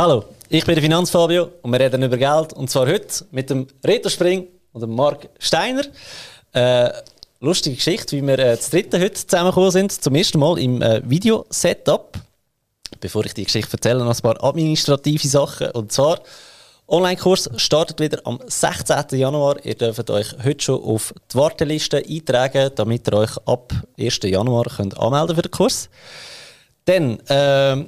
Hallo, ich bin der Finanzfabio und wir reden über Geld. Und zwar heute mit dem Reto und dem Marc Steiner. Äh, lustige Geschichte, wie wir äh, das dritte heute zusammengekommen sind. Zum ersten Mal im äh, Video-Setup. Bevor ich die Geschichte erzähle, noch ein paar administrative Sachen. Und zwar, Online-Kurs startet wieder am 16. Januar. Ihr dürft euch heute schon auf die Warteliste eintragen, damit ihr euch ab 1. Januar könnt anmelden für den Kurs. Dann, äh,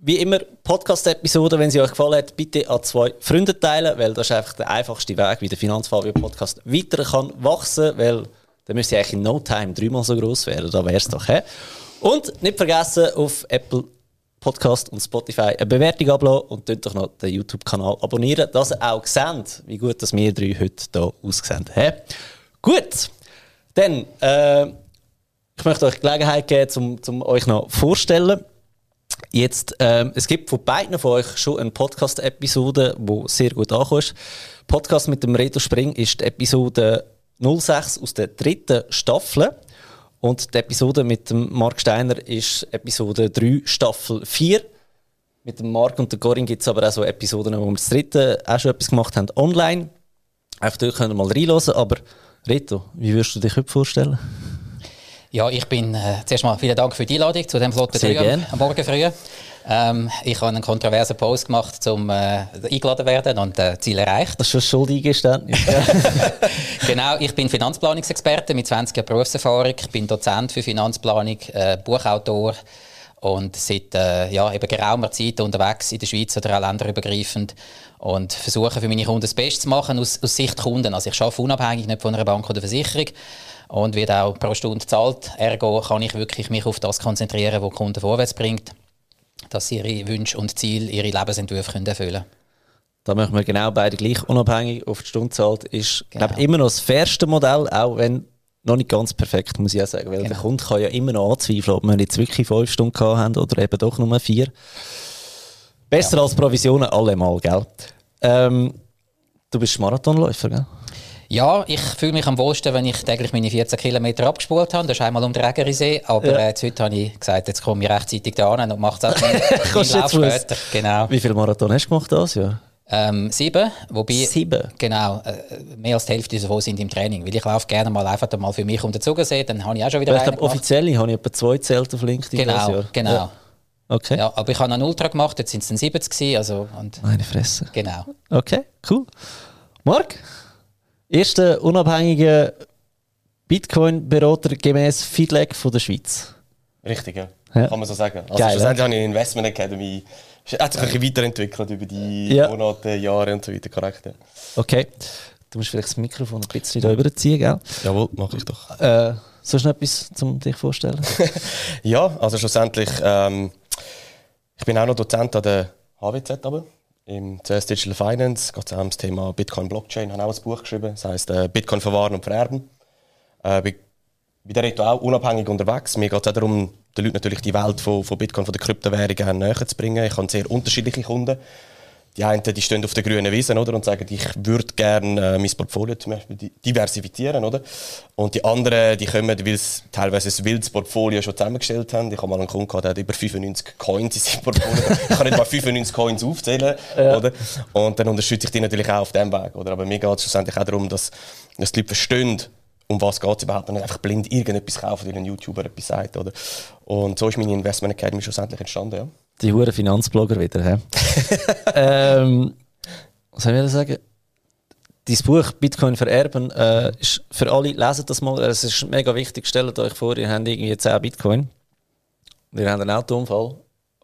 wie immer, Podcast-Episode, wenn sie euch gefallen hat, bitte an zwei Freunde teilen, weil das ist einfach der einfachste Weg, wie der Finanzfabio-Podcast weiter kann wachsen, weil dann müsste eigentlich in no time dreimal so groß werden, da wäre es doch. He? Und nicht vergessen, auf Apple Podcast und Spotify eine Bewertung ablassen und dort doch noch den YouTube-Kanal abonnieren, dass ihr auch seht, wie gut dass wir drei heute hier aussehen. He? Gut, dann, äh, ich möchte euch Gelegenheit geben, um, um euch noch vorzustellen. Jetzt, ähm, es gibt von beiden von euch schon eine Podcast-Episode, die sehr gut ankommt. Podcast mit dem Reto Spring ist die Episode 06 aus der dritten Staffel. Und die Episode mit dem Mark Steiner ist Episode 3, Staffel 4. Mit dem Mark und der Corinne gibt es aber auch so Episoden, wo wir das dritte auch schon etwas gemacht haben, online. Einfach dort können wir mal reinhören. Aber Reto, wie würdest du dich heute vorstellen? Ja, ich bin äh, zuerst mal vielen Dank für die Einladung zu dem flotten Sehr am, am Morgen früh. Ähm, ich habe einen kontroversen Post gemacht, um äh, eingeladen werden und äh, Ziel erreicht. Das ist schon Schuldigeständnis. genau, ich bin Finanzplanungsexperte mit 20 Jahren Berufserfahrung. Ich bin Dozent für Finanzplanung, äh, Buchautor und seit äh, ja, eben geraumer Zeit unterwegs in der Schweiz oder auch länderübergreifend und versuche für meine Kunden das Beste zu machen aus, aus Sicht Kunden. Also ich arbeite unabhängig, nicht von einer Bank oder Versicherung und wird auch pro Stunde zahlt. Ergo kann ich wirklich mich auf das konzentrieren, was Kunden vorwärts bringt, dass sie ihre Wünsche und Ziele, ihre Lebensentwürfe können erfüllen können. Da machen wir genau beide gleich unabhängig auf die Stunde zahlt. Ist genau. glaube immer noch das fairste Modell, auch wenn noch nicht ganz perfekt, muss ich auch sagen. Weil genau. der Kunde kann ja immer noch anzweifeln, ob wir jetzt wirklich fünf Stunden gehabt haben oder eben doch nur vier. Besser ja. als Provisionen allemal, gell? Ähm, du bist Marathonläufer, gell? Ja, ich fühle mich am wohlsten, wenn ich täglich meine 14 Kilometer abgespult habe. Das ist einmal um den Regerisee. Aber ja. äh, heute habe ich gesagt, jetzt komme ich rechtzeitig da an und mache es auch meinen Lauf später. Genau. Wie viele Marathon hast du gemacht das Jahr? Ähm, sieben, wobei sieben. genau äh, mehr als die Hälfte davon sind im Training, weil ich laufe gerne mal einfach mal für mich um den Zugersee, dann habe ich auch schon wieder. Ich glaube offiziell habe ich etwa zwei Zelte auf LinkedIn. Genau, genau. Ja. Okay. Ja, aber ich habe einen Ultra gemacht, jetzt sind es dann 70 gewesen, also und Meine Fresse. Genau. Okay, cool. Marc? Erster unabhängiger Bitcoin-Berater gemäß Feedback von der Schweiz. Richtig, ja. ja. Kann man so sagen. Also Geil, schlussendlich habe ich eine Investment Academy hat sich ein bisschen weiterentwickelt über die ja. Monate, Jahre und so weiter, korrekt. Ja. Okay. Du musst vielleicht das Mikrofon ein bisschen da überziehen, gell? Jawohl, mache ich doch. Äh, sollst du noch etwas zum dich vorstellen? ja, also schlussendlich, ähm, ich bin auch noch Dozent an der HWZ, aber im CS Digital Finance geht es auch um das Thema Bitcoin Blockchain. Ich habe auch ein Buch geschrieben, das heißt äh, Bitcoin verwahren und vererben. Äh, bei, bei der Reto auch unabhängig unterwegs. Mir geht es auch darum, den Leuten natürlich die Welt von, von Bitcoin, von der Kryptowährung näher zu bringen. Ich habe sehr unterschiedliche Kunden die einen die stehen auf der grünen Wiese oder, und sagen, ich würde gerne äh, mein Portfolio zum Beispiel diversifizieren. Oder? Und die anderen die kommen, weil sie teilweise ein wildes Portfolio schon zusammengestellt haben. Ich habe mal einen Kunden gehabt, der hat über 95 Coins in seinem Portfolio. ich kann nicht mal 95 Coins aufzählen. Ja. Oder? Und dann unterstütze ich die natürlich auch auf diesem Weg. Oder? Aber mir geht es schlussendlich auch darum, dass, dass die Leute verstehen, um was geht es überhaupt und nicht einfach blind irgendetwas kaufen, weil ein YouTuber etwas sagt. Oder? Und so ist meine Investment Academy schlussendlich entstanden. Ja. Die hohen Finanzblogger wieder, hä? ähm, was soll ich sagen? Dein Buch Bitcoin vererben äh, ist für alle, leset das mal. Es ist mega wichtig. Stellt euch vor, ihr habt irgendwie 10 Bitcoin. Ihr habt einen Autounfall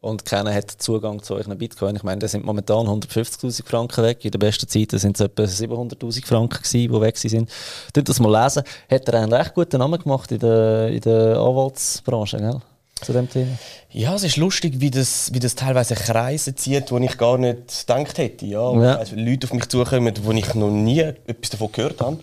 und keiner hat Zugang zu euren Bitcoin. Ich meine, da sind momentan 150.000 Franken weg. In der besten Zeit sind es etwa 700.000 Franken gewesen, die weg sind. Tut das mal lesen. Hat er einen recht guten Namen gemacht in der, in der Anwaltsbranche, gell? Zu dem Thema? Ja, es ist lustig, wie das, wie das teilweise Kreise zieht, wo ich gar nicht gedacht hätte. Ja, ja. Also Leute auf mich zukommen, wo ich noch nie etwas davon gehört habe.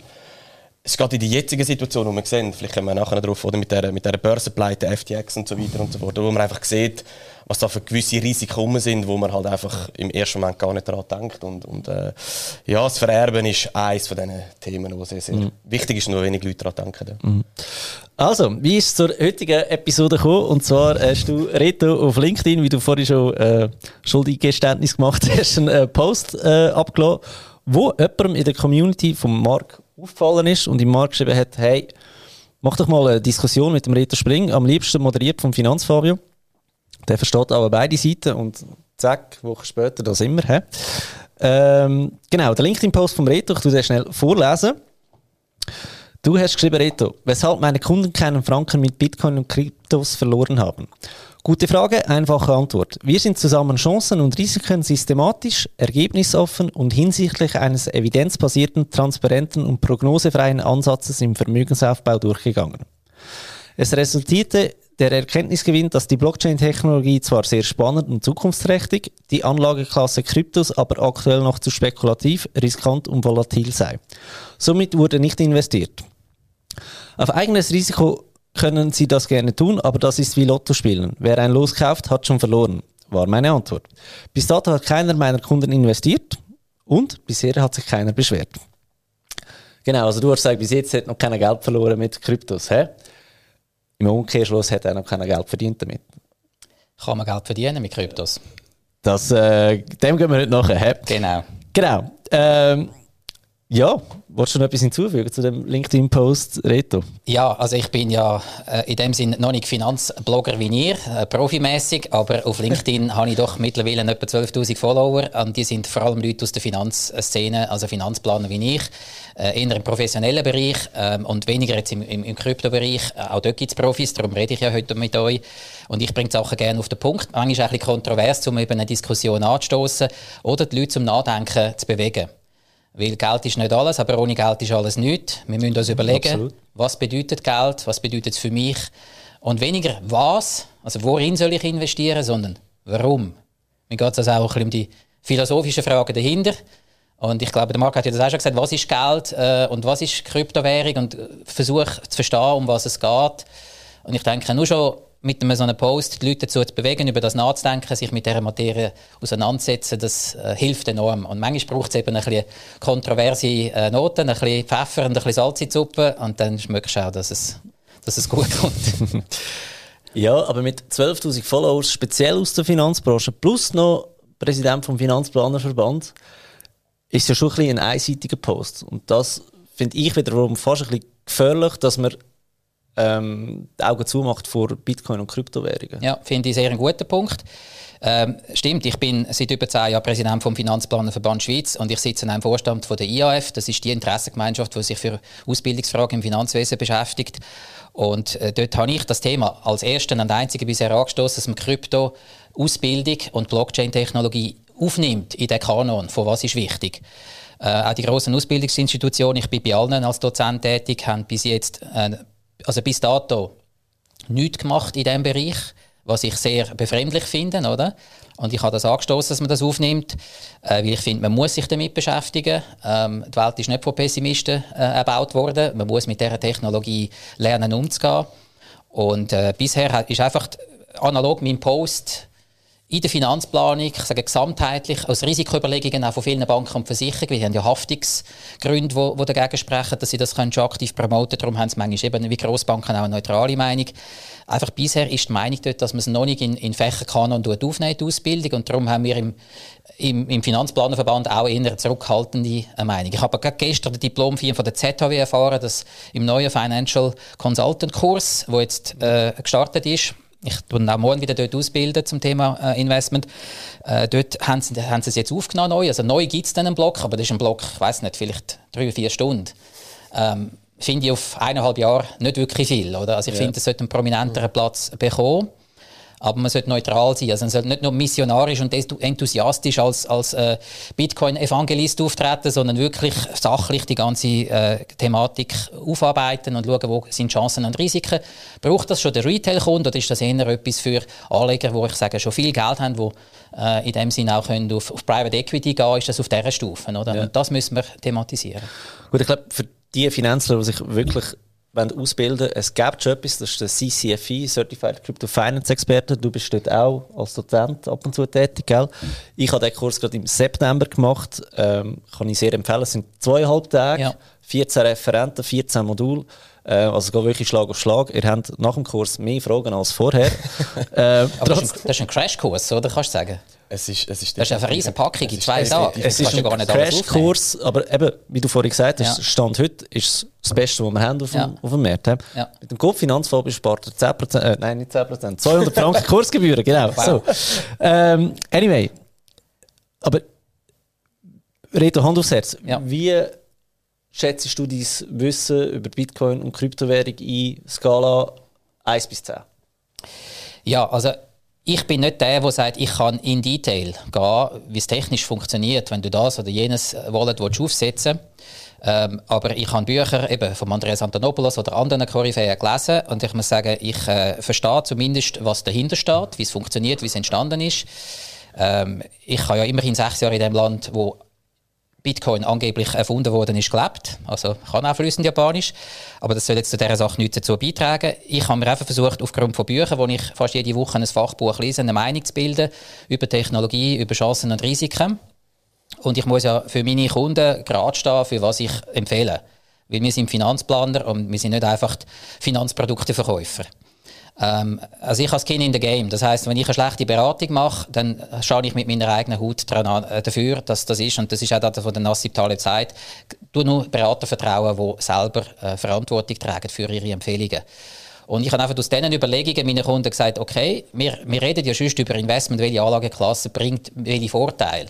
Es geht in die jetzige Situation, wo wir sehen, vielleicht kommen wir nachher darauf, oder mit der, mit der Börsenpleite, FTX und so weiter und so fort, wo man einfach sieht, was da für gewisse Risiken sind, wo man halt einfach im ersten Moment gar nicht daran denkt. Und, und äh, ja, das Vererben ist eines von diesen Themen, wo sehr, sehr mhm. wichtig ist, nur wenig Leute daran denken. Mhm. Also, wie ist es zur heutigen Episode gekommen? Und zwar hast du, Reto, auf LinkedIn, wie du vorhin schon äh, Schuldiggeständnis gemacht hast, einen äh, Post äh, abgelassen, wo jemandem in der Community von Marc aufgefallen ist und ihm Marc geschrieben hat, hey, mach doch mal eine Diskussion mit dem Reto Spring, am liebsten moderiert vom Finanzfabio. Der versteht aber beide Seiten und zack, Wochen später, da sind wir. Ähm, genau, der LinkedIn-Post vom Reto, ich tue den schnell vorlesen. Du hast geschrieben, Reto, weshalb meine Kunden keinen Franken mit Bitcoin und Kryptos verloren haben. Gute Frage, einfache Antwort. Wir sind zusammen Chancen und Risiken systematisch, ergebnisoffen und hinsichtlich eines evidenzbasierten, transparenten und prognosefreien Ansatzes im Vermögensaufbau durchgegangen. Es resultierte der Erkenntnisgewinn, dass die Blockchain-Technologie zwar sehr spannend und zukunftsträchtig, die Anlageklasse Kryptos aber aktuell noch zu spekulativ, riskant und volatil sei. Somit wurde nicht investiert. Auf eigenes Risiko können Sie das gerne tun, aber das ist wie Lotto spielen. Wer ein Los kauft, hat schon verloren, war meine Antwort. Bis dato hat keiner meiner Kunden investiert und bisher hat sich keiner beschwert. Genau, also du hast gesagt, bis jetzt hat noch keiner Geld verloren mit Kryptos, hä? Im Umkehrschluss hat er noch kein Geld verdient damit. Kann man Geld verdienen mit Kryptos? Das, äh, dem gehen wir nicht nachher. Hä? Genau. Genau. Ähm, ja, wolltest du noch etwas hinzufügen zu dem LinkedIn-Post, Reto? Ja, also ich bin ja äh, in dem Sinne noch nicht Finanzblogger wie ihr, äh, profimäßig, aber auf LinkedIn habe ich doch mittlerweile etwa 12'000 Follower und die sind vor allem Leute aus der Finanzszene, also Finanzplaner wie ich, äh, eher im professionellen Bereich ähm, und weniger jetzt im, im, im Kryptobereich. Äh, auch dort gibt es Profis, darum rede ich ja heute mit euch. Und ich bringe Sachen gerne auf den Punkt. Manchmal ist es ein bisschen kontrovers, um eben eine Diskussion anzustoßen oder die Leute zum Nachdenken zu bewegen. Weil Geld ist nicht alles, aber ohne Geld ist alles nichts. Wir müssen uns überlegen, Absolut. was bedeutet Geld, was bedeutet es für mich. Und weniger was, also worin soll ich investieren, sondern warum. Mir geht es also auch ein bisschen um die philosophischen Fragen dahinter. Und ich glaube, der Marc hat ja das auch schon gesagt, was ist Geld äh, und was ist Kryptowährung und äh, versuche zu verstehen, um was es geht. Und ich denke, nur schon mit einem so einem Post die Leute dazu zu bewegen, über das nachzudenken, sich mit dieser Materie auseinanderzusetzen, das äh, hilft enorm. Und manchmal braucht es eben ein bisschen kontroverse äh, Noten, ein bisschen Pfeffer und ein bisschen Salz in die Suppe und dann schmeckst du auch, dass es, dass es gut kommt. ja, aber mit 12'000 Followers, speziell aus der Finanzbranche, plus noch Präsident vom Finanzplanerverband, ist ja schon ein, bisschen ein einseitiger Post. Und das finde ich wiederum fast ein bisschen gefährlich, dass man ähm, die Augen zumacht vor Bitcoin und Kryptowährungen. Ja, finde ich sehr einen guten Punkt. Ähm, stimmt, ich bin seit über zehn Jahren Präsident vom Finanzplanerverband Schweiz und ich sitze in einem Vorstand von der IAF. Das ist die Interessengemeinschaft, die sich für Ausbildungsfragen im Finanzwesen beschäftigt. Und äh, dort habe ich das Thema als ersten und einzigen bisher angestoßen, dass man Krypto, Ausbildung und Blockchain-Technologie aufnimmt in den Kanon. Von was ist wichtig? Äh, auch die grossen Ausbildungsinstitutionen, ich bin bei allen als Dozent tätig, haben bis jetzt äh, also bis dato nichts gemacht in diesem Bereich, was ich sehr befremdlich finde, oder? Und ich habe das angestoßen, dass man das aufnimmt, äh, weil ich finde, man muss sich damit beschäftigen. Ähm, die Welt ist nicht von Pessimisten äh, erbaut worden. Man muss mit dieser Technologie lernen umzugehen. Und äh, bisher ist einfach analog mein Post in der Finanzplanung, ich sage gesamtheitlich, aus Risikoüberlegungen auch von vielen Banken und Versicherungen, wir haben ja Haftungsgründe, die, die dagegen sprechen, dass sie das können schon aktiv promoten Darum haben sie manchmal eben wie Grossbanken auch eine neutrale Meinung. Einfach bisher ist die Meinung dort, dass man es noch nicht in, in Fächerkanon aufnehmen, die Ausbildung. Und darum haben wir im, im, im Finanzplanerverband auch eher eine zurückhaltende Meinung. Ich habe gerade gestern den Diplom-Firma von der ZHW erfahren, dass im neuen Financial Consultant Kurs, der jetzt äh, gestartet ist, ich tue auch morgen wieder dort ausbilden zum Thema äh, Investment. Äh, dort haben sie, haben sie es jetzt aufgenommen neu. Also neu gibt es dann einen Block, aber das ist ein Block, ich weiß nicht, vielleicht drei, vier Stunden. Ähm, finde ich auf eineinhalb Jahre nicht wirklich viel. Oder? Also ich ja. finde, es sollte einen prominenteren Platz bekommen aber man sollte neutral sein. Also man sollte nicht nur missionarisch und enthusiastisch als, als äh, Bitcoin-Evangelist auftreten, sondern wirklich sachlich die ganze äh, Thematik aufarbeiten und schauen, wo sind Chancen und Risiken. Braucht das schon der Retail-Kunde oder ist das eher etwas für Anleger, die ich sage, schon viel Geld haben, die äh, in dem Sinne auch können auf, auf Private Equity gehen, ist das auf dieser Stufe. Oder? Ja. Und das müssen wir thematisieren. Gut, ich glaube, für die Finanzler, die sich wirklich ausbilden Es gibt schon etwas, das ist der CCFI, Certified Crypto Finance Experte. Du bist dort auch als Dozent ab und zu tätig, gell? Ich habe den Kurs gerade im September gemacht. Ähm, kann ich sehr empfehlen. Es sind zweieinhalb Tage, ja. 14 Referenten, 14 Module. Äh, also geht wirklich Schlag auf Schlag. Ihr habt nach dem Kurs mehr Fragen als vorher. äh, Aber das ist, ein, das ist ein Crashkurs, oder kannst du sagen? Es ist, es ist das ist eine riesige Packung in zwei Tagen. Es ist ein Crashkurs, aber eben, wie du vorhin gesagt hast, ja. Stand heute ist das Beste, was wir haben auf, ja. dem, auf dem Markt. Ja. Mit dem Kopffinanzfonds bespart er 10%, äh, nein, nicht 10%, 200 Franken Kursgebühren, genau. Wow. So. Ähm, anyway, aber Reto, Hand aufs Herz. Wie schätzt du dein Wissen über Bitcoin und Kryptowährung in Skala 1 bis 10? Ja, also ich bin nicht der, der sagt, ich kann in Detail gehen, wie es technisch funktioniert, wenn du das oder jenes Wallet aufsetzen willst. Ähm, aber ich habe Bücher eben von Andreas Antonopoulos oder anderen Koryphäen gelesen und ich muss sagen, ich äh, verstehe zumindest, was dahinter steht, wie es funktioniert, wie es entstanden ist. Ähm, ich habe ja immerhin sechs Jahre in dem Land, wo Bitcoin angeblich erfunden worden ist, gelebt. Also kann auch flüssend Japanisch. Aber das soll jetzt zu dieser Sache nichts dazu beitragen. Ich habe mir einfach versucht, aufgrund von Büchern, wo ich fast jede Woche ein Fachbuch lese, eine Meinung zu bilden über Technologie, über Chancen und Risiken. Und ich muss ja für meine Kunden gerade stehen, für was ich empfehle. Weil wir sind Finanzplaner und wir sind nicht einfach Finanzprodukteverkäufer. Ähm, also ich als Kind in the Game. Das heißt, wenn ich eine schlechte Beratung mache, dann schaue ich mit meiner eigenen Haut an, äh, dafür, dass das ist. Und das ist auch das, was der Nassib Taleb sagt. Du nur Berater vertrauen, die selber äh, Verantwortung tragen für ihre Empfehlungen. Und ich habe einfach aus diesen Überlegungen meinen Kunden gesagt, okay, wir, wir reden ja schon über Investment, welche Anlageklasse bringt welche Vorteile.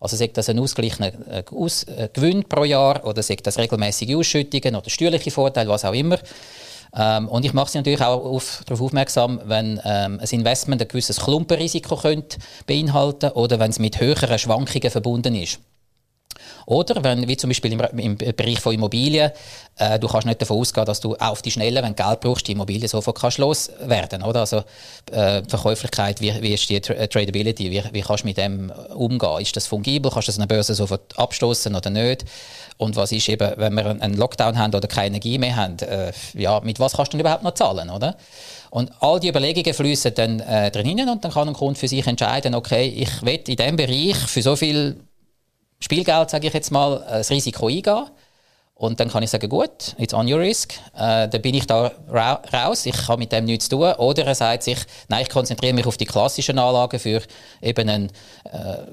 Also sagt das ein ausgeglichener äh, äh, Gewinn pro Jahr oder sagt das regelmäßige Ausschüttungen oder steuerliche Vorteile, was auch immer. Ähm, und ich mache sie natürlich auch auf, darauf aufmerksam, wenn ähm, ein Investment ein gewisses Klumpenrisiko könnte beinhalten oder wenn es mit höheren Schwankungen verbunden ist. Oder wenn, wie zum Beispiel im, im Bereich von Immobilien, äh, du kannst nicht davon ausgehen, dass du auf die Schnelle, wenn du Geld brauchst, die Immobilie sofort kannst loswerden oder? Also äh, Verkäuflichkeit, wie, wie ist die Tra Tradability, wie, wie kannst du mit dem umgehen? Ist das fungibel? Kannst du das an der Börse sofort abstoßen oder nicht? Und was ist eben, wenn wir einen Lockdown haben oder keine Energie mehr haben, äh, ja, mit was kannst du denn überhaupt noch zahlen, oder? Und all die Überlegungen fließen dann äh, drin und dann kann ein Kunde für sich entscheiden, okay, ich will in diesem Bereich für so viel Spielgeld, sage ich jetzt mal, das Risiko eingehen. Und dann kann ich sagen, gut, it's on your risk. Äh, dann bin ich da ra raus, ich habe mit dem nichts zu tun. Oder er sagt sich, nein, ich konzentriere mich auf die klassischen Anlagen für eben einen äh,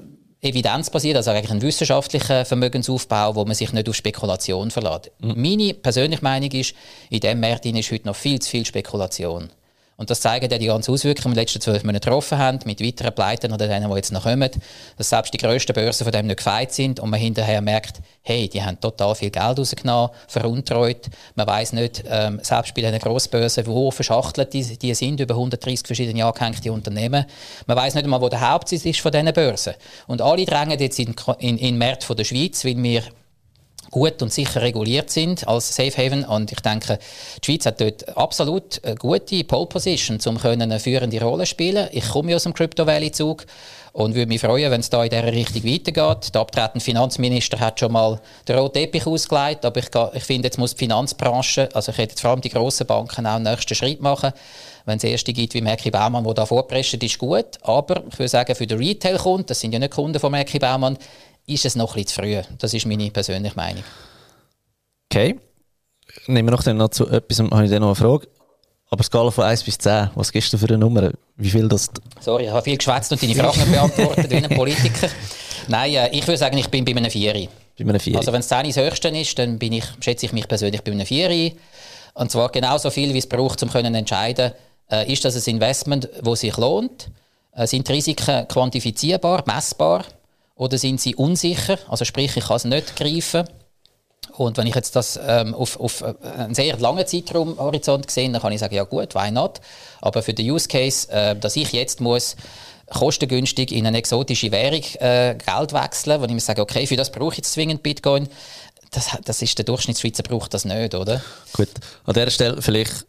evidenzbasiert, also eigentlich einen wissenschaftlichen Vermögensaufbau, wo man sich nicht auf Spekulation verlässt. Mhm. Meine persönliche Meinung ist, in diesem Markt ist heute noch viel zu viel Spekulation. Und das zeigen ja die ganzen Auswirkungen, die wir in den letzten zwölf Monaten getroffen haben, mit weiteren Pleiten oder denen, die jetzt noch kommen, dass selbst die grössten Börsen von dem nicht gefeit sind und man hinterher merkt, hey, die haben total viel Geld rausgenommen, veruntreut. Man weiß nicht, ähm, selbst bei diesen Grossbörsen, wo verschachtelt die, die sind, über 130 verschiedene angehängte Unternehmen. Man weiß nicht einmal, wo der Hauptsitz ist von diesen Börsen. Und alle drängen jetzt in, in, in den der Schweiz, weil wir gut und sicher reguliert sind als Safe Haven. Und ich denke, die Schweiz hat dort absolut eine gute Pole Position, um eine führende Rolle zu spielen. Ich komme aus dem Crypto Valley Zug und würde mich freuen, wenn es da in dieser Richtung weitergeht. Der abtretende Finanzminister hat schon mal den roten Teppich ausgelegt, aber ich, ich finde, jetzt muss die Finanzbranche, also ich hätte vor allem die grossen Banken auch den nächsten Schritt machen. Wenn es erste gibt wie Merki Baumann, der da vorpresst, ist gut. Aber ich würde sagen, für den Retail-Kunden, das sind ja nicht Kunden von Merki Baumann, ist es noch ein bisschen zu früh. Das ist meine persönliche Meinung. Okay. Nehmen wir noch, dann noch zu etwas, habe ich dann noch eine Frage. Aber Skala von 1 bis 10, was gibst du für eine Nummer? Wie viel das... Sorry, ich habe viel geschwätzt und deine Fragen nicht beantwortet wie ein Politiker. Nein, äh, ich würde sagen, ich bin bei einem 4. Bei einem 4. Also wenn es 10 das Höchste ist, dann bin ich, schätze ich mich persönlich bei einem 4. Und zwar genauso viel, wie es braucht, um können entscheiden, äh, ist das ein Investment, das sich lohnt? Äh, sind Risiken quantifizierbar, messbar? Oder sind sie unsicher? Also sprich, ich kann es nicht greifen. Und wenn ich jetzt das ähm, auf, auf äh, einen sehr langen Zeitraumhorizont sehe, dann kann ich sagen, ja gut, why not? Aber für den Use Case, äh, dass ich jetzt muss kostengünstig in eine exotische Währung äh, Geld wechseln, wo ich mir sage, okay, für das brauche ich jetzt zwingend Bitcoin, das, das ist der Durchschnittsschweizer braucht das nicht, oder? Gut, an dieser Stelle vielleicht,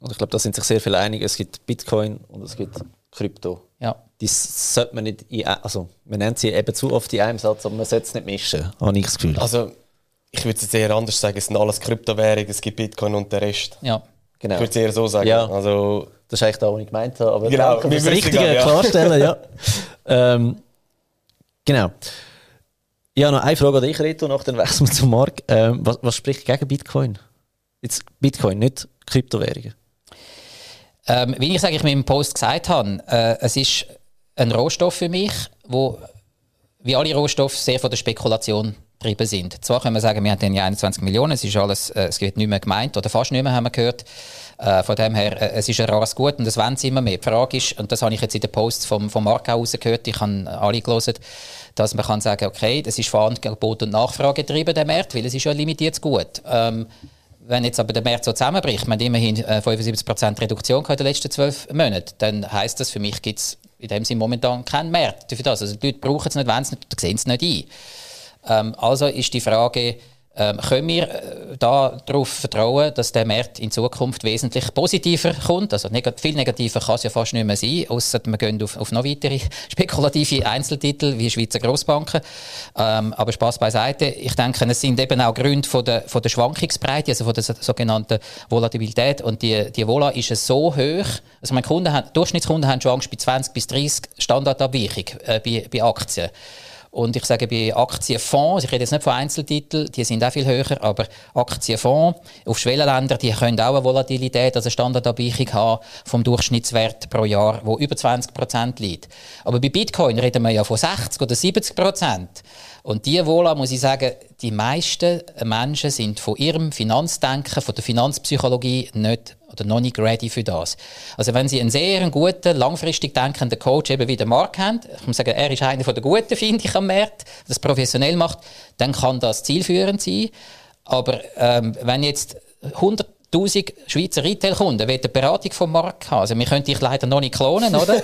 und ich glaube, da sind sich sehr viele einig, es gibt Bitcoin und es gibt Krypto. Ja die sollte man nicht, in, also man nennt sie eben zu oft in einem Satz, aber man sollte es nicht mischen, habe ich das Gefühl. Also ich würde es eher anders sagen, es sind alles Kryptowährungen, es gibt Bitcoin und der Rest. Ja. Genau. Ich würde es eher so sagen. Ja. Also, Das ist eigentlich das, was ich gemeint habe. Aber Genau, danke wir fürs Richtige gerade, ja. klarstellen. Ja. ähm, genau. Ich habe noch eine Frage an dich, Reto, nach dem Wechsel zum Markt. Ähm, was, was spricht gegen Bitcoin? Jetzt Bitcoin, nicht Kryptowährungen. Ähm, wie ich eigentlich mit dem Post gesagt habe, äh, es ist ein Rohstoff für mich, wo wie alle Rohstoffe sehr von der Spekulation getrieben sind. Zwar können wir sagen, wir haben dann ja 21 Millionen, es ist alles, äh, es wird nicht mehr gemeint oder fast nicht mehr, haben wir gehört. Äh, von dem her, äh, es ist ein rares Gut und das wollen sie immer mehr. Die Frage ist, und das habe ich jetzt in den Posts vom, vom Markt auch rausgehört, ich habe alle gelesen, dass man kann sagen, okay, das ist von Angebot und Nachfrage getrieben, der Markt, weil es ist ja ein limitiertes Gut. Ähm, wenn jetzt aber der Markt so zusammenbricht, man hat immerhin äh, 75% Reduktion gehabt in den letzten zwölf Monaten, dann heisst das, für mich gibt es in dem Sinne momentan keinen Markt für das. Also die Leute brauchen es nicht, wenn sie nicht, sehen es nicht ein. Ähm, also ist die Frage, ähm, können wir äh, da darauf vertrauen, dass der Markt in Zukunft wesentlich positiver kommt? Also neg viel negativer kann es ja fast nicht mehr sein, außer wir gehen auf, auf noch weitere spekulative Einzeltitel wie Schweizer Grossbanken. Ähm, aber Spaß beiseite. Ich denke, es sind eben auch Gründe von der, von der Schwankungsbreite, also von der so- sogenannten Volatilität. Und die, die Vola ist so hoch, also meine Kunden haben, Durchschnittskunden haben schon Angst bei 20 bis 30 Standardabweichung äh, bei, bei Aktien. Und ich sage bei Aktienfonds, ich rede jetzt nicht von Einzeltiteln, die sind auch viel höher, aber Aktienfonds auf Schwellenländer, die können auch eine Volatilität, also eine Standardabweichung haben vom Durchschnittswert pro Jahr, wo über 20 Prozent liegt. Aber bei Bitcoin reden wir ja von 60 oder 70 Prozent. Und die Vola, muss ich sagen, die meisten Menschen sind von ihrem Finanzdenken, von der Finanzpsychologie nicht oder noch nicht ready für das. Also wenn Sie einen sehr guten, langfristig denkenden Coach eben wie der Mark haben, ich muss sagen, er ist einer der Guten, finde ich, am Markt, das professionell macht, dann kann das zielführend sein. Aber ähm, wenn jetzt 100'000 Schweizer Retail-Kunden wollen eine Beratung vom Markt haben, also wir können dich leider noch nicht klonen, oder?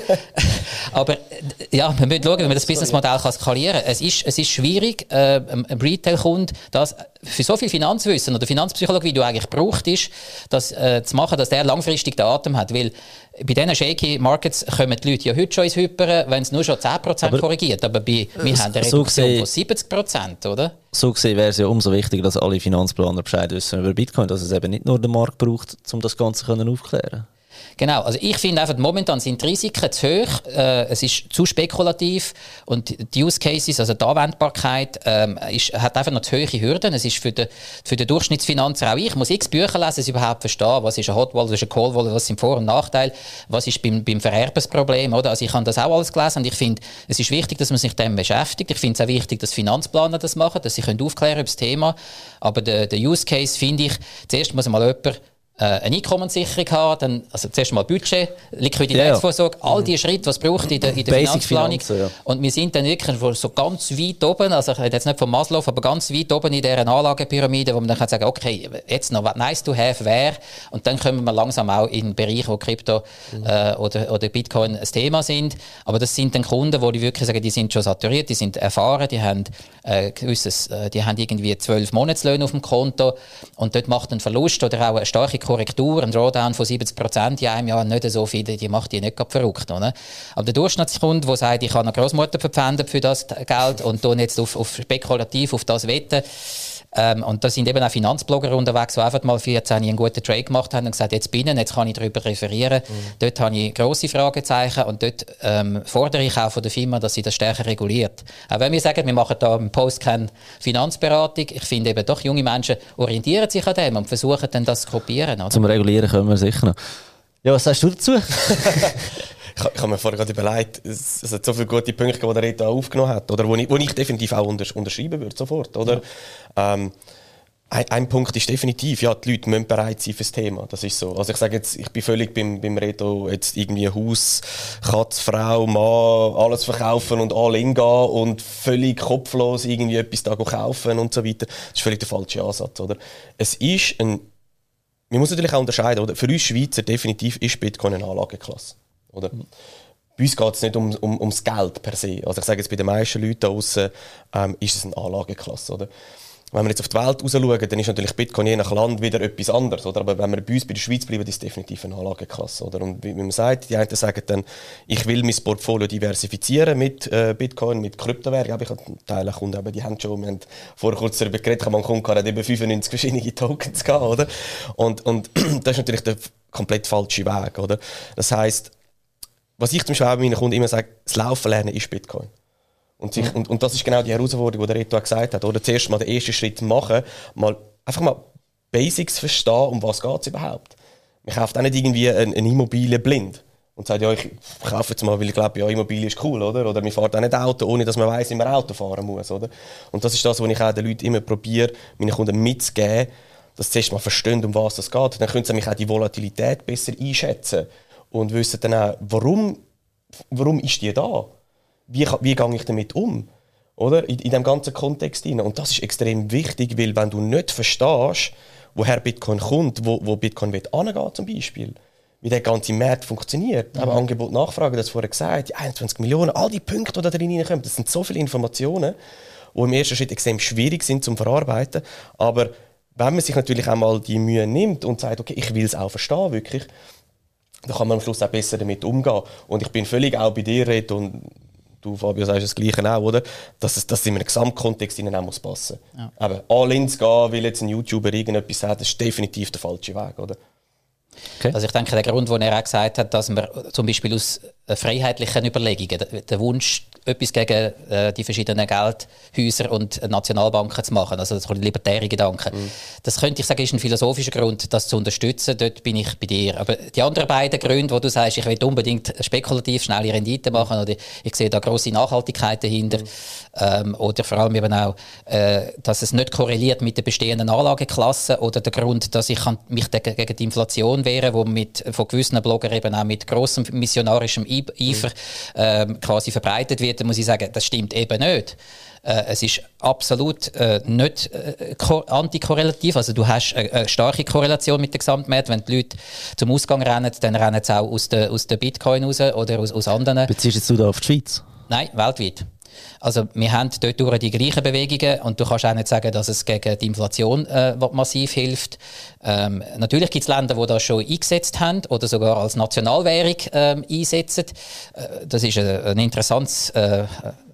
Aber ja, wir müssen schauen, wie man das Businessmodell skalieren kann. Es ist, es ist schwierig, äh, einem einem Retail-Kunde das für so viel Finanzwissen oder Finanzpsychologie, wie du eigentlich brauchst, ist, das äh, zu machen, dass der langfristig den Atem hat. Weil bei diesen shaky Markets kommen die Leute ja heute schon ins Hyperen, wenn es nur schon 10% korrigiert. Aber bei, wir haben eine so Reduktion gesehen- von 70%, oder? So gesehen wäre es ja umso wichtiger, dass alle Finanzplaner Bescheid wissen über Bitcoin, dass es eben nicht nur den Markt braucht, um das Ganze können aufklären Genau, also ich finde einfach, momentan sind die Risiken zu hoch, äh, es ist zu spekulativ und die Use Cases, also die Anwendbarkeit, ähm, ist, hat einfach noch zu hohe Hürden. Es ist für den, für den Durchschnittsfinanzer, auch ich muss x Bücher lesen, ich überhaupt verstehe, was ist ein Hot Wallet, was ist ein Cold Wallet, was sind Vor- und Nachteile, was ist beim, beim Vererbensproblem, oder? Also ich habe das auch alles gelesen und ich finde, es ist wichtig, dass man sich dem beschäftigt. Ich finde es auch wichtig, dass Finanzplaner das machen, dass sie können aufklären über das Thema. Aber der, der Use Case finde ich, zuerst muss mal jemand äh, eine Einkommenssicherung haben, dann, also zuerst mal Budget, Liquiditätsvorsorge, all die Schritte, was braucht in der, in der Finanzplanung. Finanzen, ja. Und wir sind dann wirklich so ganz weit oben, also ich rede jetzt nicht von Maslow, aber ganz weit oben in dieser Anlagepyramide, wo man dann kann sagen okay, jetzt noch was nice to have wäre und dann kommen wir langsam auch in den Bereich, wo Krypto äh, oder, oder Bitcoin ein Thema sind. Aber das sind dann Kunden, wo die wirklich sagen, die sind schon saturiert, die sind erfahren, die haben, äh, gewisses, äh, die haben irgendwie zwölf Monatslöhne auf dem Konto und dort macht ein Verlust oder auch eine starke Korrektur, ein Drawdown von 70 Prozent in einem Jahr nicht so viel, die macht die nicht verrückt. Oder? Aber der Durchschnittskunde, der sagt, ich habe eine Großmutter verpfändet für das Geld und tun jetzt auf, auf spekulativ auf das wetten, ähm, und da sind eben auch Finanzblogger unterwegs, die einfach mal 14 einen guten Trade gemacht haben und gesagt, jetzt bin ich, jetzt kann ich darüber referieren. Dort habe ich grosse Fragezeichen und dort ähm, fordere ich auch von der Firma, dass sie das stärker reguliert. Auch wenn wir sagen, wir machen da im Post keine Finanzberatung, ich finde eben doch, junge Menschen orientieren sich an dem und versuchen dann das zu kopieren. Oder? Zum Regulieren können wir sicher noch. Ja, was sagst du dazu? Ich, ich habe mir vorher gerade überlegt, es, es hat so viele gute Punkte, die der Rita aufgenommen hat, oder wo ich, wo ich definitiv auch untersch unterschreiben würde, sofort. Oder? Ähm, ein, ein Punkt ist definitiv, ja, die Leute müssen bereit sein fürs Thema. Das ist so. Also ich sage jetzt, ich bin völlig beim, beim Reto, jetzt irgendwie Haus, Katz, Frau, Mann, alles verkaufen und all in gehen und völlig kopflos irgendwie etwas da kaufen und so weiter. Das ist völlig der falsche Ansatz, oder? Es ist ein, man muss natürlich auch unterscheiden, oder? Für uns Schweizer definitiv ist Bitcoin eine Anlageklasse. Oder? Bei uns geht es nicht um, um, ums Geld per se. Also ich sage jetzt bei den meisten Leuten da draussen, ähm, ist es eine Anlageklasse. Oder? wenn wir jetzt auf die Welt schauen, dann ist natürlich Bitcoin je nach Land wieder etwas anderes. Oder? Aber wenn wir bei uns bei der Schweiz bleiben, ist es definitiv eine Anlageklasse. Oder? Und wie, man sagt, die einen sagen dann, ich will mein Portfolio diversifizieren mit äh, Bitcoin, mit Kryptowährungen. Ich habe Teile Kunden, aber die haben schon, wir haben vorher kurz darüber geredet, man einen Kunden hat eben 95 verschiedene Tokens gehabt, oder? Und, und das ist natürlich der komplett falsche Weg, oder? Das heißt, was ich zum Beispiel meinen Kunden immer sage, das Laufen lernen ist Bitcoin. Und, sich, und, und das ist genau die Herausforderung, die der Reto gesagt hat. Oder zuerst mal den ersten Schritt machen, mal einfach mal Basics verstehen, um was geht es überhaupt. Man kauft auch nicht irgendwie eine, eine Immobilie blind und sagt, ja, ich kaufe jetzt mal, weil ich glaube, ja, Immobilie ist cool, oder? Oder man fährt auch nicht Auto, ohne dass man weiß, wie man Auto fahren muss, oder? Und das ist das, was ich auch den Leuten immer probiere, meinen Kunden mitzugeben, dass sie zuerst mal verstehen, um was es geht. Dann können sie nämlich auch die Volatilität besser einschätzen und wissen dann auch, warum, warum ist die da? wie, wie gehe ich damit um? Oder? In, in dem ganzen Kontext hinein. Und das ist extrem wichtig, weil wenn du nicht verstehst, woher Bitcoin kommt, wo, wo Bitcoin will angehen zum Beispiel, wie der ganze Markt funktioniert, mhm. aber Angebot, Nachfrage, das vorher gesagt, die 21 Millionen, all die Punkte, die da drin reinkommen, das sind so viele Informationen, die im ersten Schritt extrem schwierig sind zum Verarbeiten, aber wenn man sich natürlich einmal die Mühe nimmt und sagt, okay, ich will es auch verstehen, wirklich, dann kann man am Schluss auch besser damit umgehen. Und ich bin völlig auch bei dir, Red, und du Fabio sagst das Gleiche auch, oder? Dass es dass in einem Gesamtkontext ihnen auch muss passen muss. Ja. Aber all in zu gehen, weil jetzt ein YouTuber irgendetwas sagt, das ist definitiv der falsche Weg, oder? Okay. Also ich denke, der Grund, wo er auch gesagt hat, dass man zum Beispiel aus freiheitlichen Überlegungen, der Wunsch, etwas gegen äh, die verschiedenen Geldhäuser und Nationalbanken zu machen, also das libertäre Gedanken. Mhm. Das könnte ich sagen, ist ein philosophischer Grund, das zu unterstützen. Dort bin ich bei dir. Aber die anderen beiden Gründe, wo du sagst, ich will unbedingt spekulativ schnelle Rendite machen oder ich sehe da große Nachhaltigkeit dahinter mhm. ähm, oder vor allem eben auch, äh, dass es nicht korreliert mit der bestehenden Anlageklasse oder der Grund, dass ich kann mich gegen die Inflation wehren, wo mit von gewissen Bloggern eben auch mit großem missionarischem Eifer mhm. äh, quasi verbreitet wird, dann muss ich sagen, das stimmt eben nicht. Äh, es ist absolut äh, nicht äh, antikorrelativ. Also du hast eine, eine, starke Korrelation mit dem Gesamtmarkt. Wenn die Leute zum Ausgang rennen, dann rennen sie auch aus der, aus der Bitcoin raus oder aus, aus anderen. Beziehst du da auf die Schweiz? Nein, weltweit. Also wir haben dort durch die gleichen Bewegungen und du kannst auch nicht sagen, dass es gegen die Inflation äh, massiv hilft. Ähm, natürlich gibt es Länder, die das schon eingesetzt haben oder sogar als Nationalwährung ähm, einsetzen. Äh, das ist ein, ein interessantes äh,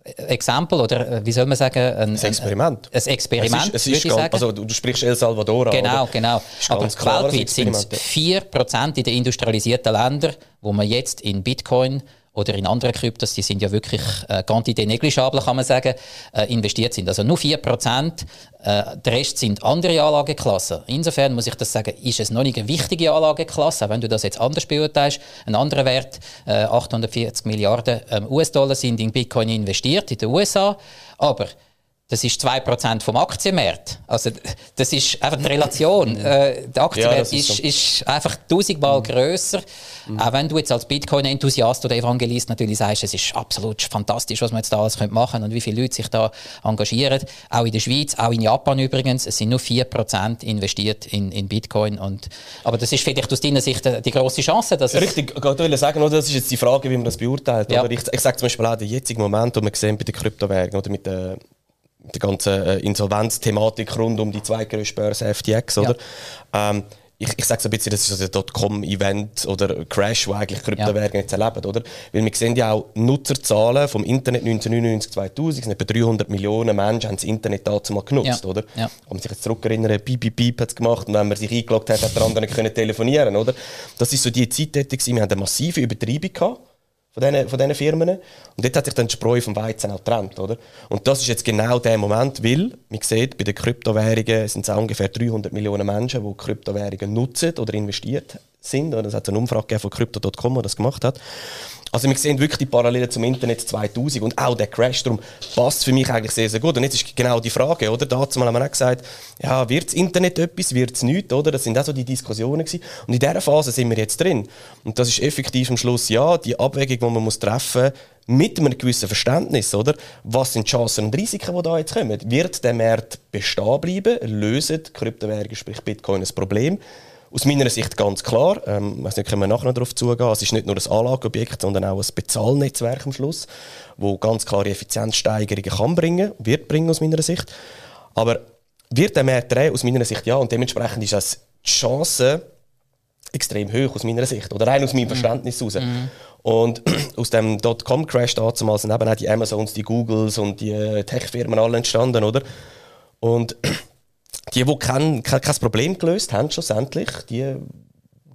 Exempel oder äh, wie soll man sagen? Ein, ein Experiment. Ein, ein Experiment, es ist, es ist ganz, Also du sprichst El Salvador an. Genau, genau. Aber weltweit sind es 4% in den industrialisierten Ländern, wo man jetzt in Bitcoin oder in anderen Kryptos, die sind ja wirklich äh, negligible, kann man sagen, äh, investiert sind. Also nur 4%, äh, der Rest sind andere Anlageklassen. Insofern muss ich das sagen, ist es noch nicht eine wichtige Anlageklasse, wenn du das jetzt anders beurteilst. Ein anderer Wert, äh, 840 Milliarden ähm, US-Dollar sind in Bitcoin investiert in den USA, aber das ist 2% vom Aktienmarkt. Also, das ist einfach die Relation. äh, der Aktienmarkt ja, ist, ist, so. ist, einfach tausendmal mhm. grösser. Mhm. Auch wenn du jetzt als Bitcoin-Enthusiast oder Evangelist natürlich sagst, es ist absolut fantastisch, was man jetzt da alles machen können und wie viele Leute sich da engagieren. Auch in der Schweiz, auch in Japan übrigens. Es sind nur 4% investiert in, in Bitcoin. Und, aber das ist vielleicht aus deiner Sicht die grosse Chance. Dass Richtig, ich wollte sagen, oder? das ist jetzt die Frage, wie man das beurteilt. Ja. Oder? Ich, ich sage zum Beispiel auch den jetzigen Moment, den wir sehen bei den Kryptowährungen oder mit den die ganze äh, Insolvenzthematik rund um die zweitgrößte Börse FTX, oder? Ja. Ähm, ich, ich sage so ein bisschen, das ist so ein Dotcom-Event oder Crash, wo eigentlich Kryptowährungen ja. jetzt erleben, oder? Weil wir sehen ja auch Nutzerzahlen vom Internet 1999, 2000, sind etwa 300 Millionen Menschen haben das Internet dazu mal genutzt, ja. oder? Ja. Kann man sich jetzt zurückerinnern, piep, piep, piep hat es gemacht und wenn man sich eingeloggt hat, hat der andere können telefonieren, oder? Das ist so die Zeit, wir haben eine massive Übertreibung gehabt von diesen, von diesen Firmen. Und dort hat sich dann die Spreu vom Weizen auch getrennt. Oder? Und das ist jetzt genau der Moment, weil, man sieht, bei den Kryptowährungen sind es ungefähr 300 Millionen Menschen, die Kryptowährungen nutzen oder investiert sind. Es hat eine Umfrage von Crypto.com, die das gemacht hat. Also wir sehen wirklich die Parallelen zum Internet 2000 und auch der Crash, darum passt für mich eigentlich sehr, sehr gut. Und jetzt ist genau die Frage, oder? Dazu haben wir auch gesagt, ja, wird das Internet etwas, wird nichts, oder? Das sind auch so die Diskussionen gewesen. Und in dieser Phase sind wir jetzt drin. Und das ist effektiv am Schluss, ja, die Abwägung, die man muss treffen mit einem gewissen Verständnis, oder? Was sind die Chancen und Risiken, die da jetzt kommen? Wird der Markt bestehen bleiben? Lösen Kryptowährungen, sprich Bitcoin, ein Problem? Aus meiner Sicht ganz klar, ähm, ich weiß nicht, können wir nachher noch darauf zugehen, es ist nicht nur ein Anlageobjekt, sondern auch ein Bezahlnetzwerk am Schluss, wo ganz klare Effizienzsteigerungen kann bringen, wird bringen aus meiner Sicht. Aber wird der Markt drehen? Aus meiner Sicht ja. Und dementsprechend ist das die Chance extrem hoch aus meiner Sicht. Oder rein aus meinem mhm. Verständnis heraus. Mhm. Und aus dem Dotcom-Crash damals sind eben auch die Amazons, die Googles und die äh, Tech-Firmen alle entstanden, oder? Und die, die kein, kein, kein Problem gelöst haben, schlussendlich, die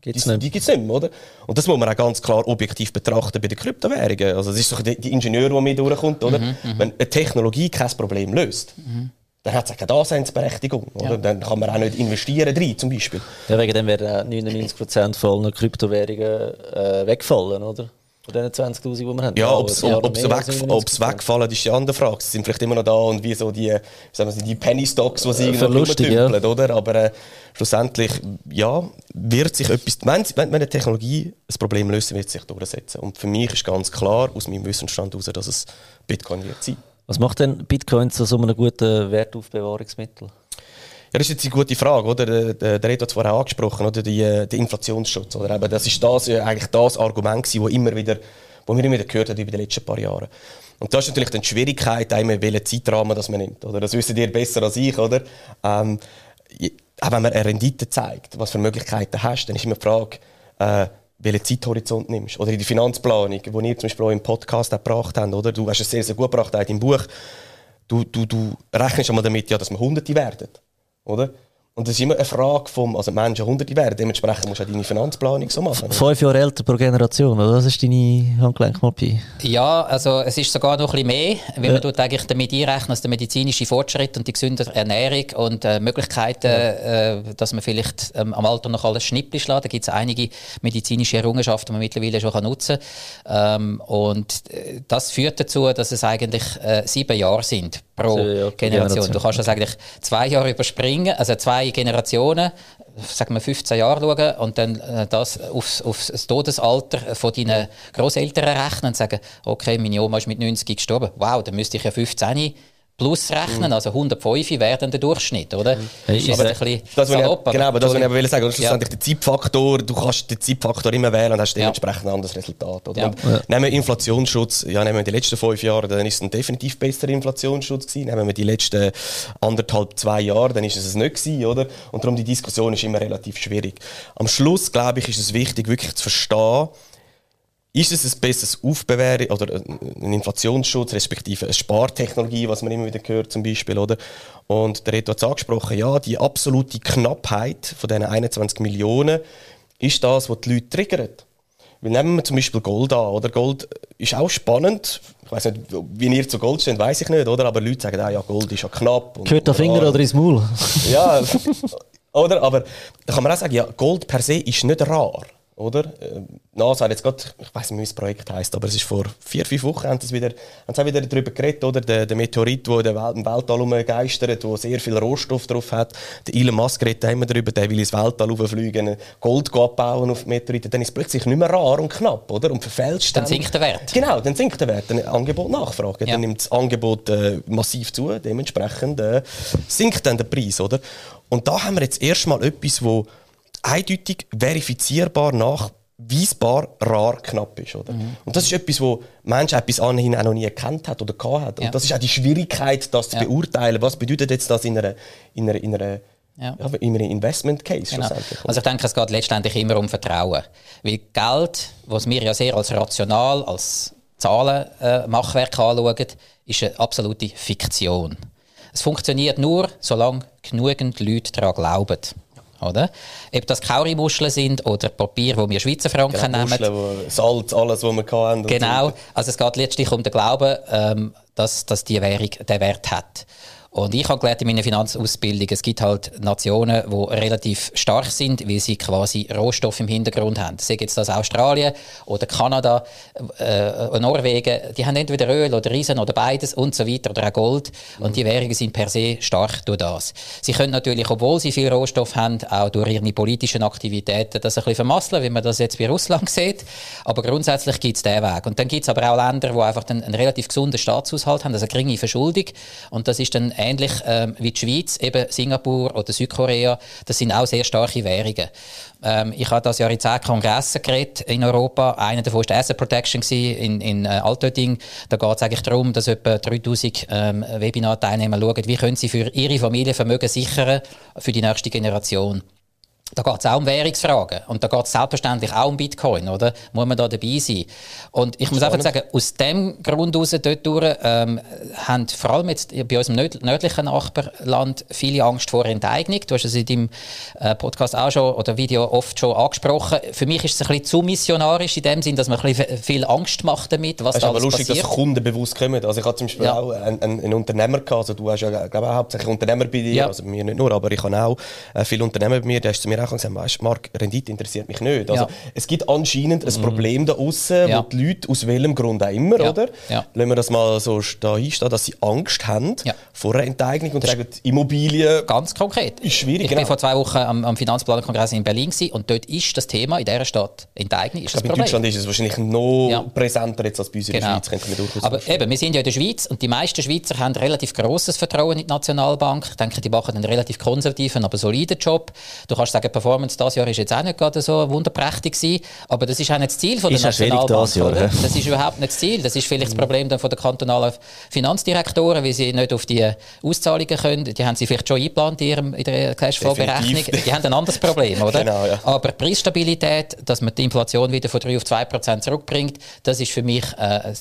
Gibt's die, die gibt es nicht mehr, oder? Und das muss man auch ganz klar objektiv betrachten bei den Kryptowährungen. Also, das ist doch die, die Ingenieur, der mit durchkommt, oder? Mhm, mhm, Wenn eine Technologie kein Problem löst, mhm. dann hat es keine Daseinsberechtigung, oder? Ja. Dann kann man auch nicht investieren drin, zum Beispiel. Ja, wegen dem werden 99% von allen Kryptowährungen äh, wegfallen, oder? Von diesen 20'000, die wir haben. Ja, ob sie weg, wegfallen, ist die andere Frage. Sie sind vielleicht immer noch da und wie so die, sagen wir, die Penny Stocks, die sie irgendwo ja. oder? Aber äh, schlussendlich, ja, wird sich etwas, wenn, wenn eine Technologie ein Problem löst, wird sich durchsetzen. Und für mich ist ganz klar, aus meinem Wissensstand heraus, dass es Bitcoin wird sein. Was macht denn Bitcoin zu so einem guten Wertaufbewahrungsmittel? Das ist jetzt eine gute Frage, oder? Der, der hat es vorher angesprochen, oder? Die, äh, der Inflationsschutz, oder? Eben, das ist das, äh, eigentlich das Argument wo immer wieder, wo wir immer wieder gehört haben über die letzten paar Jahre. Und das ist natürlich dann die Schwierigkeit, einmal welchen Zeitrahmen das man nimmt, oder? Das wissen ihr besser als ich, oder? Ähm, auch wenn man eine Rendite zeigt, was für Möglichkeiten hast, dann ist immer die Frage, äh, welchen Zeithorizont nimmst. Oder in der Finanzplanung, die ihr zum Beispiel auch im Podcast auch gebracht habt, oder? Du hast es sehr, sehr gut gebracht, auch im Buch. Du, du, du rechnest einmal damit, ja, dass wir Hunderte werden oder? Und das ist immer eine Frage vom, also Menschen hunderte werden, dementsprechend musst du auch deine Finanzplanung so machen. Fünf Jahre älter pro Generation, oder? Das ist deine Handgelenkmopie. Ja, also es ist sogar noch ein bisschen mehr, weil ja. man tut eigentlich damit einrechnen, dass der medizinische Fortschritt und die gesündere Ernährung und äh, Möglichkeiten, ja. äh, dass man vielleicht ähm, am Alter noch alles schnippeln schlägt. Da gibt es einige medizinische Errungenschaften, die man mittlerweile schon nutzen kann. Ähm, und äh, das führt dazu, dass es eigentlich äh, sieben Jahre sind pro also, ja, Generation. Du kannst das eigentlich zwei Jahre überspringen, also zwei Generationen, sagen wir 15 Jahre schauen und dann äh, das aufs, aufs das Todesalter von deinen Großeltern rechnen und sagen, okay, meine Oma ist mit 90 gestorben. Wow, dann müsste ich ja 15 plus rechnen, mhm. also 105 wäre der Durchschnitt, oder? Mhm. Hey, ist aber ein bisschen das, salopp, ich, genau, aber das, was ich aber will sagen, ist schlussendlich ja. der Zeitfaktor, du kannst den Zeitfaktor immer wählen und hast dementsprechend ja. ein anderes Resultat. Oder? Ja. Ja. Nehmen wir Inflationsschutz, ja, nehmen wir die letzten fünf Jahre, dann ist es ein definitiv besserer Inflationsschutz gewesen. Nehmen wir die letzten anderthalb, zwei Jahre, dann ist es es nicht gewesen, oder? Und darum die Diskussion ist immer relativ schwierig. Am Schluss, glaube ich, ist es wichtig, wirklich zu verstehen, ist es ein besseres Aufbewahren oder ein Inflationsschutz, respektive eine Spartechnologie, was man immer wieder hört zum Beispiel, oder? Und der Reto hat es angesprochen, ja, die absolute Knappheit von diesen 21 Millionen ist das, was die Leute triggert. Weil nehmen wir zum Beispiel Gold an, oder? Gold ist auch spannend. Ich weiß nicht, wie ihr zu Gold steht, weiß ich nicht, oder? Aber Leute sagen, ah, ja, Gold ist ja knapp. Gehört der Finger oder ins Maul? ja, oder? Aber da kann man auch sagen, ja, Gold per se ist nicht rar. Oder? Äh, NASA hat jetzt gerade, ich weiß nicht, wie das Projekt heißt, aber es ist vor vier, fünf Wochen haben sie wieder, haben sie wieder darüber geredet, oder? Der, der Meteorit, der im Weltall umgeistert, der sehr viel Rohstoff drauf hat. Der Elon Musk redet immer darüber, der will ins Weltall fliegen, Gold abbauen auf Meteoriten. Dann ist es plötzlich nicht mehr rar und knapp, oder? Und verfälscht dann. Dann sinkt der Wert. Genau, dann sinkt der Wert. Dann Angebot Nachfrage. Ja. Dann nimmt das Angebot äh, massiv zu, dementsprechend äh, sinkt dann der Preis, oder? Und da haben wir jetzt erstmal etwas, wo eindeutig verifizierbar nachweisbar rar knapp ist. Oder? Mhm. Und das ist etwas, wo Mensch bis anhin auch noch nie erkannt hat oder gehabt hat. Und ja. das ist auch die Schwierigkeit, das zu ja. beurteilen. Was bedeutet jetzt das in einer, in einer, in einer ja. Ja, in einem Investment Case genau. Also ich denke, es geht letztendlich immer um Vertrauen. Weil Geld, was wir ja sehr als rational, als Zahlenmachwerk äh, anschauen, ist eine absolute Fiktion. Es funktioniert nur, solange genügend Leute daran glauben. Oder? Ob das Kaurimuscheln sind oder Papier, wo wir Schweizer Franken genau, nehmen. Muscheln, Salz, alles, was wir hatten. Genau. Also es geht letztlich um den Glauben, ähm, dass, dass die Währung den Wert hat. Und ich habe gelernt in meiner Finanzausbildung, es gibt halt Nationen, die relativ stark sind, weil sie quasi Rohstoffe im Hintergrund haben. Sei jetzt das Australien oder Kanada, äh, Norwegen, die haben entweder Öl oder Riesen oder beides und so weiter oder auch Gold. Und die Währungen sind per se stark durch das. Sie können natürlich, obwohl sie viel Rohstoff haben, auch durch ihre politischen Aktivitäten das ein bisschen vermasseln, wie man das jetzt bei Russland sieht. Aber grundsätzlich gibt es diesen Weg. Und dann gibt es aber auch Länder, die einfach einen, einen relativ gesunden Staatshaushalt haben, also eine geringe Verschuldung. Und das ist dann ähnlich ähm, wie die Schweiz, eben Singapur oder Südkorea, das sind auch sehr starke Währungen. Ähm, ich habe das Jahr in zehn Kongressen geredet in Europa. Einer davon war Asset Protection in, in äh, Altötting. Da geht es eigentlich darum, dass etwa 3000 ähm, Webinar-Teilnehmer schauen, wie können sie für ihre Familie Vermögen sichern für die nächste Generation. Da geht es auch um Währungsfragen. Und da geht es selbstverständlich auch um Bitcoin, oder? Muss man da dabei sein? Und ich muss einfach sagen, aus dem Grund heraus, dort durch, ähm, haben vor allem jetzt bei unserem nördlichen Nachbarland viele Angst vor Enteignung. Du hast es in deinem äh, Podcast auch schon oder Video oft schon angesprochen. Für mich ist es ein bisschen zu missionarisch in dem Sinn, dass man ein bisschen viel Angst macht damit, was es da ist aber lustig, passiert. dass Kunden bewusst kommen. Also ich hatte zum Beispiel Ja. auch einen, einen, Unternehmer gehabt, also du hast ja glaube ich, hauptsächlich Unternehmer bei dir, Ja. also mir nicht nur, aber ich habe auch äh, viele Unternehmer bei mir, der ist zu mir auch gesagt, weißt, Marc, Rendite interessiert mich nicht. Also Ja. es gibt anscheinend ein Problem da außen, Ja. wo die Leute aus welchem Grund auch immer, Ja. oder? Ja. Lassen wir das mal so da hinstehen, dass sie Angst haben vor einer Enteignung und sagen, Immobilien Ganz konkret. Ist schwierig, Ich genau. bin vor zwei Wochen am, am Finanzplanerkongress in Berlin gewesen, und dort ist das Thema in dieser Stadt Enteignung ist Ich das glaube, in. Deutschland ist es wahrscheinlich noch präsenter jetzt als bei uns in der Genau. Schweiz, durchaus Aber vorstellen. eben, wir sind ja in der Schweiz und die meisten Schweizer haben relativ grosses Vertrauen in die Nationalbank. Ich denke, die machen einen relativ konservativen, aber soliden Job. Du kannst sagen, die Performance dieses Jahr ist jetzt auch nicht gerade so wunderprächtig gewesen, aber das ist auch nicht das Ziel von der Ist Nationalbank. dieses Jahr, oder? Das ist überhaupt nicht das Ziel. Das ist vielleicht das Problem dann von der kantonalen Finanzdirektoren, weil sie nicht auf die Auszahlungen können. Die haben sie vielleicht schon eingeplant in, ihrem, in der Cashflow-Berechnung. Die haben ein anderes Problem, oder? Genau, ja. Aber Preisstabilität, dass man die Inflation wieder von 3 auf 2 Prozent zurückbringt, das ist für mich äh, äh,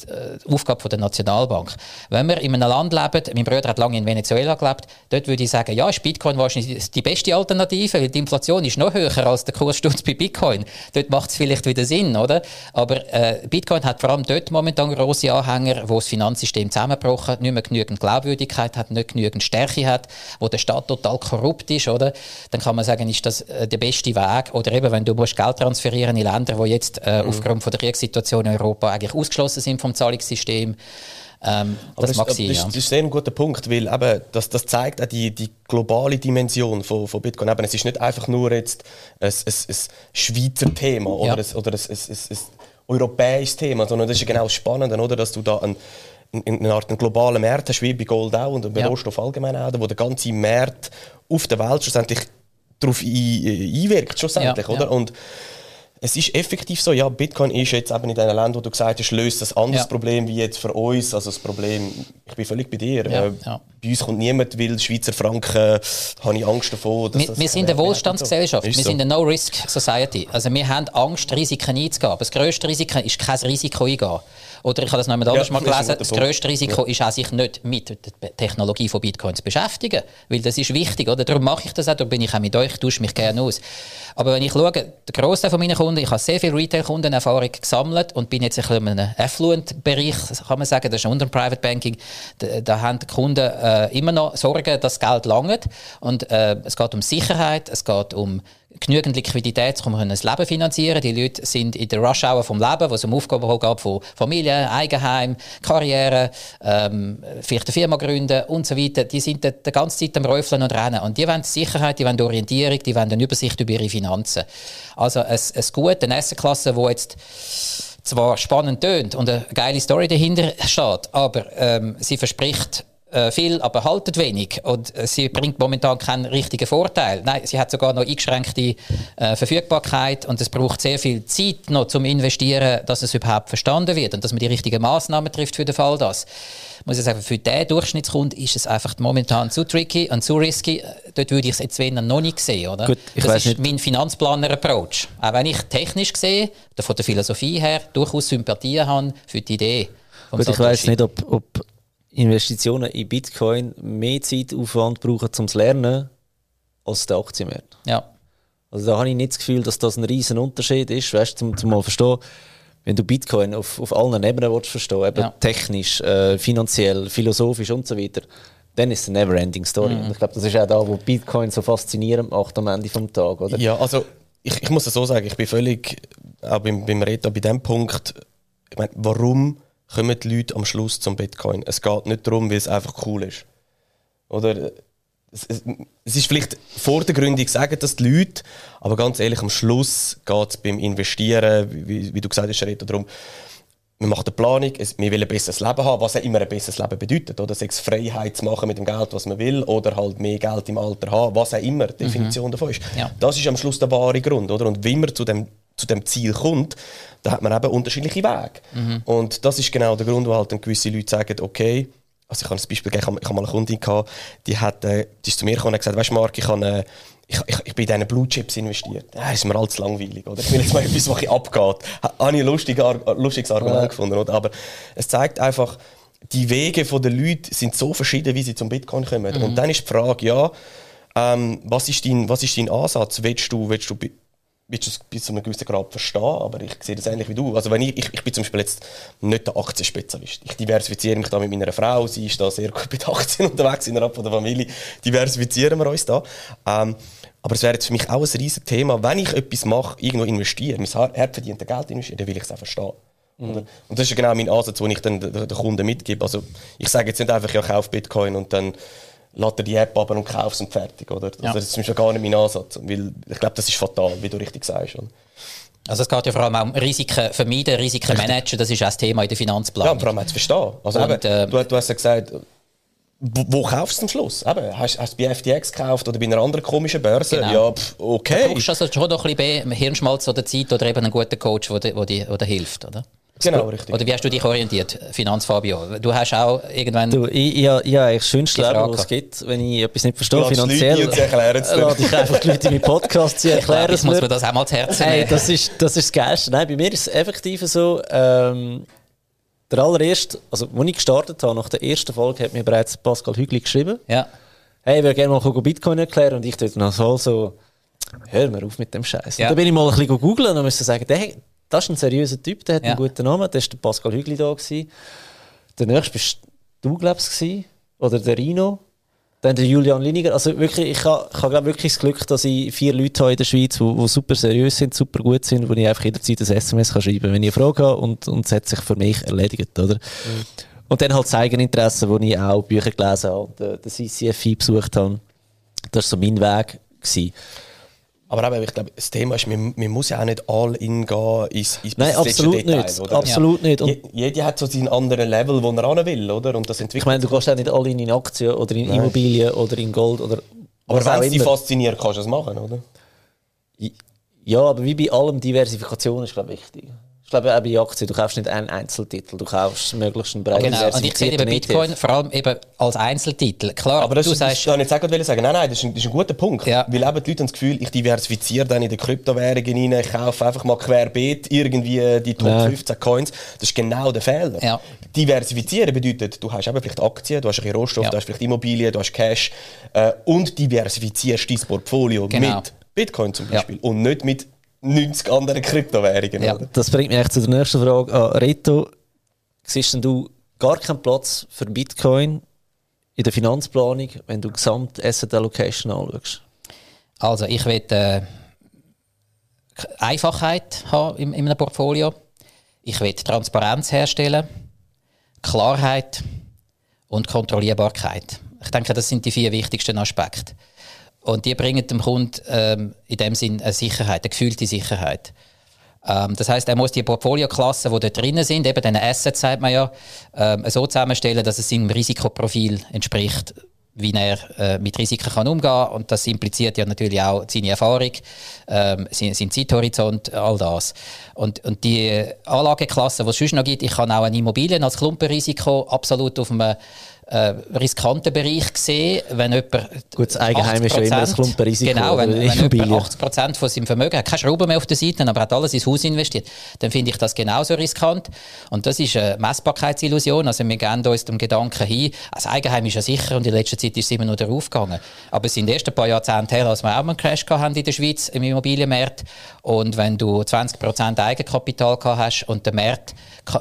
Aufgabe von der Nationalbank. Wenn wir in einem Land leben, mein Bruder hat lange in Venezuela gelebt, dort würde ich sagen, ja, ist Bitcoin wahrscheinlich die beste Alternative, weil die Inflation ist noch höher als der Kurssturz bei Bitcoin. Dort macht es vielleicht wieder Sinn, oder? Aber äh, Bitcoin hat vor allem dort momentan große Anhänger, wo das Finanzsystem zusammengebrochen hat, nicht mehr genügend Glaubwürdigkeit hat, nicht genügend Stärke hat, wo der Staat total korrupt ist, oder? Dann kann man sagen, ist das äh, der beste Weg. Oder eben, wenn du musst Geld transferieren in Länder, die jetzt äh, Mhm. aufgrund von der Kriegssituation in Europa eigentlich ausgeschlossen sind vom Zahlungssystem. Ähm, Aber das mag das, sein, das, ja. das ist sehr ein guter Punkt, weil eben, das, das zeigt auch die, die globale Dimension von, von Bitcoin. Eben, es ist nicht einfach nur jetzt ein, ein, ein Schweizer Thema oder, Ja. ein, oder ein, ein, ein, europäisches Thema, sondern das ist genau das Spannende, oder? dass du da ein, in eine Art einen globalen Markt hast, wie bei Gold auch und bei Ja. Rohstoff allgemein auch, wo der ganze Markt auf der Welt schlussendlich darauf ein, einwirkt, schlussendlich, Ja, oder? Und es ist effektiv so, ja, Bitcoin ist jetzt eben in den Ländern, wo du gesagt hast, löst das anderes Ja. Problem wie jetzt für uns. Also das Problem, ich bin völlig bei dir. Ja, äh, ja. Bei uns kommt niemand, weil Schweizer Franken, äh, habe ich Angst davor. dass Wir, das wir sind eine Wohlstandsgesellschaft. so. Wir so. sind eine No-Risk-Society. Also wir haben Angst, Risiken einzugehen. Aber das grösste Risiko ist kein Risiko eingehen. Oder ich habe das noch jemand anders Ja, mal gelesen. Das grösste Risiko ist auch, sich nicht mit der Technologie von Bitcoin zu beschäftigen. Weil das ist wichtig. Oder? Darum mache ich das auch. Darum bin ich auch mit euch. Tausche mich gerne aus. Aber wenn ich schaue, der Großteil von meinen Kunden, ich habe sehr viel Retail-Kundenerfahrung gesammelt und bin jetzt ein bisschen in einem Affluent-Bereich, kann man sagen, das ist unter dem Private Banking. Da, da haben die Kunden äh, immer noch Sorgen, dass das Geld langt. Und äh, es geht um Sicherheit, es geht um genügend Liquidität, um das Leben finanzieren. Die Leute sind in der Rush-Hour vom Leben, wo es um Aufgaben geht von Familie, Eigenheim, Karriere, ähm, vielleicht eine Firma gründen und so weiter. Die sind die ganze Zeit am Räufeln und Rennen. Und die wollen Sicherheit, die wollen Orientierung, die wollen eine Übersicht über ihre Finanzen. Also ein, ein gut, eine Assetklasse, wo jetzt zwar spannend tönt und eine geile Story dahinter steht, aber ähm, sie verspricht äh, viel, aber haltet wenig. Und äh, sie bringt momentan keinen richtigen Vorteil. Nein, sie hat sogar noch eingeschränkte äh, Verfügbarkeit und es braucht sehr viel Zeit noch zum Investieren, dass es überhaupt verstanden wird und dass man die richtigen Maßnahmen trifft für den Fall das. Muss ich sagen, für den Durchschnittskund ist es einfach momentan zu tricky und zu risky. Äh, Dort würde ich es jetzt wenn noch nicht sehen, oder? Gut, ich das ist nicht. mein Finanzplaner-Approach. Auch wenn ich technisch gesehen, von der Philosophie her, durchaus Sympathie habe für die Idee. Gut, ich weiß nicht, ob, ob Investitionen in Bitcoin mehr Zeitaufwand brauchen zum Lernen als der Aktienmarkt. Ja. Also da habe ich nicht das Gefühl, dass das ein riesen Unterschied ist, weißt, zum, zum mal verstehen, wenn du Bitcoin auf, auf allen Ebenen willst verstehen, eben Ja. technisch, äh, finanziell, philosophisch und so weiter, dann ist es eine never-ending Story. Mhm. Und ich glaube, das ist auch da, wo Bitcoin so faszinierend macht am Ende vom Tag, oder? Ja, also ich, ich muss es so sagen, ich bin völlig, auch beim, beim Reto, bei dem Punkt, ich meine, warum kommen die Leute am Schluss zum Bitcoin? Es geht nicht darum, weil es einfach cool ist. Oder es, es, es ist vielleicht vordergründig sagen das die Leute, aber ganz ehrlich, am Schluss geht es beim Investieren, wie, wie du gesagt hast, Reto, darum, man macht eine Planung, es, wir wollen ein besseres Leben haben, was auch immer ein besseres Leben bedeutet. Oder sei es Freiheit zu machen mit dem Geld, was man will, oder halt mehr Geld im Alter haben, was auch immer die Definition mhm. davon ist. Ja. Das ist am Schluss der wahre Grund. Oder? Und wie man zu dem, zu dem Ziel kommt, da hat man eben unterschiedliche Wege. Mhm. Und das ist genau der Grund, wo halt dann gewisse Leute sagen, okay, also ich habe ein Beispiel gegeben, ich habe mal eine Kundin gehabt, die, hat, äh, die ist zu mir gekommen und gesagt, weißt du Marc, ich habe äh, ich, ich, ich bin in diese Blue Chips investiert. Das ist mir allzu langweilig. Oder? Ich will jetzt mal etwas, was abgeht. Habe ich ein lustiges, lustiges Argument ja. gefunden. Oder? Aber es zeigt einfach, die Wege der Leute sind so verschieden, wie sie zum Bitcoin kommen. Mhm. Und dann ist die Frage, ja, ähm, was, ist dein, was ist dein Ansatz? Willst du, willst du bis zu einem gewissen Grad verstehen, aber ich sehe das ähnlich wie du. Also wenn ich, ich, ich bin zum Beispiel jetzt nicht der Aktienspezialist. Ich diversifiziere mich da mit meiner Frau, sie ist da sehr gut mit Aktien unterwegs innerhalb von der Familie. Diversifizieren wir uns da. Ähm, aber es wäre jetzt für mich auch ein riesiges Thema, wenn ich etwas mache, irgendwo investiere, mein hart verdiente Geld investiere, dann will ich es auch verstehen. Mhm. Und das ist genau mein Ansatz, den ich dann den, Kunden mitgebe. Also ich sage jetzt nicht einfach, ja, kauf Bitcoin und dann lädt er die App ab und kauft es fertig. Oder? Also Das ist zum Beispiel gar nicht mein Ansatz. Weil ich glaube, das ist fatal, wie du richtig sagst. Oder? Also es geht ja vor allem auch um Risiken vermeiden, Risiken managen, das ist auch das Thema in der Finanzplanung. Ja, und vor allem auch zu verstehen. Also und, eben, äh, du, du, hast ja gesagt, wo, wo kaufst du am Schluss? Eben, hast, hast du bei FTX gekauft oder bei einer anderen komischen Börse? Genau. Ja, pff, okay. Du brauchst also schon noch ein bisschen Hirnschmalz oder Zeit oder eben einen guten Coach, der dir hilft, oder? Genau, richtig. Oder wie hast du dich orientiert, Finanzfabio? Du hast auch irgendwann. Du, ich, ja, ja, ich schönste Leben, was es gibt, wenn ich etwas nicht verstehe, finanziell. Leute, es lade ich einfach die Leute in meinen Podcast, sie erklären es mir. muss man das auch mal zu Herzen nehmen. Hey, das ist, das ist das Geilste. Nein, bei mir ist es effektiv so, ähm, der allererste, also als ich gestartet habe, nach der ersten Folge, hat mir bereits Pascal Hügli geschrieben. Ja. Hey, ich würde gerne mal Bitcoin erklären und ich tue dann so, so hör mir auf mit dem Scheiß. Ja. Und dann bin ich mal ein bisschen googeln und musste sagen, hey, das ist ein seriöser Typ, der hat ja. einen guten Namen. Das war der Pascal Hügli da. Gewesen. Der nächste bist du, glaubst du, oder der Rino. Dann der Julian Liniger. Also wirklich, ich habe, ich habe wirklich das Glück, dass ich vier Leute habe in der Schweiz, die, die super seriös sind, super gut sind, wo ich einfach jederzeit ein SMS kann schreiben kann, wenn ich eine Frage habe und, und es hat sich für mich erledigt. Oder? Mhm. Und dann halt das Eigeninteresse, wo ich auch Bücher gelesen habe und den, den CCFI besucht habe. Das war so mein Weg. Gewesen. Aber eben, ich glaube, das Thema ist, man, man muss ja auch nicht all in gehen ins, ins Nein, absolut Detail, nicht. Oder? Absolut ja. nicht. Und jeder hat so seinen anderen Level, wo er hin will, oder? Und das entwickelt ich meine, du gehst auch nicht all in, in Aktien oder in Nein. Immobilien oder in Gold oder Aber wenn es dich fasziniert, kannst du es machen, oder? Ja, aber wie bei allem, Diversifikation ist, glaube ich, wichtig glaube, auch bei Aktien, du kaufst nicht einen Einzeltitel, du kaufst möglichst einen breiten Genau, und ich sehe eben Bitcoin ETF. vor allem eben als Einzeltitel. Klar, aber das, du sagst... Das, ich nicht sagen. Nein, nein, das ist ein, das ist ein guter Punkt. Ja. Weil eben die Leute haben das Gefühl, ich diversifiziere dann in die Kryptowährungen rein, ich kaufe einfach mal querbeet irgendwie die Top ja. 15 Coins. Das ist genau der Fehler. Ja. Diversifizieren bedeutet, du hast eben vielleicht Aktien, du hast ein Rohstoff, ja. du hast vielleicht Immobilien, du hast Cash äh, und diversifizierst dein Portfolio genau. mit Bitcoin zum Beispiel und nicht mit 90 andere Kryptowährungen. Ja, das bringt mich zu der nächsten Frage an Reto. Siehst du gar keinen Platz für Bitcoin in der Finanzplanung, wenn du gesamt Asset Allocation anschaust? Also ich will äh, Einfachheit haben in, in einem Portfolio. Ich will Transparenz herstellen, Klarheit und Kontrollierbarkeit. Ich denke, das sind die vier wichtigsten Aspekte. Und die bringen dem Kunden ähm, in dem Sinn eine Sicherheit, eine gefühlte Sicherheit. Ähm, das heißt, er muss die Portfolioklassen, die dort drinnen sind, eben den Assets, sagt man ja, ähm, so zusammenstellen, dass es seinem Risikoprofil entspricht, wie er äh, mit Risiken kann umgehen kann. Und das impliziert ja natürlich auch seine Erfahrung, ähm, sein, sein Zeithorizont, all das. Und, und die Anlageklasse, die es sonst noch gibt, ich kann auch eine Immobilien als Klumpenrisiko absolut auf einem äh, riskanten Bereich gesehen, wenn jemand Gut, das Eigenheim ist ja immer ein Klumpenrisiko. Genau, wenn, wenn jemand 80 von seinem Vermögen hat, keine Schrauben mehr auf der Seite, aber hat alles ins Haus investiert, dann finde ich das genauso riskant. Und das ist eine Messbarkeitsillusion. Also wir gehen uns dem Gedanken hin, das Eigenheim ist ja sicher und in letzter Zeit ist es immer nur darauf gegangen. Aber es sind erst ein paar Jahrzehnte her, als wir auch mal einen Crash haben in der Schweiz im Immobilienmarkt. Und wenn du 20% Eigenkapital gehabt hast und der Markt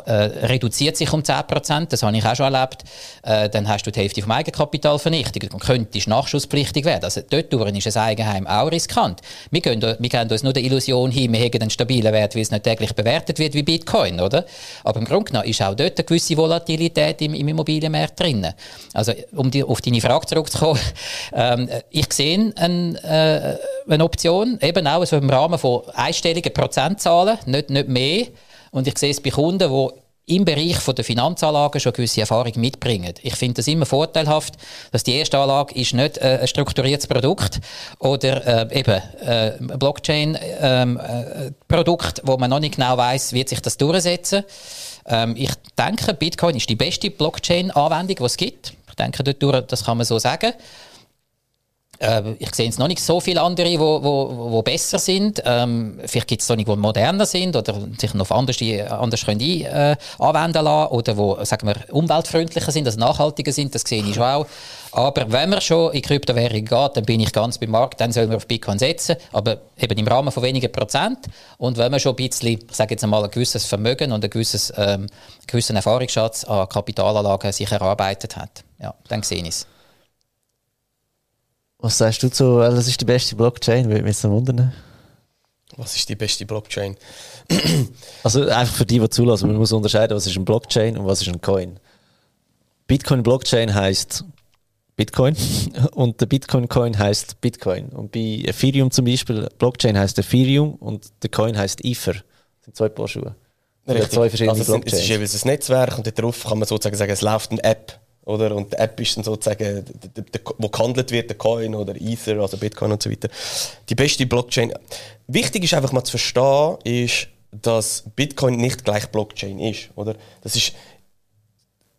äh, reduziert sich um 10%, das habe ich auch schon erlebt, äh, dann hast du die Hälfte vom Eigenkapital vernichtet und könntest nachschusspflichtig werden. Also dort ist ein Eigenheim auch riskant. Wir gehen, wir gehen uns nur der Illusion hin, wir haben einen stabilen Wert, weil es nicht täglich bewertet wird wie Bitcoin, oder? Aber im Grunde genommen ist auch dort eine gewisse Volatilität im, im Immobilienmarkt drin. Also um die, auf deine Frage zurückzukommen, ähm, ich sehe ein, äh, eine Option, eben auch so im Rahmen von einstelligen Prozentzahlen, nicht, nicht mehr. Und ich sehe es bei Kunden, die im Bereich der Finanzanlagen schon gewisse Erfahrung mitbringen. Ich finde das immer vorteilhaft, dass die erste Anlage ist nicht äh, ein strukturiertes Produkt oder äh, eben äh, ein Blockchain-Produkt, ähm, äh, wo man noch nicht genau weiß, wie sich das durchsetzen. Ähm, ich denke, Bitcoin ist die beste Blockchain-Anwendung, die es gibt. Ich denke, das kann man so sagen. Äh, ich sehe jetzt noch nicht so viele andere, die wo, wo, wo besser sind. Ähm, vielleicht gibt es nicht, die moderner sind oder sich noch anders, anders können ein, äh, anwenden lassen oder wo, sagen wir, umweltfreundlicher sind, also nachhaltiger sind, das sehe ich schon auch. Aber wenn man schon in Kryptowährungen geht, dann bin ich ganz beim Markt, dann soll man auf Bitcoin setzen, aber eben im Rahmen von wenigen Prozent. Und wenn man schon ein bisschen, ich sage jetzt einmal, ein gewisses Vermögen und ein gewisses, ähm, gewissen Erfahrungsschatz an Kapitalanlagen sich erarbeitet hat, ja, dann sehe ich es. Was sagst du zu, was ist die beste Blockchain? Würde mich jetzt wundern. Was ist die beste Blockchain? also einfach für die, die zulassen, man muss unterscheiden, was ist ein Blockchain und was ist ein Coin. Bitcoin Blockchain heißt Bitcoin und der Bitcoin Coin heißt Bitcoin. Und bei Ethereum zum Beispiel, Blockchain heißt Ethereum und der Coin heißt Ether. Das sind zwei Paar Schuhe. Zwei verschiedene also Blockchains. Es ist jeweils ein Netzwerk und darauf kann man sozusagen sagen, es läuft eine App. Oder? Und die App ist dann sozusagen, wo gehandelt wird, der Coin oder Ether, also Bitcoin und so weiter. Die beste Blockchain. Wichtig ist einfach mal zu verstehen, ist, dass Bitcoin nicht gleich Blockchain ist. Oder? Das ist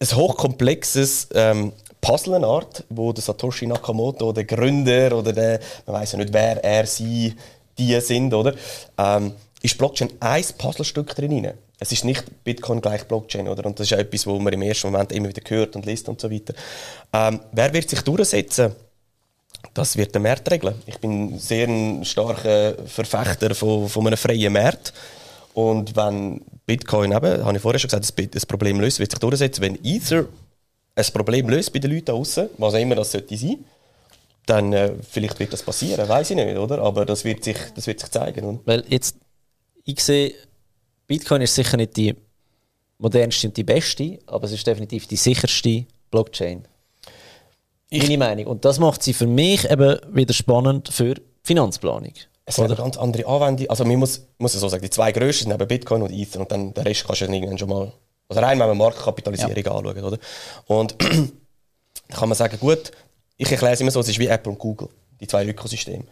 ein hochkomplexes ähm, Puzzle-Art, wo der Satoshi Nakamoto, der Gründer oder der, man weiß ja nicht, wer er, sie, die sind, oder? Ähm, ist Blockchain ein Puzzlestück drin. Es ist nicht Bitcoin gleich Blockchain, oder? Und das ist ja etwas, was man im ersten Moment immer wieder hört und liest und so weiter. Ähm, wer wird sich durchsetzen? Das wird der Markt regeln. Ich bin sehr ein starker Verfechter von, von einem freien Markt. Und wenn Bitcoin eben, habe ich vorher schon gesagt, das Problem löst, wird sich durchsetzen. Wenn Ether ein Problem löst bei den Leuten außen, was auch immer das sollte sein, dann äh, vielleicht wird das passieren, weiß ich nicht, oder? Aber das wird sich, das wird sich zeigen. Oder? Weil jetzt, ich sehe Bitcoin ist sicher nicht die modernste und die beste, aber es ist definitiv die sicherste Blockchain. Ich Meine Meinung. Und das macht sie für mich eben wieder spannend für Finanzplanung. Es ist eine ganz andere Anwendung. Also man muss, muss so sagen, die zwei grössten sind eben Bitcoin und Ether und dann der Rest kannst du irgendwann schon mal, also rein wenn man Marktkapitalisierung ja. anschaut, oder? Und dann kann man sagen, gut, ich erkläre es immer so, es ist wie Apple und Google, die zwei Ökosysteme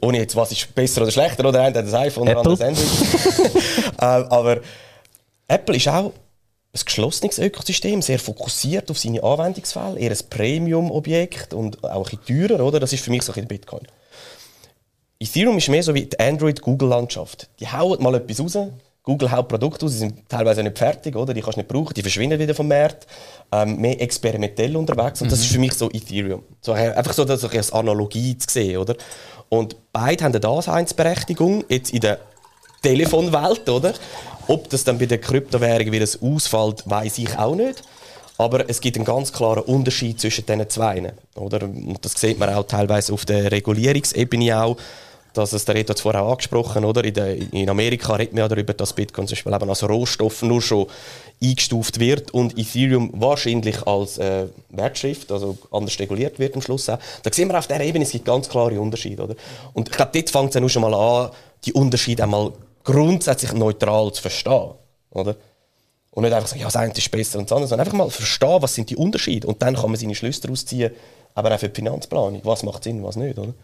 ohne jetzt, was ist besser oder schlechter, oder einer hat das iPhone oder andere Android. äh, aber Apple ist auch ein geschlossenes Ökosystem, sehr fokussiert auf seine Anwendungsfälle, eher ein Premium-Objekt und auch ein bisschen teurer, oder? Das ist für mich so ein Bitcoin. Ethereum ist mehr so wie die Android-Google-Landschaft. Die hauen mal etwas raus, Google haut Produkte aus, die sind teilweise nicht fertig, oder? Die kannst du nicht brauchen, die verschwinden wieder vom Markt. Ähm, mehr experimentell unterwegs. Und das mhm. ist für mich so Ethereum. So, einfach so, so als Analogie zu sehen, oder? Und beide haben eine Daseinsberechtigung, jetzt in der Telefonwelt, oder? Ob das dann bei der Kryptowährung wieder ausfällt, weiß ich auch nicht. Aber es gibt einen ganz klaren Unterschied zwischen diesen zwei. Oder? Und das sieht man auch teilweise auf der Regulierungsebene auch. Dass es, der Reto hat es vorher angesprochen, oder? In, der, in Amerika redet man ja darüber, dass Bitcoin zum Beispiel eben als Rohstoff nur schon eingestuft wird und Ethereum wahrscheinlich als äh, Wertschrift, also anders reguliert wird am Schluss auch. Da sehen wir auf dieser Ebene, es gibt ganz klare Unterschiede. Oder? Und ich glaube, dort fängt es ja schon mal an, die Unterschiede einmal grundsätzlich neutral zu verstehen. Oder? Und nicht einfach sagen, ja, das eine ist besser und das andere, sondern einfach mal verstehen, was sind die Unterschiede. Und dann kann man seine Schlüsse daraus ziehen, aber auch für die Finanzplanung. Was macht Sinn, was nicht, oder?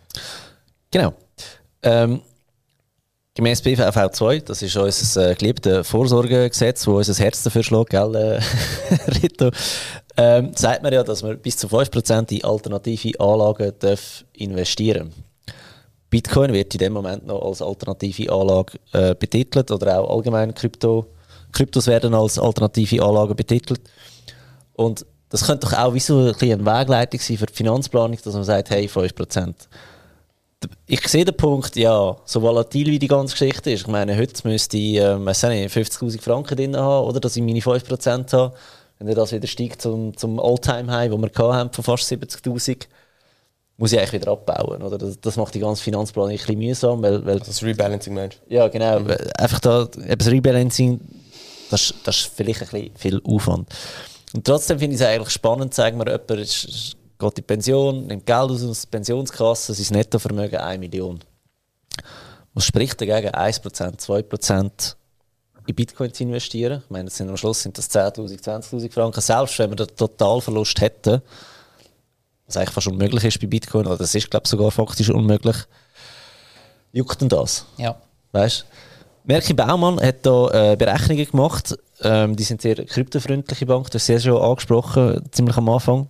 Genau. Ähm, Gemäß BVV 2, das ist unser äh, geliebtes Vorsorgegesetz, wo unser Herz dafür schlägt, gell, äh, Rito, ähm, sagt man ja, dass man bis zu 5% in alternative Anlagen darf investieren. Bitcoin wird in dem Moment noch als alternative Anlage äh, betitelt oder auch allgemein Krypto, Kryptos werden als alternative Anlagen betitelt. Und das könnte doch auch wie so ein eine Wegleitung sein für die Finanzplanung, dass man sagt, hey, 5% ich sehe den Punkt, ja, so volatil wie die ganze Geschichte ist. Ich meine, heute müsste ich, ähm, 50.000 Franken drin haben, oder, dass ich meine 5% habe. Wenn das wieder steigt zum, zum All-Time-High, wo wir haben, von fast 70.000, muss ich eigentlich wieder abbauen. Oder? Das, das macht die ganze Finanzplanung ein bisschen mühsam. Weil, weil, das Rebalancing meinst Ja, genau. Mhm. Einfach da, eben das Rebalancing, das, das ist vielleicht ein bisschen viel Aufwand. Und trotzdem finde ich es eigentlich spannend, sagen wir, jemand ist geht in Pension, nimmt Geld aus der Pensionskasse, sein Nettovermögen 1 Million. Was spricht dagegen? 1%, 2%? in Bitcoin zu investieren. Ich meine, sind am Schluss sind das 10.000, 20.000 Franken. Selbst wenn wir den Totalverlust hätten, was eigentlich fast unmöglich ist bei Bitcoin, oder das ist, glaube ich, sogar faktisch unmöglich, juckt denn das? Ja. Weißt Merki Baumann hat da äh, Berechnungen gemacht. Ähm, die sind sehr kryptofreundliche Bank, das ist sehr schon angesprochen, ziemlich am Anfang.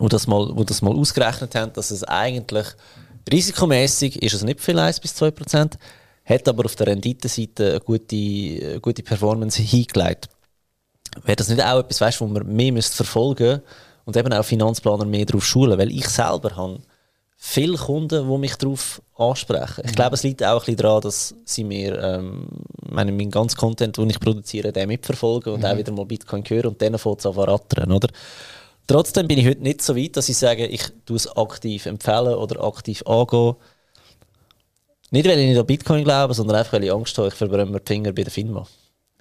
Wo das mal, wo das mal ausgerechnet haben, dass es eigentlich risikomäßig ist es nicht viel 1 bis 2 Prozent, hat aber auf der Renditenseite eine gute, eine gute Performance hingelegt. Wäre das nicht auch etwas, weißt, wo man mehr verfolgen müsste und eben auch Finanzplaner mehr darauf schulen? Weil ich selber habe viele Kunden, die mich darauf ansprechen. Ich glaube, es liegt auch ein bisschen daran, dass sie mir ähm, meine, meinen ganzen Content, den ich produziere, den mitverfolgen und mhm. auch wieder mal Bitcoin hören und dann fängt es an rattern, oder? Trotzdem bin ich heute nicht so weit, dass ich sage, ich tue es aktiv empfehlen oder aktiv angehen. Nicht, weil ich nicht an Bitcoin glaube, sondern einfach, weil ich Angst habe, ich verbrenne mir die Finger bei der FINMA.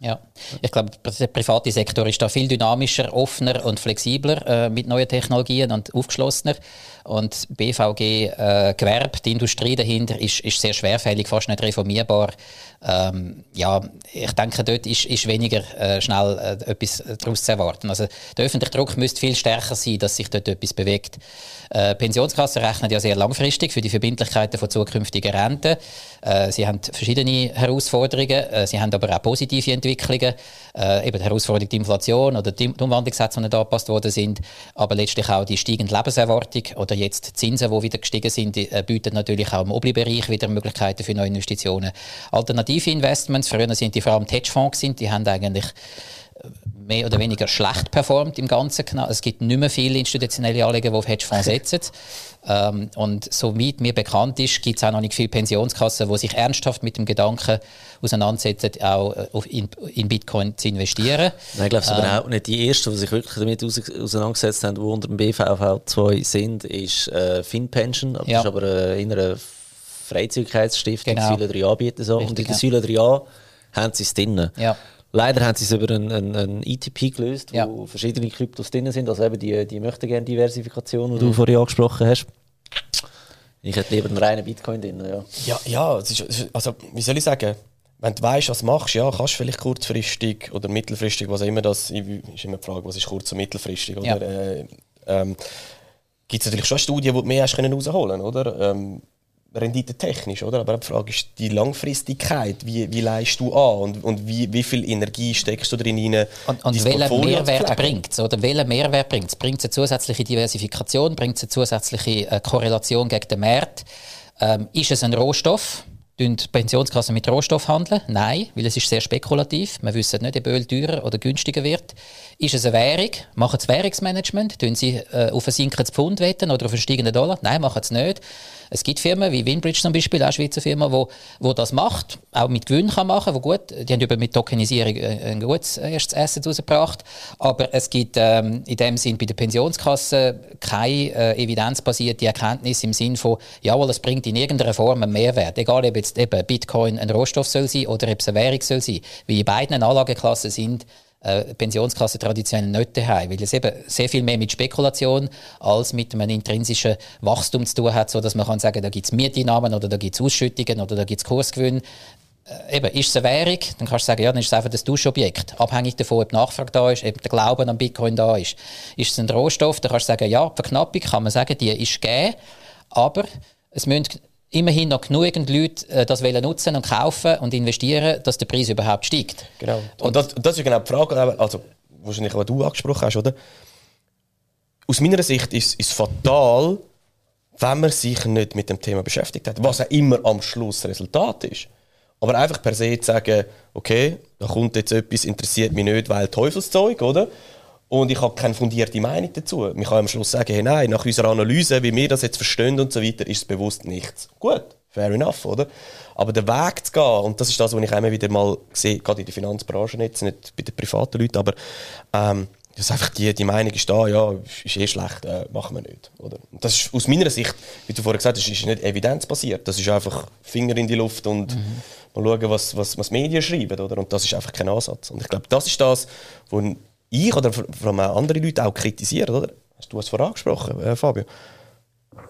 Ja, ich glaube, der private Sektor ist da viel dynamischer, offener und flexibler äh, mit neuen Technologien und aufgeschlossener. Und BVG äh, Gewerbe, die Industrie dahinter, ist, ist sehr schwerfällig, fast nicht reformierbar. Ähm, ja, ich denke, dort ist, ist weniger äh, schnell äh, etwas daraus zu erwarten. Also der öffentliche Druck müsste viel stärker sein, dass sich dort etwas bewegt. Äh, Pensionskassen rechnen ja sehr langfristig für die Verbindlichkeiten von zukünftigen Renten. Äh, sie haben verschiedene Herausforderungen, äh, sie haben aber auch positive Entwicklungen, äh, eben die Herausforderung die Inflation oder die Umwandlungssätze, die nicht angepasst worden sind, aber letztlich auch die steigende Lebenserwartung oder jetzt die Zinsen, die wieder gestiegen sind, äh, bieten natürlich auch im Obli-Bereich wieder Möglichkeiten für neue Investitionen. Alternative Investments, früher sind die vor allem die Hedgefonds, die haben eigentlich äh, mehr oder weniger schlecht performt im Ganzen. Es gibt nicht mehr viele institutionelle Anleger, die auf Hedgefonds setzen. Ähm, und soweit mir bekannt ist, gibt es auch noch nicht viele Pensionskassen, die sich ernsthaft mit dem Gedanken auseinandersetzen, auch äh, in, in Bitcoin zu investieren. Nein, ich glaube, es ähm, aber auch nicht die ersten, die sich wirklich damit auseinandergesetzt haben, die unter dem BVV 2 sind, ist äh, FinPension. Das ja. ist aber äh, in einer Freizügigkeitsstiftung, genau. Säule 3 anbieten. So. Richtig, und in der ja. Säule 3a haben sie es drin. Ja. Leider haben sie es über einen, einen, einen ETP gelöst, wo ja. verschiedene Kryptos drin sind. Also eben die, die möchten gerne Diversifikation, die mhm. du vorhin angesprochen hast. Ich hätte lieber einen reinen Bitcoin drin, ja. Ja, ja ist, also wie soll ich sagen, wenn du weißt, was du machst, ja, kannst du vielleicht kurzfristig oder mittelfristig, was auch immer das ist, immer die Frage, was ist kurz- und mittelfristig, oder? Ja. Äh, ähm, Gibt es natürlich schon Studien, die du mehr hast können rausholen, oder? Ähm, Rendite technisch, oder? Aber die Frage ist die Langfristigkeit. Wie, wie leistest du an und, und wie, wie viel Energie steckst du drin rein? Und, und welchen Mehrwert bringt es? Oder welchen Mehrwert bringt es? Bringt es eine zusätzliche Diversifikation? Bringt es eine zusätzliche äh, Korrelation gegen den Markt? Ähm, ist es ein Rohstoff? Tun Pensionskassen mit Rohstoff handeln? Nein, weil es ist sehr spekulativ. Wir wissen nicht, ob Öl teurer oder günstiger wird. Ist es eine Währung? Machen sie Währungsmanagement? Tun sie äh, auf ein sinkendes Pfund wetten oder auf einen steigenden Dollar? Nein, machen sie nicht. Es gibt Firmen wie Winbridge zum Beispiel, auch eine Schweizer Firma, wo, wo das macht, auch mit Gewinn kann machen, wo gut, die haben über mit Tokenisierung äh, ein gutes erstes Asset rausgebracht, aber es gibt ähm, in dem Sinn bei der Pensionskasse keine äh, evidenzbasierte Erkenntnis im Sinn von, jawohl, es bringt in irgendeiner Form einen Mehrwert, egal ob jetzt eben Bitcoin ein Rohstoff soll sein oder ob es eine Währung soll sein, weil in beiden Anlageklassen sind äh, Pensionskasse traditionell nicht daheim, weil es eben sehr viel mehr mit Spekulation als mit einem intrinsischen Wachstum zu tun hat, sodass man kann sagen, da gibt es Mieteinnahmen oder da gibt es Ausschüttungen oder da gibt es Kursgewinn. Äh, eben, ist es eine Währung, dann kannst du sagen, ja, dann ist es einfach das Duschobjekt. Abhängig davon, ob Nachfrage da ist, ob der Glauben an Bitcoin da ist. Ist es ein Rohstoff, dann kannst du sagen, ja, die Verknappung kann man sagen, die ist gegeben, aber es müssen immerhin noch genügend Leute äh, das wollen nutzen und kaufen und investieren, dass der Preis überhaupt steigt. Genau. Und das, das ist genau die Frage, also wahrscheinlich, was du angesprochen hast, oder? Aus meiner Sicht ist es fatal, wenn man sich nicht mit dem Thema beschäftigt hat, was auch immer am Schluss Resultat ist. Aber einfach per se zu sagen, okay, da kommt jetzt etwas, interessiert mich nicht, weil Teufelszeug, oder? Und ich habe keine fundierte Meinung dazu. Ich kann am Schluss sagen, hey, nein, nach unserer Analyse, wie wir das jetzt verstehen und so weiter, ist es bewusst nichts. Gut, fair enough, oder? Aber den Weg zu gehen, und das ist das, was ich immer wieder mal sehe, gerade in der Finanzbranche jetzt, nicht bei den privaten Leuten, aber ähm, dass einfach die, die Meinung ist da, ja, ist eh schlecht, äh, machen wir nicht. Oder? Und das ist aus meiner Sicht, wie du vorher gesagt hast, ist nicht evidenzbasiert. Das ist einfach Finger in die Luft und mhm. mal schauen, was, was, was Medien schreiben. Oder? Und das ist einfach kein Ansatz. Und ich glaube, das ist das, wo ich oder vor andere Leute auch kritisieren, oder? Hast du es vorher angesprochen, äh, Fabio?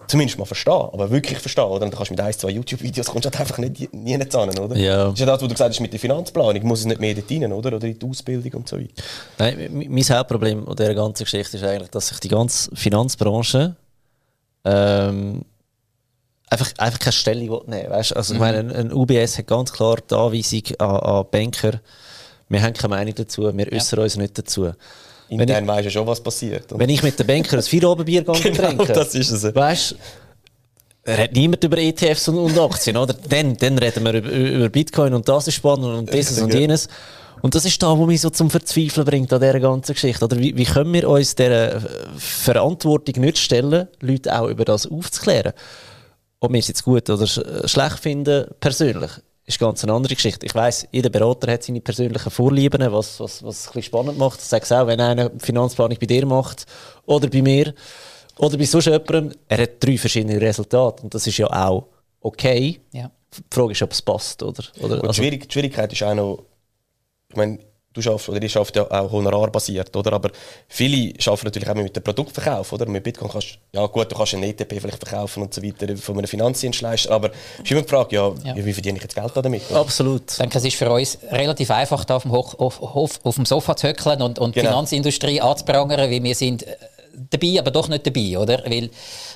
zumindest mal verstehen, aber wirklich verstehen, oder? Und dann kannst du mit ein, zwei YouTube-Videos kommst du halt einfach nicht nie nicht an, oder? Ja. Das ist ja das, was du gesagt hast mit der Finanzplanung, muss es nicht mehr dort rein, oder? Oder in die Ausbildung und so weiter. Nein, mein Hauptproblem an dieser ganzen Geschichte ist eigentlich, dass sich die ganze Finanzbranche ähm, einfach, einfach keine will nehmen weißt? Also, ich meine, ein, ein UBS hat ganz klar die Anweisung an, an Banker, wir haben keine Meinung dazu, wir äußern uns nicht dazu. Intern weisst du schon, was passiert. oder? Wenn ich mit den Banker ein Feierabendbier gehe Genau, trinke, das ist es. weißt hat niemand über ETFs und, und Aktien, oder? Dann, dann reden wir über, über Bitcoin und das ist spannend und dieses und jenes. Und das ist da, wo mich so zum Verzweifeln bringt an dieser ganzen Geschichte. Oder wie, wie können wir uns dieser äh, Verantwortung nicht stellen, Leute auch über das aufzuklären? Ob wir es jetzt gut oder sch schlecht finden, persönlich, ist ganz eine andere Geschichte. Ich weiss, jeder Berater hat seine persönlichen Vorlieben, was, was, was ein bisschen spannend macht. Ich sage es auch, wenn einer Finanzplanung bei dir macht oder bei mir oder bei sonst jemandem, er hat drei verschiedene Resultate und das ist ja auch okay. Ja. Die Frage ist, ob es passt, oder? oder Und die, also, Schwierig, die Schwierigkeit ist auch noch, ich meine, du schaffst, oder ich schafft ja auch honorarbasiert, oder? Aber viele arbeiten natürlich auch mit dem Produktverkauf, oder? Mit Bitcoin kannst ja gut, du kannst einen ETP vielleicht verkaufen und so weiter von einem Finanzdienstleister, aber es ist immer die Frage, ja, Ja. wie verdiene ich jetzt Geld damit? oder? absolut. Ich denke, es ist für uns relativ einfach, da auf dem, Hoch, auf, auf, auf dem Sofa zu höckeln und, und die Genau. Finanzindustrie anzuprangern, weil wir sind äh, dabei, aber doch nicht dabei, oder? Weil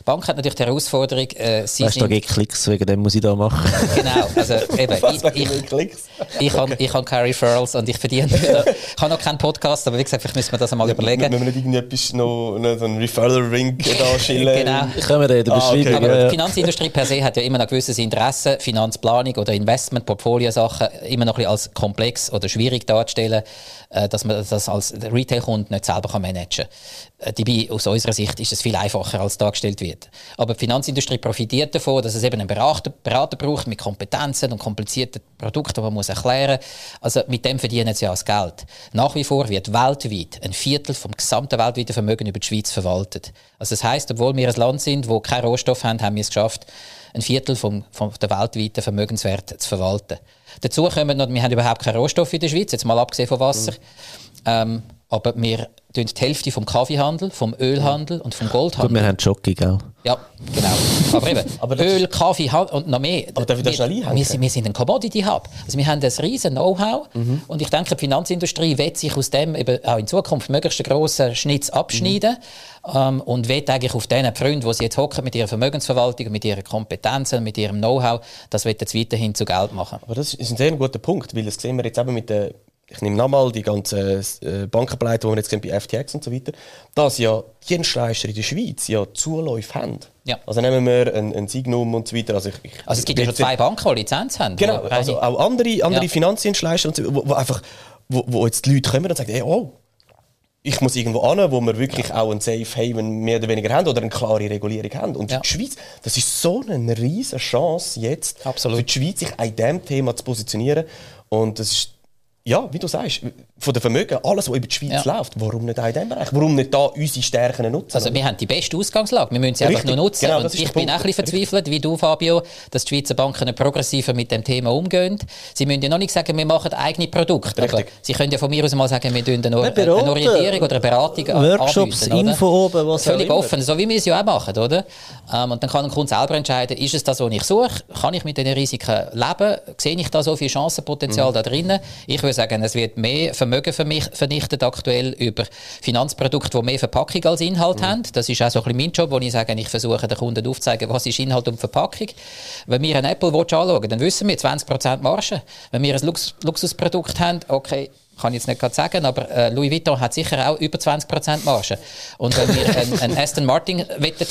die Bank hat natürlich die Herausforderung, äh, sie Weißt du, da gibt Klicks, wegen dem muss ich da machen. Genau, also eben, Was ich, ich, Klicks? ich habe ich hab keine Referrals und ich verdiene... ich habe noch keinen Podcast, aber wie gesagt, vielleicht müssen wir das einmal überlegen. Wenn wir nicht irgendetwas noch, noch so einen Referral-Ring da schillen. Genau. Können wir in der Ah, okay. Beschreibung. Aber ja, die ja. Finanzindustrie per se hat ja immer noch gewisses Interesse, Finanzplanung oder Investment, Portfoliosachen immer noch ein bisschen als komplex oder schwierig darzustellen, äh, dass man das als Retail-Kunde nicht selber kann managen kann. Äh, Dabei, aus unserer Sicht, ist es viel einfacher, als dargestellt wird. Aber die Finanzindustrie profitiert davon, dass es eben einen Berater, Berater braucht mit Kompetenzen und komplizierten Produkten, die man muss erklären muss. Also mit dem verdienen sie ja das Geld. Nach wie vor wird weltweit ein Viertel vom gesamten weltweiten Vermögen über die Schweiz verwaltet. Also das heißt, obwohl wir ein Land sind, wo keinen Rohstoff haben, haben wir es geschafft, ein Viertel vom, vom der weltweiten Vermögenswert zu verwalten. Dazu kommen noch, wir haben überhaupt keinen Rohstoff in der Schweiz, jetzt mal abgesehen von Wasser. Ähm, aber wir tun die Hälfte vom Kaffeehandel, vom Ölhandel und vom Gut, Goldhandel. wir haben Jockey, gell? Ja, genau. Aber eben, Aber das Öl, Kaffee und noch mehr. Aber darf ich da wir, schnell einhaken? wir, sind, wir sind ein Commodity-Hub. Also wir haben ein riesen Know-how Mhm. und ich denke, die Finanzindustrie wird sich aus dem eben auch in Zukunft möglichst einen grossen Schnitz abschneiden ähm, und wird eigentlich auf diesen Pfründen, wo sie jetzt hocken mit ihrer Vermögensverwaltung, mit ihren Kompetenzen, mit ihrem Know-how, das wird jetzt weiterhin zu Geld machen. Aber das ist ein sehr guter Punkt, weil das sehen wir jetzt eben mit der, ich nehme nochmal die ganzen äh, Bankenpleiten, die wir jetzt sehen bei FTX und so weiter, dass ja Dienstleister in der Schweiz ja Zuläufe haben. Ja. Also nehmen wir ein, ein Signum und so weiter. Also, ich, ich, Also es gibt ja schon zwei Banken, die Lizenz haben. Genau, also auch andere, andere Ja. Finanzdienstleister, und so, wo, wo einfach, wo, wo jetzt die Leute kommen und sagen, hey, oh, ich muss irgendwo hin, wo wir wirklich auch ein Safe Haven mehr oder weniger haben oder eine klare Regulierung haben. Und Ja. die Schweiz, das ist so eine riesige Chance jetzt Absolut. für die Schweiz, sich an diesem Thema zu positionieren. Und das ist, ja, wie du sagst, von den Vermögen, alles, was über die Schweiz Ja. läuft, warum nicht auch in diesem Bereich? Warum nicht da unsere Stärken nutzen? Also wir haben die beste Ausgangslage, wir müssen sie einfach Richtig, nur nutzen. genau, ich bin auch ein bisschen verzweifelt, wie du, Fabio, dass die Schweizer Banken progressiver mit dem Thema umgehen. Sie müssen ja noch nicht sagen, wir machen eigene Produkte, aber sie können ja von mir aus mal sagen, wir tun eine, beraten. eine Orientierung oder eine Beratung Workshops, anbieten? Info oben, was auch Völlig immer. offen, so wie wir es ja auch machen, oder? Ähm, und dann kann ein Kunde selber entscheiden, ist es das, was ich suche? Kann ich mit diesen Risiken leben? Sehe ich da so viel Chancenpotenzial Mhm. da drinnen? Ich würde sagen, es wird mehr Vermögen mich vernichtet aktuell über Finanzprodukte, die mehr Verpackung als Inhalt Mhm. haben. Das ist auch so ein bisschen mein Job, wo ich sage, ich versuche den Kunden aufzuzeigen, was ist Inhalt und Verpackung. Wenn wir einen Apple Watch anschauen, dann wissen wir 20% Marge. Wenn wir ein Lux Luxusprodukt haben, okay, kann ich jetzt nicht gerade sagen, aber äh, Louis Vuitton hat sicher auch über 20% Marge. Und wenn wir einen, einen Aston Martin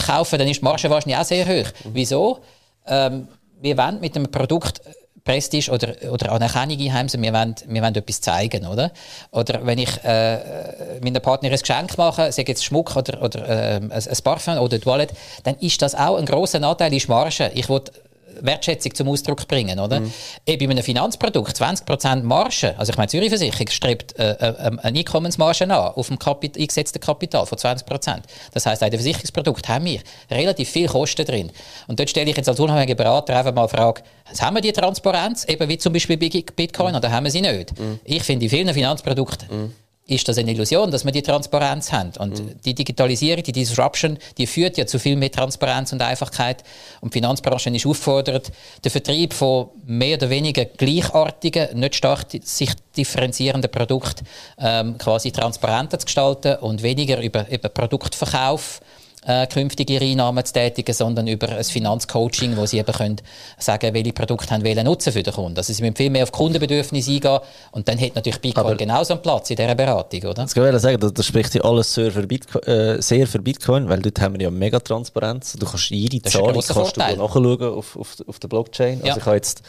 kaufen, dann ist die Marge wahrscheinlich auch sehr hoch. Wieso? Ähm, wir wollen mit einem Produkt Prestige oder, oder Anerkennung einheimsen, wir wollen, wir wollen etwas zeigen, oder? Oder wenn ich äh, meiner Partnerin ein Geschenk mache, sei jetzt Schmuck oder, oder ähm, ein, Parfum oder Toilette, dann ist das auch ein grosser Anteil ist Marge. Ich will Wertschätzung zum Ausdruck bringen, oder? Eben bei einem Finanzprodukt 20% Marge, also ich meine, Zürich Versicherung strebt äh, äh, eine Einkommensmarge an auf dem Kapit eingesetzten Kapital von 20%. Das heißt, in dem Versicherungsprodukt haben wir relativ viel Kosten drin. Und dort stelle ich jetzt als unabhängiger Berater einfach mal die Frage, haben wir die Transparenz, eben wie zum Beispiel bei Bitcoin, oder haben wir sie nicht? Ich finde, in vielen Finanzprodukten ist das eine Illusion, dass wir die Transparenz haben. Und mhm. die Digitalisierung, die Disruption, die führt ja zu viel mehr Transparenz und Einfachheit. Und die Finanzbranche ist auffordert, den Vertrieb von mehr oder weniger gleichartigen, nicht stark sich differenzierenden Produkten ähm, quasi transparenter zu gestalten und weniger über, über Produktverkauf äh, künftige Einnahmen zu tätigen, sondern über ein Finanzcoaching, wo sie eben können sagen welche Produkte haben welchen Nutzen für den Kunden. Also sie müssen viel mehr auf Kundenbedürfnisse eingehen und dann hat natürlich Bitcoin Aber genauso einen Platz in dieser Beratung, oder? Das kann ich sagen, das, das spricht ja alles sehr für, Bitcoin, äh, sehr für Bitcoin, weil dort haben wir ja mega Transparenz. Du kannst jede Zahlung kannst du nachschauen auf, auf, auf der Blockchain. Also ja. ich habe jetzt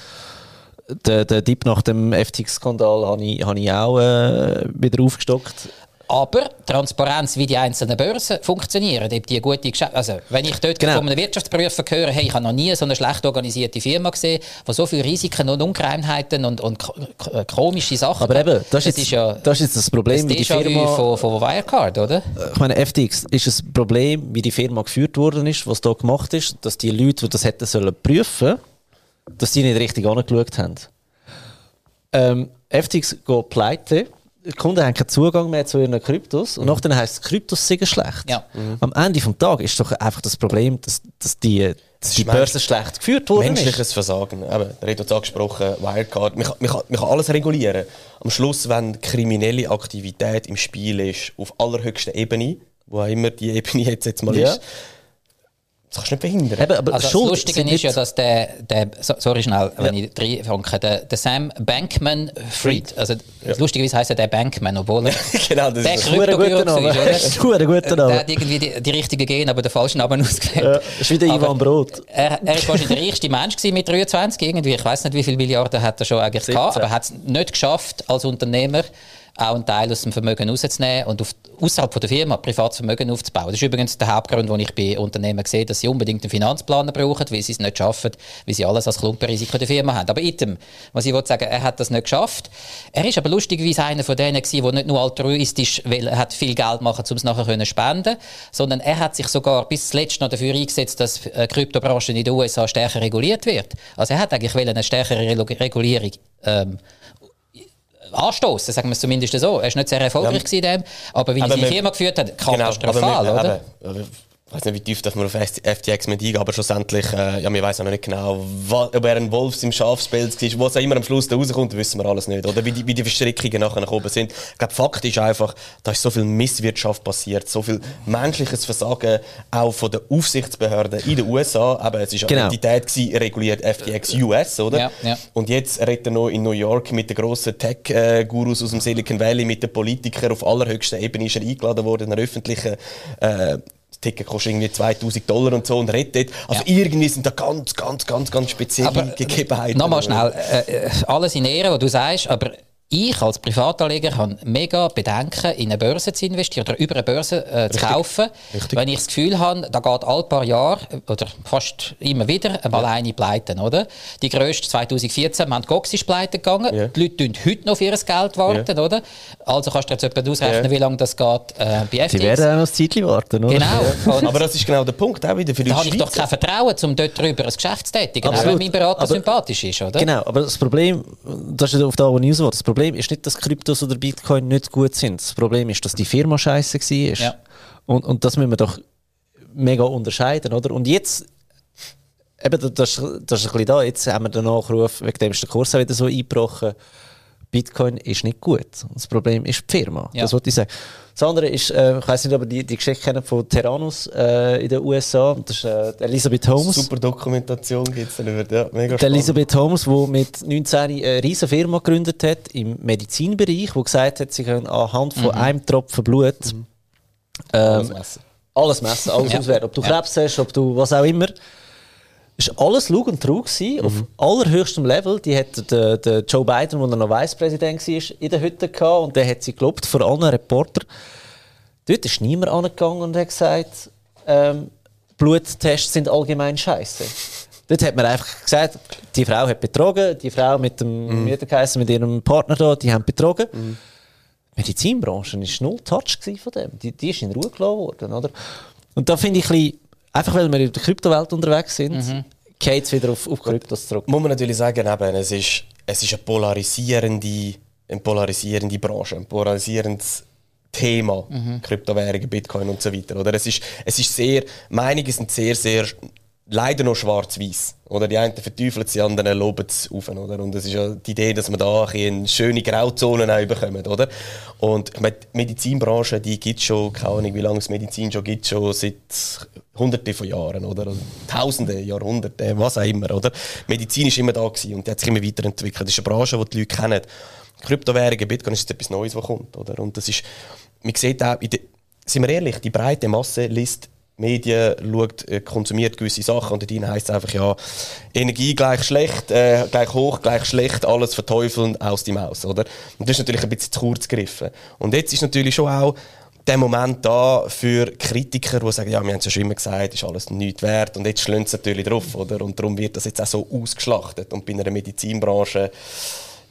den, den Tipp nach dem FTX-Skandal habe ich, hab ich auch äh, wieder aufgestockt. Aber Transparenz, wie die einzelnen Börsen funktionieren, ob die gute Geschäfte, also wenn ich dort genau. von einem Wirtschaftsprüfer höre, hey, ich habe noch nie so eine schlecht organisierte Firma gesehen, wo so viele Risiken und Ungereimheiten und, und äh, komische Sachen. Aber eben, das, ist, jetzt, ist ja das ist das Problem, das wie die Firma von, von Wirecard, oder? Ich meine, FTX ist ein Problem, wie die Firma geführt worden ist, was da gemacht ist, dass die Leute, die das hätten sollen prüfen, dass die nicht richtig angeschaut haben. Ähm, FTX geht pleite die Kunden haben keinen Zugang mehr zu ihren Kryptos und mhm. nachher heisst es, Kryptos sind schlecht. Ja. Mhm. Am Ende des Tages ist doch einfach das Problem, dass, dass die, dass die Börse schlecht geführt wurde. Menschliches ist. Versagen. Eben, der hat angesprochen, Wirecard. Man kann, man, kann, man kann alles regulieren. Am Schluss, wenn kriminelle Aktivität im Spiel ist, auf allerhöchster Ebene, wo auch immer die Ebene jetzt, jetzt mal ja. ist, das kannst du nicht verhindern. Eben, aber also das Lustige ist ja, dass der, der sorry schnell, wenn ja. ich reinfange, der, der Sam Bankman-Fried, also ja. lustigerweise heisst er der Bankman, obwohl er genau, das der ist ein guter Name. Das ist ein guter Name. Der hat irgendwie die, die richtigen Gene, aber den falschen Namen ausgewählt. Ja, das ist wie der Ivan Brot. Er, er ist wahrscheinlich der reichste Mensch mit 23 irgendwie. Ich weiß nicht, wie viele Milliarden hat er schon eigentlich 17. gehabt, aber er hat es nicht geschafft als Unternehmer, auch einen Teil aus dem Vermögen rauszunehmen und außerhalb der Firma privates Vermögen aufzubauen. Das ist übrigens der Hauptgrund, warum ich bei Unternehmen sehe, dass sie unbedingt einen Finanzplaner brauchen, weil sie es nicht schaffen, weil sie alles als Klumpenrisiko der Firma haben. Aber item, was ich wollte sagen, er hat das nicht geschafft. Er ist aber lustigerweise einer von denen der nicht nur altruistisch, weil hat viel Geld machen, um es nachher zu spenden, sondern er hat sich sogar bis zuletzt noch dafür eingesetzt, dass die Kryptobranche in den USA stärker reguliert wird. Also er hat eigentlich eine stärkere Regulierung ähm, anstoßen, sagen wir es zumindest so. Er war nicht sehr erfolgreich ja. in dem, aber wie er seine Firma geführt hat, katastrophal, genau, oder? Eben, ich weiß nicht, wie tief dass man auf FTX mit eingehen, aber schlussendlich, äh, ja, wir wissen noch nicht genau, ob er ein Wolf im Schafspelz war, was auch immer am Schluss da rauskommt, wissen wir alles nicht. Oder wie die, wie die Verstrickungen nachher gekommen sind. Ich glaube, Fakt ist einfach, da ist so viel Misswirtschaft passiert, so viel menschliches Versagen auch von den Aufsichtsbehörden in den USA. Aber es war genau. eine Entität gewesen, reguliert FTX US, oder? Ja, ja. Und jetzt redet er noch in New York mit den grossen Tech-Gurus aus dem Silicon Valley, mit den Politikern auf allerhöchster Ebene ist er eingeladen worden, in einer öffentlichen äh, Ticket kostet irgendwie 2000 Dollar und so und rettet. Also ja. irgendwie sind da ganz, ganz, ganz, ganz spezielle aber, Gegebenheiten. Nochmal schnell, äh, äh, alles in Ehre, was du sagst, aber ich als Privatanleger habe mega Bedenken, in eine Börse zu investieren oder über eine Börse äh, zu kaufen, Richtig. wenn ich das Gefühl habe, da geht alle paar Jahre oder fast immer wieder einmal ja. eine pleite, oder? Die grösste 2014, Mt. Gox ist pleite gegangen. Ja. Die Leute tun heute noch auf ihr Geld warten, ja. oder? Also kannst du jetzt etwa ausrechnen, wie lange das geht äh, bei FTX. Die werden auch noch ein Zeitchen warten, oder? Genau. Aber das ist genau der Punkt, auch wieder für die Da habe ich doch kein Vertrauen, um dort drüber ein Geschäft zu tätigen, auch wenn mein Berater aber, sympathisch ist, oder? Genau, aber das Problem, das ist auf der News, das Problem ist nicht, dass Kryptos oder Bitcoin nicht gut sind. Das Problem ist, dass die Firma scheiße war. Ja. Und, und das müssen wir doch mega unterscheiden, oder? Und jetzt, eben, das, das ist ein bisschen da, jetzt haben wir den Nachruf, wegen dem ist der Kurs auch wieder so eingebrochen. Bitcoin ist nicht gut. Das Problem ist die Firma. Ja. Das wollte ich sagen. Das andere ist, äh, ich weiß nicht, ob ihr die, die Geschichte kennen von Terranus äh, in den USA. Das ist äh, Elisabeth Holmes. Super Dokumentation gibt es darüber. Ja, mega die Elisabeth Holmes, die mit 19 eine riesige Firma gegründet hat im Medizinbereich, die gesagt hat, sie können anhand von mhm. einem Tropfen Blut mhm. ähm, alles messen. Alles messen, alles ja. auswerten. Ob du Krebs hast, ob du was auch immer ist alles Lug und Trug mhm. auf allerhöchstem Level. Die hat der, der Joe Biden, als er noch Vicepräsident war, in der Hütte gehabt und der hat sie gelobt vor allen Reportern. Dort ist niemand angegangen und hat gesagt, ähm, Bluttests sind allgemein scheiße. Dort hat man einfach gesagt, die Frau hat betrogen, die Frau mit dem mhm. mit ihrem Partner da, die haben betrogen. Mhm. Die Medizinbranche war null Touch von dem. Die, die ist in Ruhe gelassen worden, oder? Und da finde ich ein bisschen, Einfach weil wir in der Kryptowelt unterwegs sind, mhm. geht es wieder auf, auf Kryptos zurück. Muss man natürlich sagen, eben, es, ist, es ist eine polarisierende eine polarisierende Branche, ein polarisierendes Thema, mhm. Kryptowährungen, Bitcoin und so weiter. Oder? Es, ist, es ist sehr, Meinungen sind sehr, sehr leider noch schwarz-weiß. Oder die einen verteufeln es, die anderen loben es auf. Oder? Und es ist ja die Idee, dass man da eine schöne Grauzonen auch bekommt. Oder? Und ich meine, die Medizinbranche, die gibt schon, keine Ahnung, wie lange es Medizin schon gibt, schon seit Hunderten von Jahren. Oder? Tausende, Jahrhunderte, was auch immer. Oder? Medizin ist immer da gewesen und die hat sich immer weiterentwickelt. Das ist eine Branche, die die Leute kennen. Kryptowährungen, Bitcoin ist jetzt etwas Neues, was kommt. Oder? Und das ist, man sieht auch, der, sind wir ehrlich, die breite Masse liest Medien schaut, äh, konsumiert gewisse Sachen und dort heisst es einfach, ja, Energie gleich schlecht, äh, gleich hoch, gleich schlecht, alles verteufeln, aus die Maus, oder? Und das ist natürlich ein bisschen zu kurz gegriffen. Und jetzt ist natürlich schon auch der Moment da für Kritiker, die sagen, ja, wir haben es ja schon immer gesagt, ist alles nichts wert und jetzt schlönt es natürlich drauf, oder? Und darum wird das jetzt auch so ausgeschlachtet. Und bei einer Medizinbranche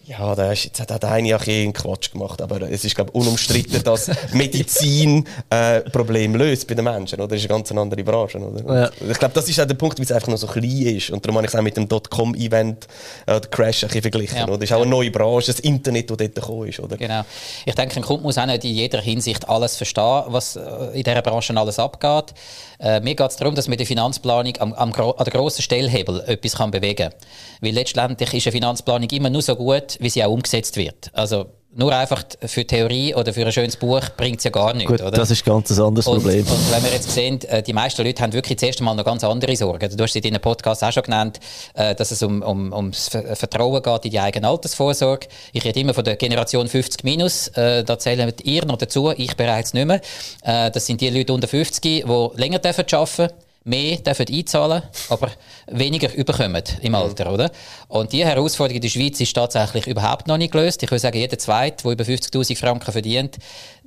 ja, da ist, jetzt hat der eine auch einen Quatsch gemacht, aber es ist glaube unumstritten, dass Medizin äh, Probleme löst bei den Menschen, oder? Das ist eine ganz andere Branche, oder? Ja. Ich glaube, das ist auch der Punkt, wie es einfach noch so klein ist und darum habe ich es auch mit dem Dotcom-Event, äh, Crash, ein bisschen verglichen, ja. oder? Das ist auch eine neue Branche, das Internet, das dort gekommen ist, oder? Genau. Ich denke, ein Kunde muss auch nicht in jeder Hinsicht alles verstehen, was äh, in dieser Branche alles abgeht. Äh, mir geht es darum, dass man die Finanzplanung am, am, an der grossen Stellhebel etwas kann bewegen kann. Weil letztendlich ist eine Finanzplanung immer nur so gut, wie sie auch umgesetzt wird. Also nur einfach für Theorie oder für ein schönes Buch bringt es ja gar nichts. Gut, oder? das ist ganz ein anderes und, Problem. Und wenn wir jetzt sehen, äh, die meisten Leute haben wirklich das erste Mal noch ganz andere Sorgen. Du hast in deinem Podcast auch schon genannt, äh, dass es um, um, ums Vertrauen geht in die eigene Altersvorsorge. Ich rede immer von der Generation 50 minus. Äh, da zählen ihr noch dazu, ich bereits nicht mehr. Das sind die Leute unter 50, die länger arbeiten dürfen mehr dürfen einzahlen, aber weniger überkommen im Alter, oder? Und diese Herausforderung in der Schweiz ist tatsächlich überhaupt noch nicht gelöst. Ich würde sagen, jeder Zweite, der über 50'000 Franken verdient,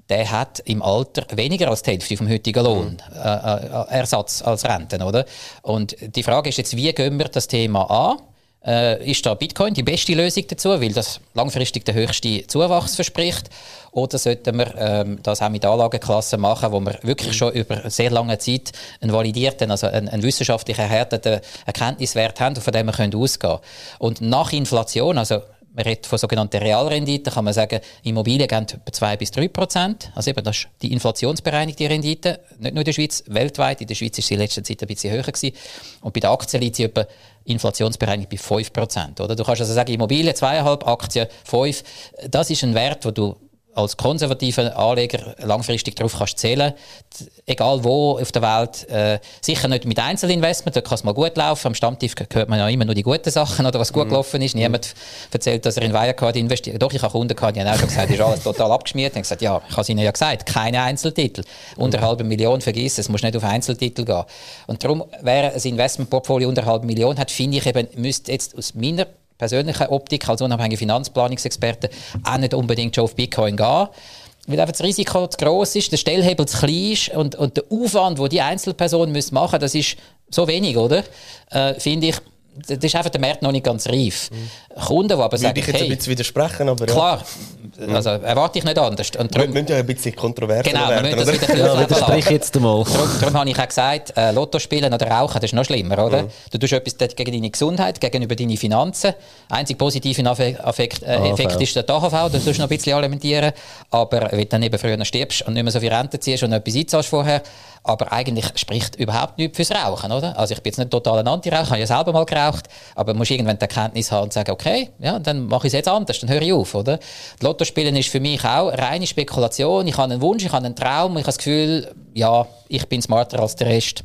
der hat im Alter weniger als die Hälfte vom heutigen Lohn äh, äh, Ersatz als Renten, oder? Und die Frage ist jetzt, wie gehen wir das Thema an? Äh, ist da Bitcoin die beste Lösung dazu, weil das langfristig den höchsten Zuwachs verspricht? Oder sollten wir ähm, das auch mit Anlageklassen machen, wo wir wirklich schon über sehr lange Zeit einen validierten, also einen, einen wissenschaftlich erhärteten Erkenntniswert haben, von dem wir können ausgehen können? Und nach Inflation, also man redet von sogenannten Realrenditen, kann man sagen, Immobilien geben etwa 2 bis 3 Prozent. Also eben, das ist die inflationsbereinigte Rendite. Nicht nur in der Schweiz, weltweit. In der Schweiz ist sie in letzter Zeit ein bisschen höher gewesen. Und bei den Aktien liegt sie etwa inflationsbereinigt bei 5 Prozent. Du kannst also sagen, Immobilien 2,5, Aktien 5. Das ist ein Wert, wo du als konservativer Anleger langfristig darauf kannst zählen egal wo auf der Welt. Äh, sicher nicht mit Einzelinvestment, da kann es mal gut laufen. Am Stammtisch hört man ja immer nur die guten Sachen oder was gut mhm. gelaufen ist. Niemand erzählt, dass er in Wirecard investiert. Doch, ich habe Kunden gehabt, die haben auch schon gesagt, ist alles total abgeschmiert. Ich habe gesagt, ja, ich habe es ihnen ja gesagt, keine Einzeltitel. Unter einer halben Million vergiss es, muss nicht auf Einzeltitel gehen. Und darum wäre ein Investmentportfolio unter halben Million hat, finde ich eben, müsste jetzt aus meiner persönlichen Optik als unabhängiger Finanzplanungsexperte auch nicht unbedingt schon auf Bitcoin gehen. Weil einfach das Risiko zu gross ist, der Stellhebel zu klein ist und, und der Aufwand, den die Einzelperson machen müssen, das ist so wenig, oder? Äh, Finde ich, das ist einfach der Markt noch nicht ganz reif. Mhm. Kunden, die aber sagen, ich jetzt hey, ein bisschen widersprechen, aber klar, also erwarte ich nicht anders. Und darum, wir müssen ja ein bisschen kontrovers genau, werden. Genau, wir müssen das wieder ja, widersprich jetzt einmal. Darum, darum habe ich auch gesagt, äh, Lotto spielen oder rauchen, das ist noch schlimmer, oder? Mhm. Du tust etwas gegen deine Gesundheit, gegenüber deine Finanzen. Einzig positive Effekt, äh, Effekt ist der AHV, da tust du noch ein bisschen alimentieren. Aber wenn du dann eben früher stirbst und nicht mehr so viel Rente ziehst und etwas einzahlst vorher, aber eigentlich spricht überhaupt nichts fürs Rauchen, oder? Also ich bin jetzt nicht total ein Anti-Raucher, habe ja selber mal geraucht, aber du musst irgendwann die Erkenntnis haben und sagen, okay, ja, dann mache ich es jetzt anders, dann höre ich auf, oder? Lotto spielen ist für mich auch reine Spekulation, ich habe einen Wunsch, ich habe einen Traum, ich habe das Gefühl, ja, ich bin smarter als der Rest.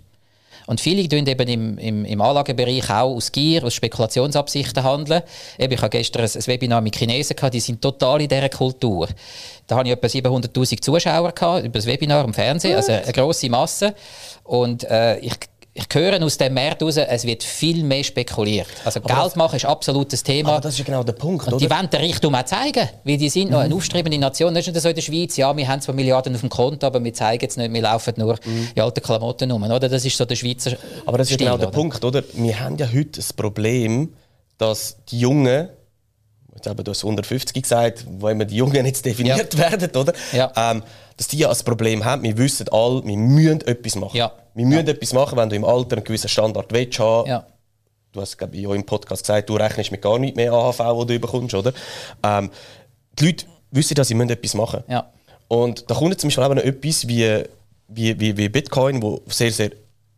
Und viele tun eben im, im, im Anlagebereich auch aus Gier, aus Spekulationsabsichten handeln. Eben, ich habe gestern ein, ein Webinar mit Chinesen gehabt, die sind total in dieser Kultur. Da hatte ich etwa 700'000 Zuschauer gehabt, über das Webinar im Fernsehen, also eine grosse Masse. Und äh, ich ich höre aus dem Markt raus, es wird viel mehr spekuliert. Also aber Geld machen ist absolut das Thema. Aber das ist genau der Punkt, Und oder? die wollen den Reichtum auch zeigen, weil die sind mhm. noch eine aufstrebende Nation. Das ist nicht so in der Schweiz, ja, wir haben zwar Milliarden auf dem Konto, aber wir zeigen es nicht, wir laufen nur mhm. in alten Klamotten rum. Oder? Das ist so der Schweizer Aber das ist Stil, genau der oder? Punkt, oder? Wir haben ja heute das Problem, dass die Jungen jetzt eben, du hast 150 gesagt, wo immer die Jungen jetzt definiert ja. werden, oder? Ja. Ähm, dass die ja ein Problem haben. Wir wissen alle, wir müssen etwas machen. Ja. Wir müssen ja. etwas machen, wenn du im Alter einen gewissen Standard willst haben. Ja. Du hast, glaube ich, auch im Podcast gesagt, du rechnest mit gar nicht mehr AHV, die du bekommst, oder? Ähm, die Leute wissen, dass sie etwas machen müssen. Ja. Und da kommt zum Beispiel noch etwas wie, wie, wie, wie Bitcoin, wo sehr, sehr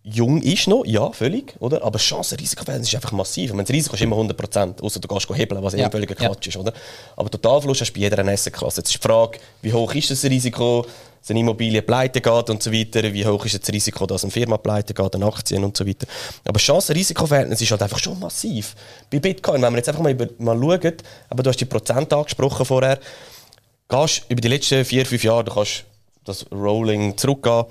jung ist noch, ja, völlig, oder? Aber das Chance-Risikoverhältnis ist einfach massiv. Ich meine, das Risiko ist immer 100%, außer du gehst hebeln, was ja. eh völliger Quatsch ja. ist, oder? Aber Totalverlust hast du bei jeder Assetklasse. Jetzt ist die Frage, wie hoch ist das Risiko, dass eine Immobilie pleite geht und so weiter, wie hoch ist das Risiko, dass eine Firma pleite geht, eine Aktien und so weiter. Aber das Chance-Risiko-Verhältnis ist halt einfach schon massiv. Bei Bitcoin, wenn wir jetzt einfach mal, über, mal schauen, aber du hast die Prozent angesprochen vorher, gehst über die letzten vier, fünf Jahre, du kannst das Rolling zurückgehen,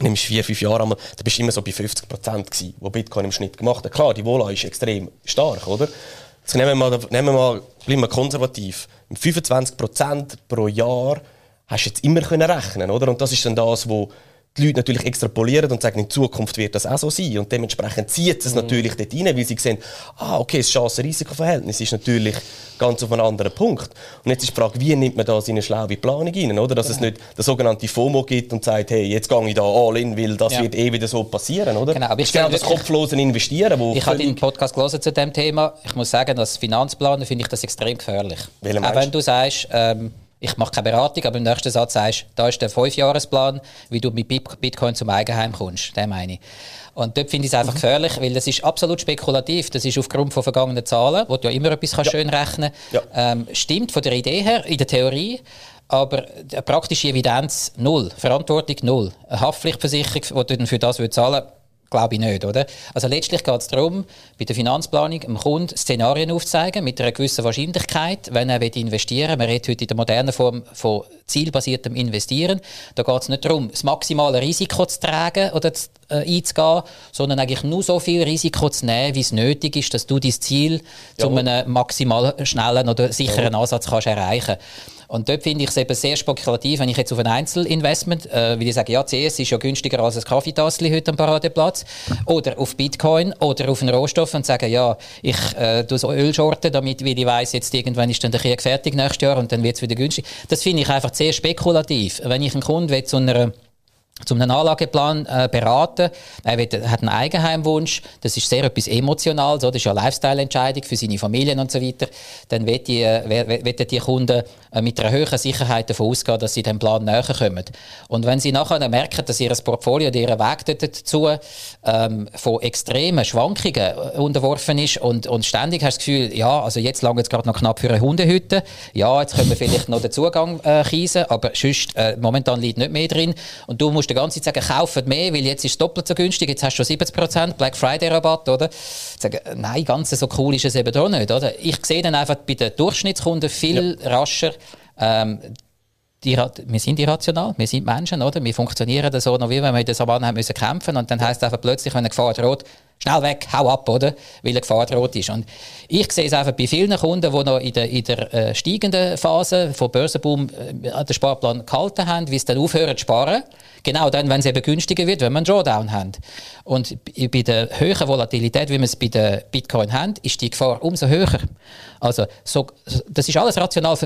nimmst vier, fünf Jahre einmal, dann bist du immer so bei 50 Prozent gewesen, wo Bitcoin im Schnitt gemacht hat. Klar, die Vola ist extrem stark, oder? Jetzt nehmen wir mal, nehmen wir mal, bleiben wir konservativ. Mit 25 Prozent pro Jahr hast du jetzt immer können rechnen, oder? Und das ist dann das, wo die Leute natürlich extrapolieren und sagen, in Zukunft wird das auch so sein. Und dementsprechend zieht es mhm. natürlich dort rein, weil sie sehen, ah, okay, das Chancen-Risiko-Verhältnis ist natürlich ganz auf einem anderen Punkt. Und jetzt ist die Frage, wie nimmt man das in eine schlaue Planung rein, oder? Dass genau. es nicht der sogenannte FOMO gibt und sagt, hey, jetzt gehe ich da all in, weil das ja. wird eh wieder so passieren, oder? Genau, aber ich genau das kopflose Investieren, wo Ich habe den Podcast gelesen zu dem Thema. Ich muss sagen, als Finanzplaner finde ich das extrem gefährlich. Auch wenn du sagst, ähm, ich mache keine Beratung, aber im nächsten Satz sagst da ist der Fünfjahresplan, wie du mit Bitcoin zum Eigenheim kommst. Den meine ich. Und dort finde ich es einfach mhm. gefährlich, weil das ist absolut spekulativ. Das ist aufgrund von vergangenen Zahlen, wo du ja immer etwas ja. schön rechnen kannst. Ja. Ähm, stimmt von der Idee her, in der Theorie, aber praktische Evidenz null. Verantwortung null. Eine Haftpflichtversicherung, die du dann für das zahlen Glaube ich nicht, oder? Also letztlich geht es darum, bei der Finanzplanung dem Kunden Szenarien aufzuzeigen mit einer gewissen Wahrscheinlichkeit, wenn er investieren will. Man redet heute in der modernen Form von zielbasiertem Investieren. Da geht es nicht darum, das maximale Risiko zu tragen oder zu, äh, einzugehen, sondern eigentlich nur so viel Risiko zu nehmen, wie es nötig ist, dass du dein Ziel ja. zu einem maximal schnellen oder sicheren. Ansatz kannst erreichen kannst. Und dort finde ich es eben sehr spekulativ, wenn ich jetzt auf ein Einzelinvestment, äh, weil ich sage, ja, CS ist ja günstiger als ein Kaffeetassel heute am Paradeplatz, oder auf Bitcoin oder auf einen Rohstoff und sage, ja, ich äh, tue so Öl shorten, damit, weil ich weiss, jetzt irgendwann ist dann der Krieg fertig nächstes Jahr und dann wird es wieder günstig. Das finde ich einfach sehr spekulativ. Wenn ich einen Kunden zu einer zum einen Anlageplan äh, beraten. Er hat einen Eigenheimwunsch. Das ist sehr etwas Emotionales. So. Das ist ja eine Lifestyle-Entscheidung für seine Familien und so weiter. Dann werden die, äh, die Kunden äh, mit einer höheren Sicherheit davon ausgehen, dass sie dem Plan näher kommen. Und wenn sie nachher merken, dass ihr Portfolio, ihr Weg dazu ähm, von extremen Schwankungen äh, unterworfen ist und, und ständig hast du das Gefühl, ja, also jetzt lange es gerade noch knapp für eine Hundehütte. Ja, jetzt können wir vielleicht noch den Zugang äh, kiesen, aber sonst, äh, momentan liegt nicht mehr drin. Und du musst musst die ganze Zeit sagen, kauft mehr, weil jetzt ist es doppelt so günstig, jetzt hast du schon 70% Black Friday Rabatt, oder? Sagen, nein, ganz so cool ist es eben doch nicht, oder? Ich sehe dann einfach bei den Durchschnittskunden viel ja. rascher, ähm, die, wir sind irrational, wir sind Menschen, oder? Wir funktionieren so noch wie wenn wir in der Savanne haben müssen kämpfen und dann heißt einfach plötzlich, wenn eine Gefahr droht, schnell weg, hau ab, oder? Weil eine Gefahr droht ist. Und ich sehe es einfach bei vielen Kunden, die noch in der, in der äh, steigenden Phase von Börsenboom äh, den Sparplan gehalten haben, wie sie dann aufhören zu sparen. Genau dann, wenn es eben günstiger wird, wenn wir einen Drawdown haben. Und bei der höheren Volatilität, wie wir es bei den Bitcoin haben, ist die Gefahr umso höher. Also, so, das ist alles rational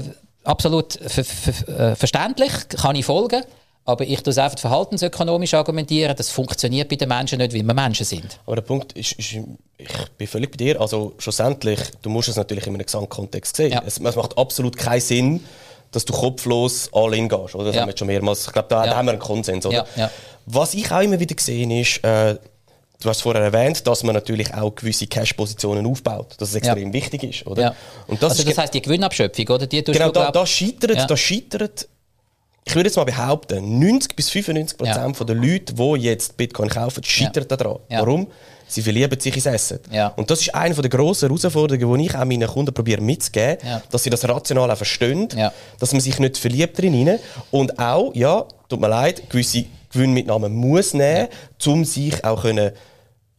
absolut äh, verständlich, kann ich folgen. Aber ich tue es einfach verhaltensökonomisch argumentieren. Das funktioniert bei den Menschen nicht, wie wir Menschen sind. Aber der Punkt ist, ist ich bin völlig bei dir. Also schlussendlich, du musst es natürlich in einem Gesamtkontext sehen. Ja. Es, es, macht absolut keinen Sinn, dass du kopflos all in gehst. Oder? Das ja. haben wir schon mehrmals. Ich glaube, da, ja. da, haben wir einen Konsens. Oder? Was ich auch immer wieder gesehen ist, äh, Du hast vorher erwähnt, dass man natürlich auch gewisse Cash-Positionen aufbaut, dass es extrem ja. wichtig ist, oder? Ja. Und das, also das heißt die Gewinnabschöpfung, oder? Die genau, da, da scheitert, ja. da scheitert, ich würde jetzt mal behaupten, 90 bis 95 Prozent ja. der Leute, die jetzt Bitcoin kaufen, scheitern ja. daran. Warum? Sie verlieben sich ins Essen. Und das ist eine der grossen Herausforderungen, die ich auch meinen Kunden probiere mitzugeben, dass sie das rational auch verstehen, dass man sich nicht verliebt drin und auch, ja, tut mir leid, gewisse Gewinnmitnahmen muss nehmen, um sich auch können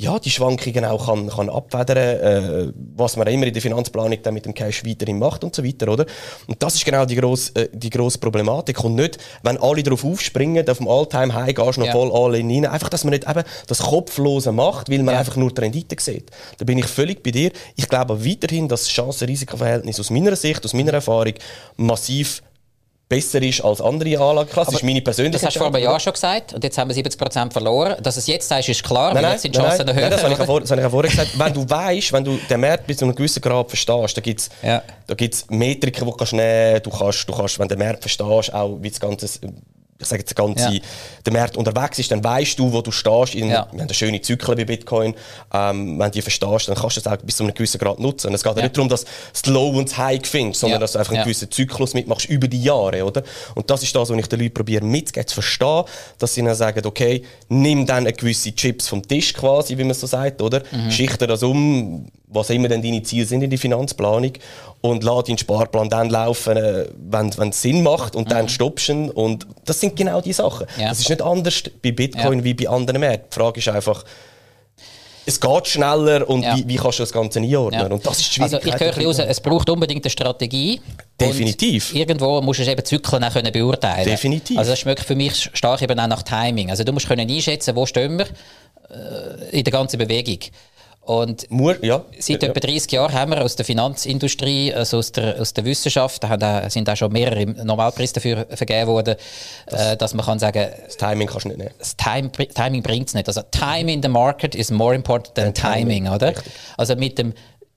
ja, die Schwankungen auch kann, kann abfedern, äh, was man immer in der Finanzplanung dann mit dem Cash weiterhin macht und so weiter, oder? Und das ist genau die grosse, äh, die grosse Problematik. Und nicht, wenn alle darauf aufspringen, auf dem Alltime High gehst noch ja. voll alle rein. Einfach, dass man nicht eben das Kopflose macht, weil man ja. einfach nur die Rendite sieht. Da bin ich völlig bei dir. Ich glaube weiterhin, dass das Chancen-Risiko-Verhältnis aus meiner Sicht, aus meiner Erfahrung massiv besser ist als andere Anlageklassen. Das ist meine persönliche Das hast du vor einem Jahr schon gesagt und jetzt haben wir 70% verloren. Dass es jetzt sagst, ist klar, Nein, weil jetzt sind die Chancen nein, höher. nein, das habe ich vor- das habe ich ja vorher gesagt. Wenn du weißt, wenn du den Markt bis zu einem gewissen Grad verstehst, da gibt es Ja. da gibt's Metriken, die du kannst nehmen du kannst, du kannst, wenn du den Markt verstehst, auch wie das Ganze, ich sage jetzt, der ganze, Ja. der Markt unterwegs ist, dann weißt du, wo du stehst. In, Ja. Wir haben schöne Zyklen bei Bitcoin. Ähm, wenn du die verstehst, dann kannst du es auch bis zu einem gewissen Grad nutzen. Und es geht ja nicht darum, dass du das Low und das High findest, sondern Ja. dass du einfach einen gewissen Zyklus mitmachst über die Jahre, oder? Und das ist das, was ich den Leuten probiere mitzugeben, zu verstehen, dass sie dann sagen, okay, nimm dann eine gewisse Chips vom Tisch quasi, wie man so sagt, oder? Mhm. Schichte das um, was immer denn deine Ziele sind in die Finanzplanung und lass deinen Sparplan dann laufen, äh, wenn wenn es Sinn macht und dann stoppst du ihn. Und das sind genau die Sachen. Mhm. Ja. Das ist nicht anders bei Bitcoin Ja. wie bei anderen Märkten. Die Frage ist einfach, es geht schneller und Ja. wie, wie kannst du das Ganze einordnen? Ja. Und das ist die also ich höre raus, es braucht unbedingt eine Strategie. Definitiv. Irgendwo musst du es eben Zyklen auch können beurteilen Definitiv. Also das schmeckt für mich stark eben auch nach Timing. Also du musst können einschätzen, wo stehen wir äh, in der ganzen Bewegung. Und Mu- ja. Seit ja. etwa 30 Jahren haben wir aus der Finanzindustrie, also aus der, aus der Wissenschaft, da sind auch schon mehrere Nobelpreise dafür vergeben worden, äh, dass man kann sagen, Das Timing kannst du nicht nehmen. das Time, Timing bringt es nicht. Also Time in the market is more important than timing, oder? richtig. Also mit dem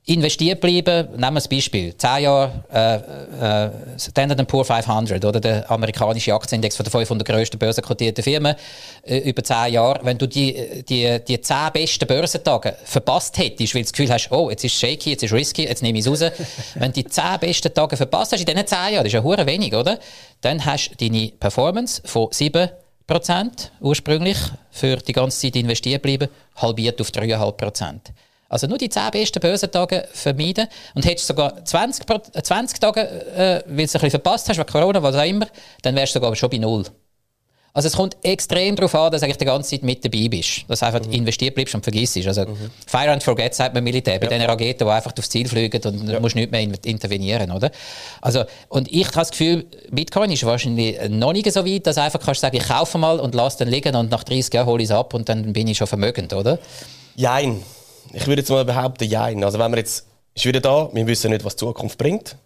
investiert bleiben, nehmen wir das Beispiel, 10 Jahre äh, äh, Standard Poor 500 oder der amerikanische Aktienindex von den 500 grössten börsenkotierten Firmen äh, über 10 Jahre, wenn du die, die, die 10 besten Börsentage verpasst hättest, weil du das Gefühl hast, oh, jetzt ist shaky, jetzt ist risky, jetzt nehme ich es raus. wenn du die 10 besten Tage verpasst hast in diesen 10 Jahren, das ist ja hure wenig, oder? Dann hast du deine Performance von 7 Prozent ursprünglich für die ganze Zeit investiert bleiben, halbiert auf 3,5 Prozent. Also nur die 10 besten Börsentage vermeiden und hättest sogar 20, Pro- äh, 20 Tage, äh, weil du es ein bisschen verpasst hast, wegen Corona, was auch immer, dann wärst du sogar schon bei Null. Also es kommt extrem darauf an, dass du eigentlich die ganze Zeit mit dabei bist. Dass du einfach investiert bleibst und vergisst. Also Fire and Forget sagt man Militär. Bei den Raketen, die einfach aufs Ziel fliegen und du musst nicht mehr in- intervenieren, oder? Also, und ich habe das Gefühl, Bitcoin ist wahrscheinlich noch nicht so weit, dass du einfach kannst sagen, ich kaufe mal und lasse dann liegen und nach 30 Jahren hole ich es ab und dann bin ich schon vermögend, oder? Jein. Ich würde jetzt mal behaupten, jein. Also wenn man jetzt, ist wieder da, wir wissen nicht, was die Zukunft bringt.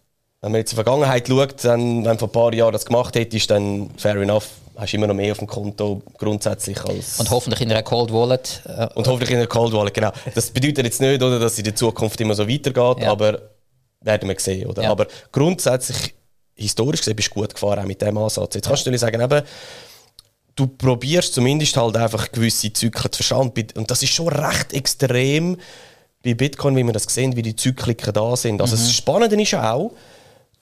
Wenn man jetzt in die Vergangenheit schaut, dann, wenn du vor ein paar Jahren das gemacht hättest, dann fair enough, hast du immer noch mehr auf dem Konto grundsätzlich als... Und hoffentlich in einer Cold Wallet. Äh, Und hoffentlich in der Cold Wallet, genau. Das bedeutet jetzt nicht, oder, dass es in der Zukunft immer so weitergeht, Ja. aber werden wir sehen. Oder? Ja. Aber grundsätzlich, historisch gesehen, bist du gut gefahren auch mit dem Ansatz. Jetzt kannst du natürlich sagen, eben, du probierst zumindest halt einfach gewisse Zyklen zu verstehen. Und das ist schon recht extrem bei Bitcoin, wie wir das sehen, wie die Zykliken da sind. Also das Spannende ist auch,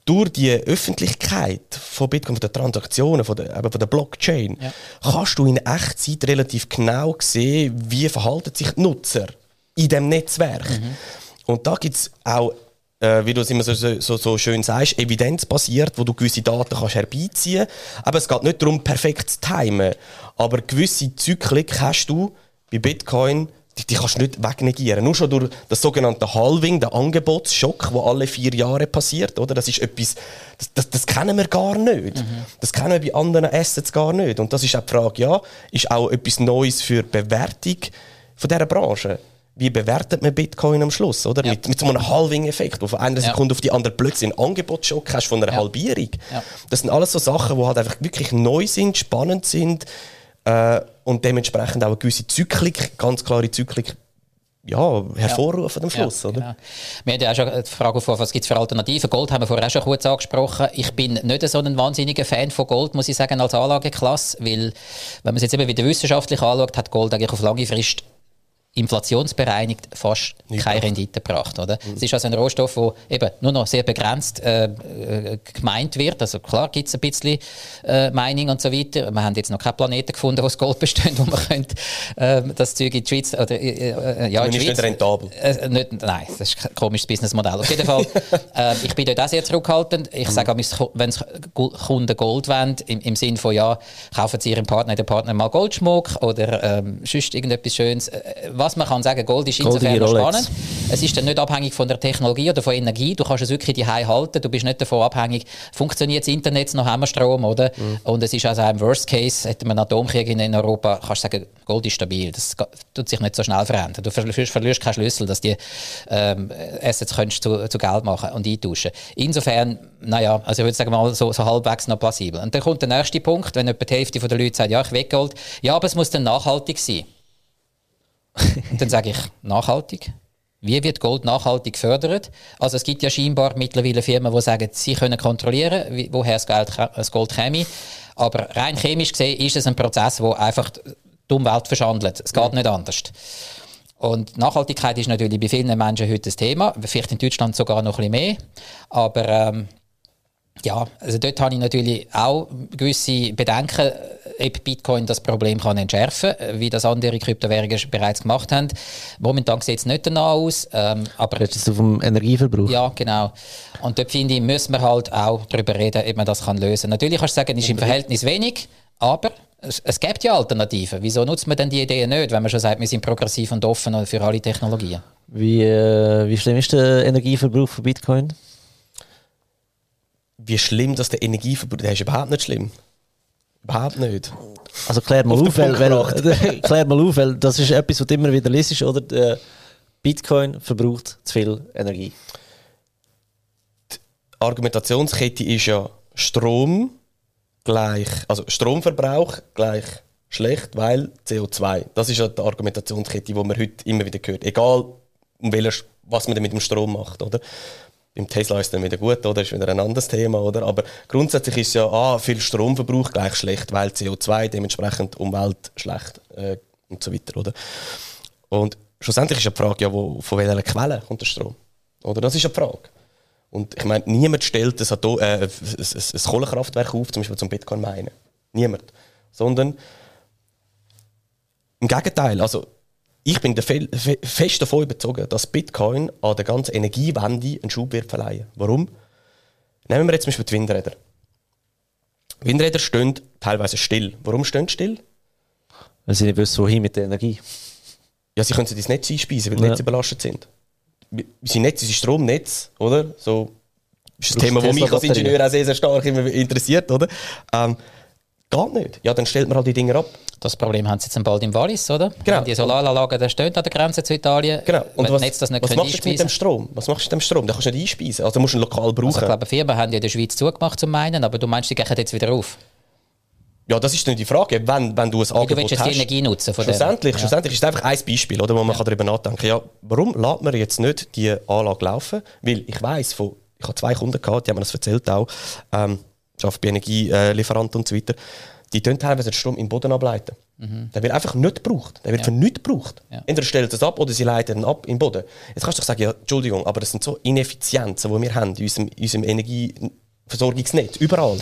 durch die Öffentlichkeit von Bitcoin, von den Transaktionen, von der, eben von der Blockchain, Ja. kannst du in Echtzeit relativ genau sehen, wie verhalten sich die Nutzer in dem Netzwerk. Und da gibt es auch, äh, wie du es immer so, so, so schön sagst, evidenzbasiert, wo du gewisse Daten kannst herbeiziehen kannst. Aber es geht nicht darum, perfekt zu timen. Aber gewisse Zyklik hast du bei Bitcoin, die, die kannst du nicht wegnegieren. Nur schon durch das sogenannte Halving, der Angebotsschock, der alle vier Jahre passiert. Oder? Das ist etwas, das, das, das kennen wir gar nicht. Das kennen wir bei anderen Assets gar nicht. Und das ist auch die Frage, ja, ist auch etwas Neues für die Bewertung von dieser Branche. Wie bewertet man Bitcoin am Schluss? Oder? Ja. Mit, mit so einem Halving-Effekt, wo von einer Ja. Sekunde auf die andere plötzlich einen Angebotsschock hast von einer Ja. Halbierung. Ja. Das sind alles so Sachen, die halt einfach wirklich neu sind, spannend sind äh, und dementsprechend auch eine gewisse Zyklik, ganz klare Zyklik, ja, hervorrufen am Schluss. Ja, oder? genau. Wir haben ja auch schon die Frage auf, was gibt es für Alternativen. Gold haben wir vorher auch schon kurz angesprochen. Ich bin nicht so ein wahnsinniger Fan von Gold, muss ich sagen, als Anlageklasse, weil, wenn man es jetzt eben wieder wissenschaftlich anschaut, hat Gold eigentlich auf lange Frist inflationsbereinigt fast keine Rendite gebracht. Oder? Es ist also ein Rohstoff, der eben nur noch sehr begrenzt äh, äh, gemeint wird. Also klar gibt es ein bisschen äh, Mining und so weiter. Wir haben jetzt noch keinen Planeten gefunden, wo das Gold besteht, wo man könnte, äh, das Zeug in die Schweiz oder äh, äh, ja, in die Schweiz nicht rentabel. äh, nicht, nein, das ist ein komisches Businessmodell. Auf jeden Fall, äh, ich bin dort auch sehr zurückhaltend. Ich sage, wenn Kunden Gold wollen, im, im Sinn von, ja, kaufen sie ihrem Partner, der Partner mal Goldschmuck oder ähm, sonst irgendetwas Schönes. Äh, Was man kann sagen, Gold ist insofern Goldige Rolex. spannend. Es ist dann nicht abhängig von der Technologie oder von Energie. Du kannst es wirklich die halten. Du bist nicht davon abhängig, funktioniert das Internet, noch haben wir Strom, oder? Mhm. Und es ist also im Worst Case, hätte man einen Atomkrieg in Europa, kannst du sagen, Gold ist stabil. Das tut sich nicht so schnell verändern. Du verlierst, verlierst keinen Schlüssel, dass die ähm, Assets könntest zu, zu Geld machen und eintauschen. Insofern, naja, also ich würde sagen mal so, so halbwegs noch plausibel. Und dann kommt der nächste Punkt, wenn etwa die Hälfte der Leute sagt, ja, ich will Gold. Ja, aber es muss dann nachhaltig sein. Und dann sage ich, nachhaltig? Wie wird Gold nachhaltig gefördert? Also es gibt ja scheinbar mittlerweile Firmen, die sagen, sie können kontrollieren, woher das, Geld, das Gold käme. Aber rein chemisch gesehen ist es ein Prozess, der einfach die Umwelt verschandelt. Es geht nicht anders. Und Nachhaltigkeit ist natürlich bei vielen Menschen heute ein Thema, vielleicht in Deutschland sogar noch ein bisschen mehr. Aber ähm, ja, also dort habe ich natürlich auch gewisse Bedenken, ob Bitcoin das Problem kann entschärfen kann, wie das andere Kryptowährungen bereits gemacht haben. Momentan sieht es nicht danach aus. Ähm, aber Redest du vom Energieverbrauch? Ja, genau. Und dort finde ich, müssen wir halt auch darüber reden, ob man das kann lösen kann. Natürlich kannst du sagen, es ist im Verhältnis wenig, aber es, es gibt ja Alternativen. Wieso nutzt man denn die Idee nicht, wenn man schon sagt, wir sind progressiv und offen für alle Technologien? Wie, äh, wie schlimm ist der Energieverbrauch von Bitcoin? Wie schlimm dass der Energieverbrauch der ist überhaupt nicht schlimm. Überhaupt nicht. Also klär mal, auf, weil, weil, klär mal auf, weil das ist etwas, was du immer wieder liest, oder? Der Bitcoin verbraucht zu viel Energie. Die Argumentationskette ist ja Strom gleich, also Stromverbrauch gleich schlecht, weil CO2. Das ist ja die Argumentationskette, die man heute immer wieder hört. Egal, um welcher, was man mit dem Strom macht, oder? Beim Tesla ist es dann wieder gut, oder? ist wieder ein anderes Thema, oder? Aber grundsätzlich ist ja, ah, viel Stromverbrauch gleich schlecht, weil CO2 dementsprechend Umwelt schlecht äh, und so weiter, oder? Und schlussendlich ist ja die Frage, ja, wo, von welcher Quelle kommt der Strom? Oder? Das ist die Frage. Und ich meine, niemand stellt ein, Atom, äh, ein, ein Kohlekraftwerk auf, zum Beispiel zum Bitcoin meinen. Niemand. Sondern im Gegenteil, also ich bin fest davon überzeugt, dass Bitcoin an der ganzen Energiewende einen Schub wird verleihen. Warum? Nehmen wir jetzt zum Beispiel die Windräder. Windräder stehen teilweise still. Warum stehen sie still? Weil sie nicht wissen, wohin mit der Energie. Ja, sie können sie ins Netz einspeisen, weil die ja. Netze belastet sind. Unsere Netze sind Stromnetz, oder? So ist ein Thema, das mich als Ingenieur auch sehr, sehr stark interessiert, oder? Ähm, geht nicht. Ja, dann stellt man halt die Dinge ab. Das Problem haben sie jetzt bald im Wallis, oder? Genau. Die Solaranlagen da stehen an der Grenze zu Italien. Genau. Und was, das nicht was machst du mit dem Strom? Was machst du mit dem Strom? Den kannst du nicht einspeisen. Also musst du ihn lokal brauchen. Also ich glaube, Firmen haben ja in der Schweiz zugemacht zum meinen, aber du meinst, die gehen jetzt wieder auf? Ja, das ist nicht die Frage. Wenn, wenn du ein Angebot du willst jetzt die Energie nutzen von schlussendlich, ja. schlussendlich ist es einfach ein Beispiel, oder, wo man ja. darüber nachdenken kann. Ja, warum lässt man jetzt nicht die Anlage laufen? Weil ich weiss, von, ich habe zwei Kunden gehabt, die haben mir das erzählt auch, ähm, ich arbeite bei Energielieferanten und so weiter die können teilweise den Strom im Boden ableiten. Mhm. Der wird einfach nicht gebraucht. Der wird ja. für nichts gebraucht. Ja. Entweder stellt es ab oder sie leiten ihn ab im Boden. Jetzt kannst du doch sagen, ja, Entschuldigung, aber das sind so Ineffizienzen, die wir haben in unserem, in unserem Energieversorgungsnetz, überall.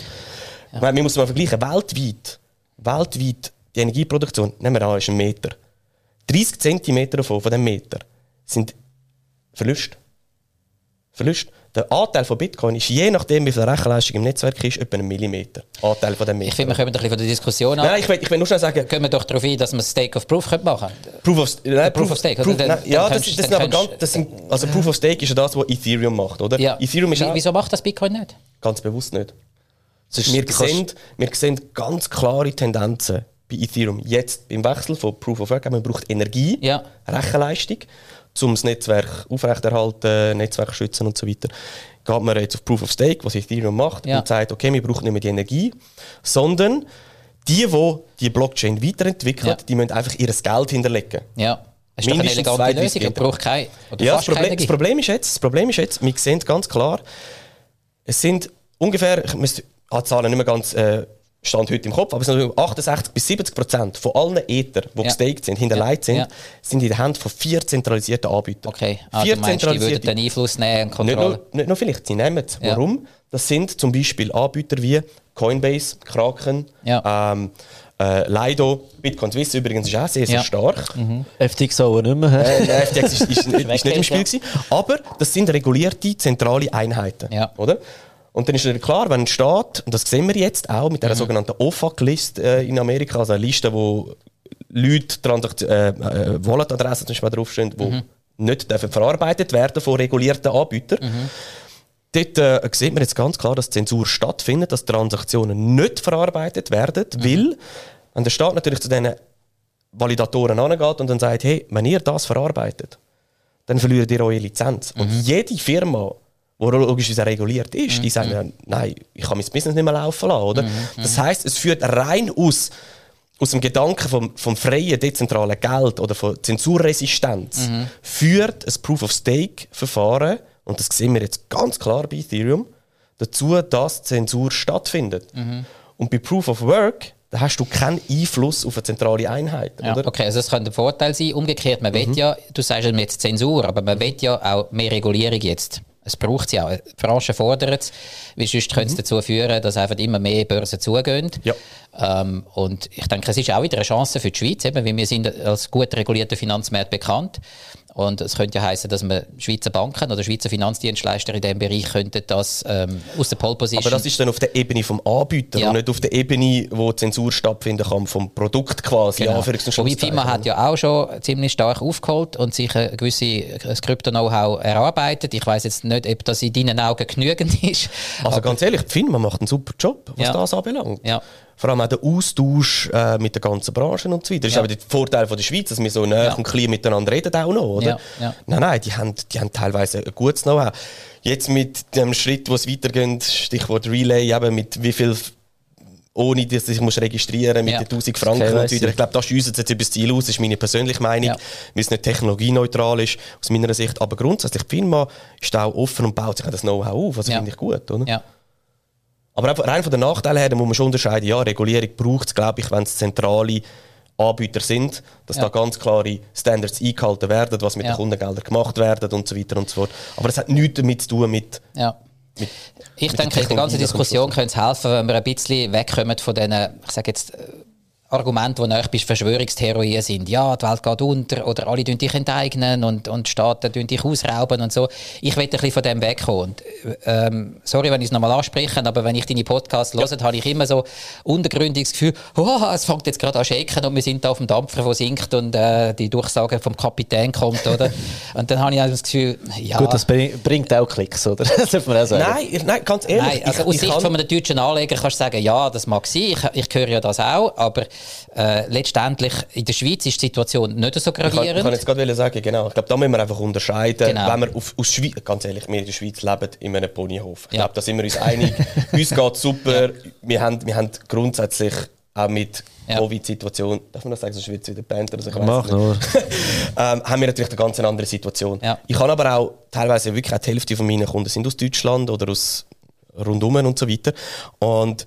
Ja. Meine, wir müssen mal vergleichen, weltweit, weltweit die Energieproduktion, nehmen wir an, ist ein Meter. 30 cm davon, von diesem Meter, sind Verluste. Verlust. Der Anteil von Bitcoin ist je nachdem, wie viel Rechenleistung im Netzwerk ist, etwa ein Millimeter. Anteil von dem Meter. Ich finde, wir können ein bisschen von der Diskussion ab. Nein, ich will, ich will nur schnell sagen... Können wir doch darauf ein, dass man Stake of Proof machen können? Proof of, nein, Proof, of Stake? Proof, nein, ja, das, das sind aber ganz... Das sind, also Proof of Stake ist ja das, was Ethereum macht, oder? Ja. Ethereum ist Wieso macht das Bitcoin nicht? Ganz bewusst nicht. Wir sehen, wir sehen ganz klare Tendenzen bei Ethereum. Jetzt beim Wechsel von Proof of Work, man braucht Energie, ja. Rechenleistung, um das Netzwerk aufrechterhalten, Netzwerk schützen und so weiter geht man jetzt auf Proof of Stake, was Ethereum macht, ja. und sagt, okay, wir brauchen nicht mehr die Energie, sondern die, die die Blockchain weiterentwickeln, ja. die müssen einfach ihr Geld hinterlegen. Ja. Das ist Mindestens doch eine Lösung, man braucht kein, ja, das Problem, das Problem, ist jetzt, das Problem ist jetzt, wir sehen ganz klar, es sind ungefähr, ich müsste die Zahlen nicht mehr ganz äh, Stand heute im Kopf, aber es sind 68 bis 70 Prozent von allen Ether, die ja. gestaked sind, hinterlegt sind, ja. sind in der Hand von vier zentralisierten Anbietern. Okay, ah, vier meinst, zentralisierte, die würden den Einfluss nehmen und Kontrolle? Nicht nur, nicht nur vielleicht, sie nehmen es. Ja. Warum? Das sind zum Beispiel Anbieter wie Coinbase, Kraken, ähm, äh, Lido, Bitcoin Swiss übrigens ist auch sehr, sehr stark. Mhm. FTX auch nicht mehr. Äh, FTX ist, ist, ist, nicht im Spiel gewesen. Aber das sind regulierte zentrale Einheiten. Oder? Und dann ist es klar, wenn ein Staat, und das sehen wir jetzt auch mit der mhm. sogenannten OFAC-Liste äh, in Amerika, also eine Liste, wo Leute, Transakt äh, äh, Wallet-Adressen zum Beispiel draufstehen, wo mhm. nicht dürfen verarbeitet werden von regulierten Anbietern. Mhm. Dort äh, sieht man jetzt ganz klar, dass Zensur stattfindet, dass Transaktionen nicht verarbeitet werden, mhm. weil wenn der Staat natürlich zu diesen Validatoren angeht und dann sagt, hey, wenn ihr das verarbeitet, dann verliert ihr eure Lizenz. Mhm. Und jede Firma, die logischerweise reguliert ist, mhm. die sagen, mhm. nein, ich kann mein Business nicht mehr laufen lassen. Oder? Mhm. Das heißt, es führt rein aus, aus dem Gedanken vom, vom freien, dezentralen Geld oder von Zensurresistenz, mhm. führt ein Proof-of-Stake-Verfahren, und das sehen wir jetzt ganz klar bei Ethereum, dazu, dass Zensur stattfindet. Mhm. Und bei Proof of Work da hast du keinen Einfluss auf eine zentrale Einheit. Ja, oder? Okay, also das könnte ein Vorteil sein. Umgekehrt, man mhm. will ja, du sagst jetzt Zensur, aber man will ja auch mehr Regulierung jetzt. Es braucht sie auch. Die Branche fordert es, weil sonst mhm. könnte es mhm. dazu führen, dass einfach immer mehr Börsen zugehen. Ja. Ähm, und ich denke, es ist auch wieder eine Chance für die Schweiz, eben, weil wir sind als gut regulierter Finanzmarkt bekannt. Und es könnte ja heißen, dass man Schweizer Banken oder Schweizer Finanzdienstleister in diesem Bereich könnten das ähm, aus der Pole Position. Aber das ist dann auf der Ebene vom Anbieter ja. und nicht auf der Ebene, wo Zensur stattfinden kann vom Produkt quasi. Genau. Wobei FIMA hat ja auch schon ziemlich stark aufgeholt und sich ein gewisses Krypto-Know-how erarbeitet. Ich weiß jetzt nicht, ob das in deinen Augen genügend ist. Also ganz ehrlich, FIMA macht einen super Job, was ja. das anbelangt. Ja vor allem auch der Austausch äh, mit der ganzen Branche und so weiter. Das ja. ist aber der Vorteil von der Schweiz, dass wir so nah ja. und klein miteinander reden auch noch, oder? Ja. Ja. Nein, nein, die haben, die haben teilweise ein gutes Know-how. Jetzt mit dem Schritt, wo es weitergeht, Stichwort Relay, eben mit wie viel ohne dass ich muss registrieren mit ja. den 1000 Franken und so weiter. Ich glaube, da schiessen jetzt über das Ziel aus, das ist meine persönliche Meinung, ja. weil es nicht technologieneutral ist, aus meiner Sicht. Aber grundsätzlich, die Firma ist auch offen und baut sich das Know-how auf, was ja. finde ich gut, oder? Ja. Aber rein von den Nachteilen her muss man schon unterscheiden, ja, Regulierung braucht es, glaube ich, wenn es zentrale Anbieter sind, dass ja. da ganz klare Standards eingehalten werden, was mit ja. den Kundengeldern gemacht wird und so weiter und so fort. Aber es hat nichts damit zu tun mit... Ja. Mit, ich mit denke, in der ganzen Diskussion könnte es helfen, wenn wir ein bisschen wegkommen von diesen, ich sage jetzt, Argumente, die näher bis Verschwörungstheorien sind. Ja, die Welt geht unter oder alle dich enteignen und, und Staaten dich ausrauben und so. Ich will ein bisschen von dem wegkommen. Und, ähm, sorry, wenn ich es nochmal anspreche, aber wenn ich deine Podcasts ja. höre, habe ich immer so untergründiges Gefühl, oh, es fängt jetzt gerade an zu shaken und wir sind da auf dem Dampfer, der sinkt und äh, die Durchsage vom Kapitän kommt, oder? und dann habe ich also das Gefühl, ja... Gut, das bringt auch Klicks, oder? das darf man auch sagen. Nein, nein ganz ehrlich. Nein, also ich, aus Sicht von einem deutschen Anleger kannst du sagen, ja, das mag sein, ich, ich höre ja das auch, aber äh, letztendlich in der Schweiz ist die Situation nicht so gravierend. Ich kann, ich kann jetzt gerade sagen, genau. Ich glaube, da müssen wir einfach unterscheiden. Genau. Wenn wir auf, aus Schweiz, ganz ehrlich, wir in der Schweiz leben in einem Ponyhof. Ich ja. glaube, da sind wir uns einig. uns geht es super. Ja. Wir, haben, wir haben grundsätzlich auch mit ja. Covid-Situation, darf man das sagen, sonst wird es wieder Band oder so, ich Mach nur. ähm, haben wir natürlich eine ganz andere Situation. Ja. Ich habe aber auch teilweise wirklich auch die Hälfte von meinen Kunden sind aus Deutschland oder aus rundum und so weiter. Und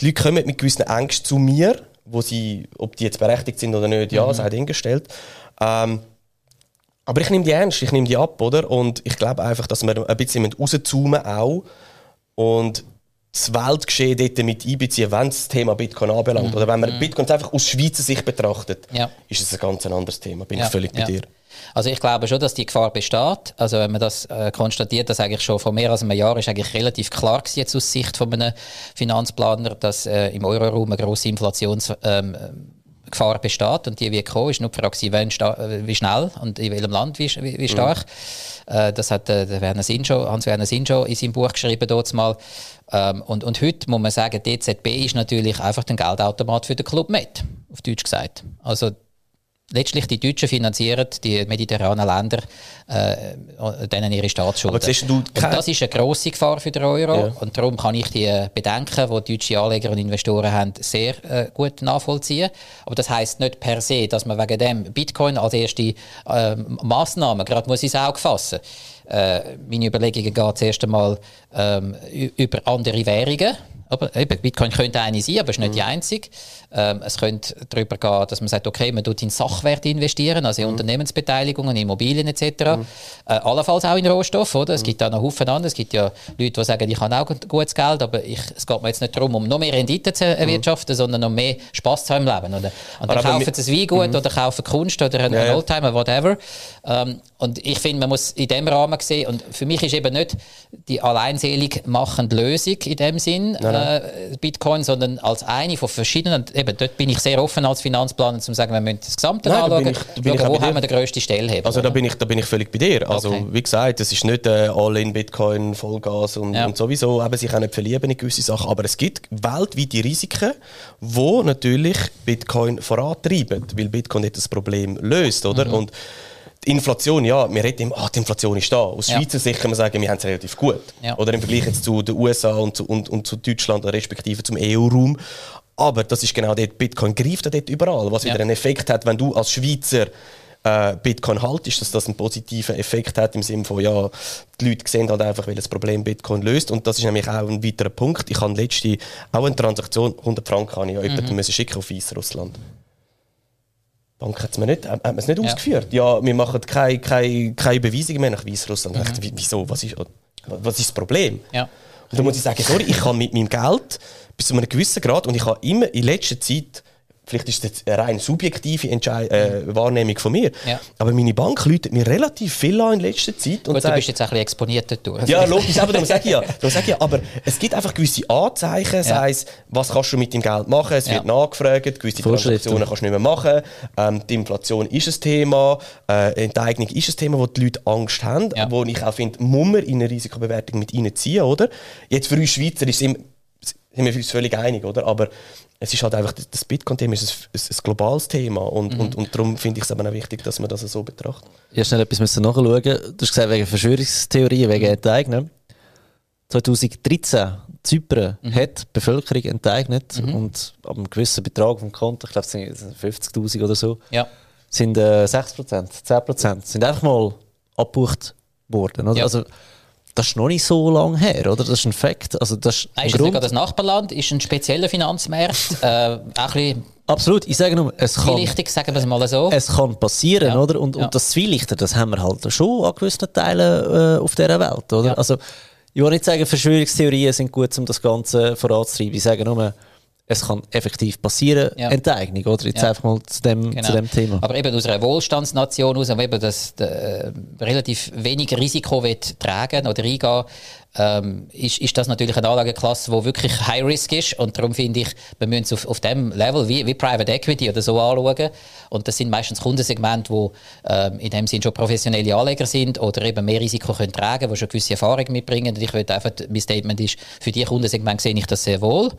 die Leute kommen mit gewissen Ängsten zu mir wo sie, ob die jetzt berechtigt sind oder nicht, ja, mhm. sei dahingestellt. Ähm, aber ich nehme die ernst, ich nehme die ab, oder? Und ich glaube einfach, dass wir ein bisschen rauszoomen auch und das Weltgeschehen dort mit einbeziehen, wenn es das Thema Bitcoin anbelangt. Mhm. Oder wenn man mhm. Bitcoin einfach aus Schweizer Sicht betrachtet, ja. ist es ein ganz anderes Thema. Bin ja. ich völlig bei dir. Also ich glaube schon, dass die Gefahr besteht. Also wenn man das äh, konstatiert, das eigentlich schon vor mehr als einem Jahr ist eigentlich relativ klar gewesen, jetzt aus Sicht von einem Finanzplaner, dass äh, im Euroraum eine grosse Inflationsgefahr ähm, besteht und die wird kommen. Ist nur die Frage, wie, wie schnell und in welchem Land wie, wie, wie stark. Mhm. Äh, das hat äh, Werner Sinn schon, Hans-Werner Sinn schon in seinem Buch geschrieben dort mal. Ähm, und, und heute muss man sagen, die EZB ist natürlich einfach der Geldautomat für den Club mit, auf Deutsch gesagt. Also letztlich die Deutschen finanzieren die mediterranen Länder, äh, denen ihre Staatsschulden. Und das ist eine grosse Gefahr für den Euro ja. und darum kann ich die Bedenken, die deutsche Anleger und Investoren haben, sehr äh, gut nachvollziehen. Aber das heißt nicht per se, dass man wegen dem Bitcoin als erste äh, Massnahme gerade muss ins Auge fassen. Äh, meine Überlegungen gehen zuerst einmal ähm, über andere Währungen aber eben, Bitcoin könnte eine sein, aber es ist nicht mhm. die einzige. Ähm, es könnte darüber gehen, dass man sagt, okay, man tut in Sachwerte investieren, also in mhm. Unternehmensbeteiligungen, Immobilien etc. Mhm. Äh, allenfalls auch in Rohstoff, oder? Es mhm. gibt da noch Haufen an. Es gibt ja Leute, die sagen, ich habe auch gutes Geld, aber ich, es geht mir jetzt nicht darum, um noch mehr Rendite zu erwirtschaften, mhm. sondern um mehr Spaß zu haben im Leben. Oder? Und dann aber kaufen sie ein Weingut mhm. oder kaufen Kunst oder einen ja, Oldtimer, whatever. Ähm, und ich finde, man muss in dem Rahmen sehen, und für mich ist eben nicht die alleinselige machende Lösung in dem Sinn, nein, äh, Bitcoin, sondern als eine von verschiedenen. Eben, dort bin ich sehr offen als Finanzplaner, um zu sagen, wir müssen das Gesamte Nein, da anschauen, bin ich- da bin schauen, wo haben wir den grössten Stellhebel. Also da bin ich, da bin ich völlig bei dir. Also Okay. wie gesagt, es ist nicht äh, All-in Bitcoin, Vollgas und, Ja. und sowieso eben sich auch nicht verlieben in gewisse Sachen. Aber es gibt weltweite Risiken, wo natürlich Bitcoin vorantreiben, weil Bitcoin nicht das Problem löst, oder? Mhm. Und die Inflation, ja, wir reden immer, ah, die Inflation ist da. Aus Ja. Schweizer Sicht kann man sagen, wir haben es relativ gut. Ja. Oder im Vergleich jetzt zu den USA und zu, und, und zu Deutschland, respektive zum EU-Raum. Aber das ist genau dort, Bitcoin greift dort überall, was Ja. wieder einen Effekt hat, wenn du als Schweizer äh, Bitcoin haltest, dass das einen positiven Effekt hat im Sinne von, ja, die Leute sehen halt einfach, welches Problem Bitcoin löst. Und das ist nämlich auch ein weiterer Punkt. Ich habe letzte auch eine Transaktion, 100 Franken habe ich ja jemandem müssen schicken auf Weißrussland. Die Bank hat es mir nicht, hat hat mir's nicht Ja. ausgeführt. Ja, wir machen keine, keine, keine Überweisung mehr nach Weißrussland. Ich dachte, wie- Wieso? Was ist, was ist das Problem? Ja. Und da muss ich sagen, sorry, ich kann mit meinem Geld bis zu einem gewissen Grad und ich habe immer in letzter Zeit, vielleicht ist das eine rein subjektive Entschei äh, Wahrnehmung von mir, Ja. aber meine Bank läutet mir relativ viel an in letzter Zeit und Gut, du sagt, bist jetzt auch ein bisschen exponiert dort. ja, logisch, aber darum sage ich ja. Darum sage ich ja. Aber es gibt einfach gewisse Anzeichen, sei es, was kannst du mit dem Geld machen, es wird Ja. nachgefragt, gewisse. Transaktionen kannst du nicht mehr machen, ähm, die Inflation ist ein Thema, äh, Enteignung ist ein Thema, wo die Leute Angst haben, Ja. wo ich auch finde, muss man in eine Risikobewertung mit reinziehen, oder? Jetzt für uns Schweizer ist es immer, sind wir uns völlig einig, oder? Aber es ist halt einfach, das Bitcoin-Thema ist ein, ein, globales Thema und, Mhm. und, und darum finde ich es eben auch wichtig, dass man das so betrachtet. Ich habe schnell etwas müssen nachschauen. Du hast gesagt, wegen Verschwörungstheorien, wegen Enteignen. 2013, Zypern hat die Bevölkerung enteignet und ab einem gewissen Betrag vom Konto, ich glaube es sind 50'000 oder so, Ja. sind äh, 6%, 10% sind einfach mal abgebucht worden. Oder? Ja. Also, das ist noch nicht so lange her, oder? Das ist ein Fakt. Also, das ist ein ist Grund. das Nachbarland? Ist ein spezieller Finanzmarkt? äh, auch ein Absolut, ich sage nur, es kann, zwielichtig, sagen wir es mal so. es kann passieren, Ja. oder? Und, Ja. und das Zwielichter, das haben wir halt schon an gewissen Teilen äh, auf dieser Welt, oder? Ja. Also, ich will nicht sagen, Verschwörungstheorien sind gut, um das Ganze voranzutreiben. Ich sage nur, es kann effektiv passieren, Ja. Enteignung, oder? Jetzt Ja. einfach mal zu dem, Genau. zu dem Thema. Aber eben aus einer Wohlstandsnation aus, wo eben das äh, relativ wenig Risiko wird tragen oder eingehen, ähm, ist, ist das natürlich eine Anlageklasse, die wirklich High Risk ist. Und darum finde ich, wir müssen es auf, auf dem Level wie, wie Private Equity oder so anschauen. Und das sind meistens Kundensegmente, die ähm, in dem Sinn schon professionelle Anleger sind oder eben mehr Risiko können tragen, die schon gewisse Erfahrung mitbringen. Und ich würde einfach, mein Statement ist, für die Kundensegmente sehe ich das sehr wohl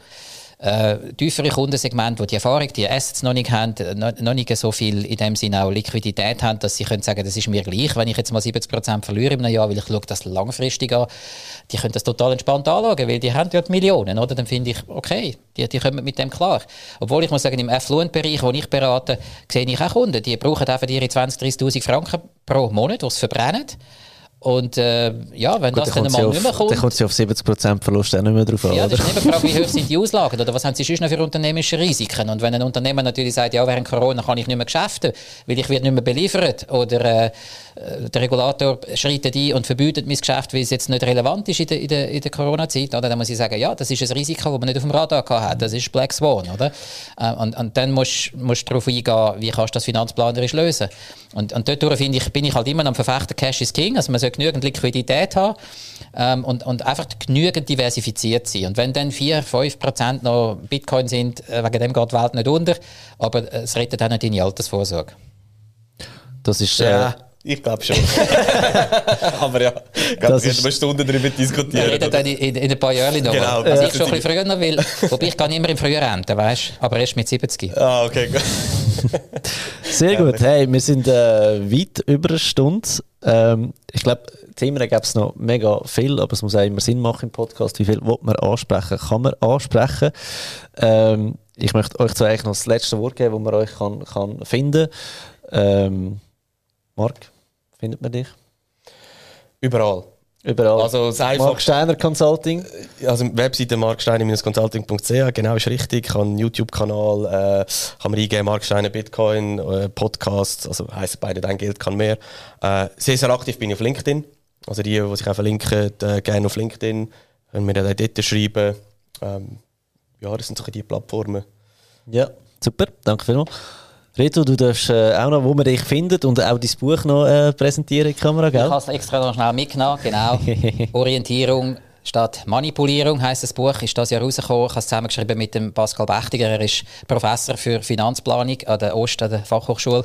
äh, tiefere Kundensegmente, die die Erfahrung, die Assets noch nicht haben, noch, noch nicht so viel in dem Sinne auch Liquidität haben, dass sie können sagen, das ist mir gleich, wenn ich jetzt mal 70% verliere einem Jahr, weil ich schaue das langfristig an, die können das total entspannt anschauen, weil die haben ja Millionen, oder? Dann finde ich, okay, die, die kommen mit dem klar. Obwohl ich muss sagen, im Affluent-Bereich, wo ich berate, sehe ich auch Kunden, die brauchen einfach ihre 20'000, 30'000 Franken pro Monat, die sie verbrennen. Und äh, ja, wenn Gut, das dann mal nicht mehr kommt... dann kommt sie auf 70% Verlust auch nicht mehr drauf an, Ja, das ist nicht die Frage, wie hoch sind die Auslagen oder was haben sie sonst noch für unternehmerische Risiken. Und wenn ein Unternehmer natürlich sagt, ja, während Corona kann ich nicht mehr geschäften, weil ich werde nicht mehr beliefert oder äh, der Regulator schreitet ein und verbietet mein Geschäft, weil es jetzt nicht relevant ist in der, in der, in der Corona-Zeit, oder? dann muss ich sagen, ja, das ist ein Risiko, das man nicht auf dem Radar hat. Das ist Black Swan, oder? Äh, und, und dann musst du darauf eingehen, wie kannst du das finanzplanerisch lösen. Und, und dort finde ich, bin ich halt immer am Verfechter Cash is King, also man genügend Liquidität haben ähm, und, und einfach genügend diversifiziert sein. Und wenn dann 4, 5 Prozent noch Bitcoin sind, äh, wegen dem geht die Welt nicht unter, aber äh, es rettet auch nicht deine Altersvorsorge. Das ist, äh, Ja, ich glaube schon. Aber ja, Das wir ist- können Stunden darüber Wir diskutieren. reden oder? dann in, in, in ein paar Jahren noch. Genau. Also Ja. ich schon ein bisschen früher noch will. Wobei ich kann immer im Frühjahr enden, weißt du? Aber erst mit 70. Ah, okay, gut. Sehr gut. Hey, wir sind äh, weit über eine Stunde. Ähm, ich glaube, Themen gäbe es noch mega viel, aber es muss auch immer Sinn machen im Podcast. Wie viel man ansprechen? Kann man ansprechen? Ähm, ich möchte euch zwei eigentlich noch das letzte Wort geben, wo man euch kann, kann finden ähm, Marc, findet man dich? Überall. Überall. Also das Einfachste, Steiner Consulting. also Webseite marksteiner-consulting.ch, genau ist richtig. Ich habe einen YouTube-Kanal, äh, kann man eingeben, Mark Steiner Bitcoin, äh, Podcasts, also heisst beide dein Geld kann mehr. Äh, sehr, sehr aktiv bin ich auf LinkedIn. Also die, die sich auch verlinken, äh, gerne auf LinkedIn, können mir dann dort schreiben. Ähm, ja, das sind so die Plattformen. Ja, super. Danke vielmals. Reto, du darfst äh, auch noch, wo man dich findet und auch dein Buch noch äh, präsentieren in die Kamera, Ich gell? habe es extra noch schnell mitgenommen, genau. Orientierung Statt Manipulierung heißt das Buch, ist das Jahr rausgekommen. Ich habe es zusammengeschrieben mit dem Pascal Bechtiger. Er ist Professor für Finanzplanung an der Ost, an der Fachhochschule.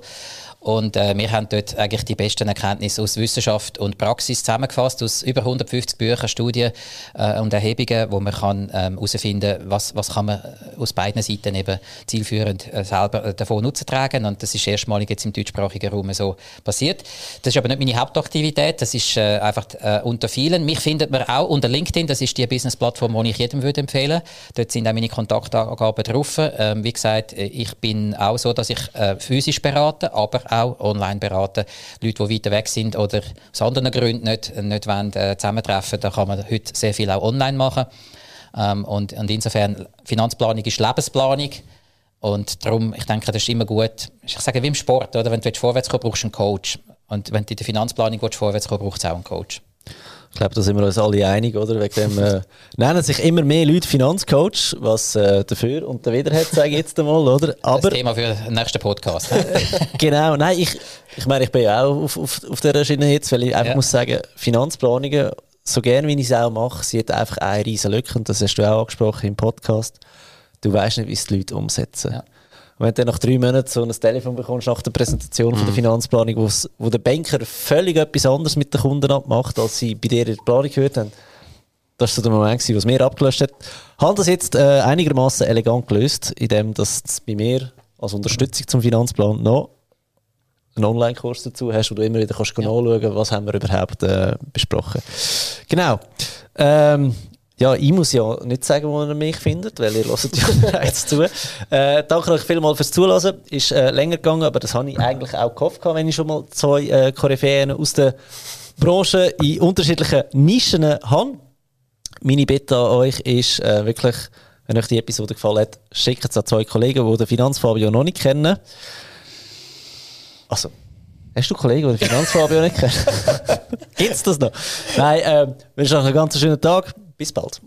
Und äh, wir haben dort eigentlich die besten Erkenntnisse aus Wissenschaft und Praxis zusammengefasst, aus über 150 Büchern, Studien äh, und Erhebungen, wo man kann herausfinden ähm, was, was kann man aus beiden Seiten eben zielführend äh, selber äh, davon Nutzen tragen. Und das ist erstmalig jetzt im deutschsprachigen Raum so passiert. Das ist aber nicht meine Hauptaktivität, das ist äh, einfach äh, unter vielen. Mich findet man auch unter LinkedIn, das ist die Business-Plattform, die ich jedem würde empfehlen Dort sind auch meine Kontaktangaben drauf. Ähm, wie gesagt, ich bin auch so, dass ich physisch berate, aber auch online beraten. Leute, die weiter weg sind oder aus anderen Gründen nicht, nicht wollen, äh, zusammentreffen, da kann man heute sehr viel auch online machen. Ähm, und, und insofern, Finanzplanung ist Lebensplanung. Und darum, ich denke, das ist immer gut. Ich sage, wie im Sport, oder? wenn du vorwärts kommen brauchst du einen Coach. Und wenn du in der Finanzplanung vorwärts kommen brauchst du auch einen Coach. Ich glaube, da sind wir uns alle einig, oder? Wegen dem äh, nennen sich immer mehr Leute Finanzcoach, was äh, dafür und dawider hat, sage ich jetzt einmal, oder? Aber, das Thema für den nächsten Podcast. genau, nein, ich, ich meine, ich bin ja auch auf, auf, auf der Schiene jetzt, weil ich einfach ja. muss sagen, Finanzplanungen, so gerne wie ich es auch mache, sie hat einfach eine riesige Lücke und das hast du auch angesprochen im Podcast. Du weißt nicht, wie es die Leute umsetzen. Ja. Wenn du dann nach drei Monaten so ein Telefon bekommst nach der Präsentation mhm. von der mhm. Finanzplanung, wo der Banker völlig etwas anderes mit den Kunden abmacht, als sie bei dir der Planung gehört haben, das war so der Moment, was mir abgelöst hat. Haben das jetzt äh, einigermaßen elegant gelöst, indem das bei mir als Unterstützung zum Finanzplan noch einen Online-Kurs dazu hast, wo du immer wieder kannst ja. nachschauen was haben wir überhaupt äh, besprochen. Genau. Ähm, ja, ich muss ja nicht sagen, wo ihr mich findet, weil ihr hört ja bereits zu. Äh, danke euch vielmals fürs Zuhören. Ist äh, länger gegangen, aber das habe ich eigentlich auch gehofft, wenn ich schon mal zwei äh, Koryphäen aus der Branche in unterschiedlichen Nischen habe. Meine Bitte an euch ist äh, wirklich, wenn euch die Episode gefallen hat, schickt es an zwei Kollegen, die den Finanzfabio noch nicht kennen. Also, hast du Kollegen, die den Finanzfabio nicht kennen? Gibt es das noch? Nein, äh, wünsche euch einen ganz schönen Tag. Bis bald.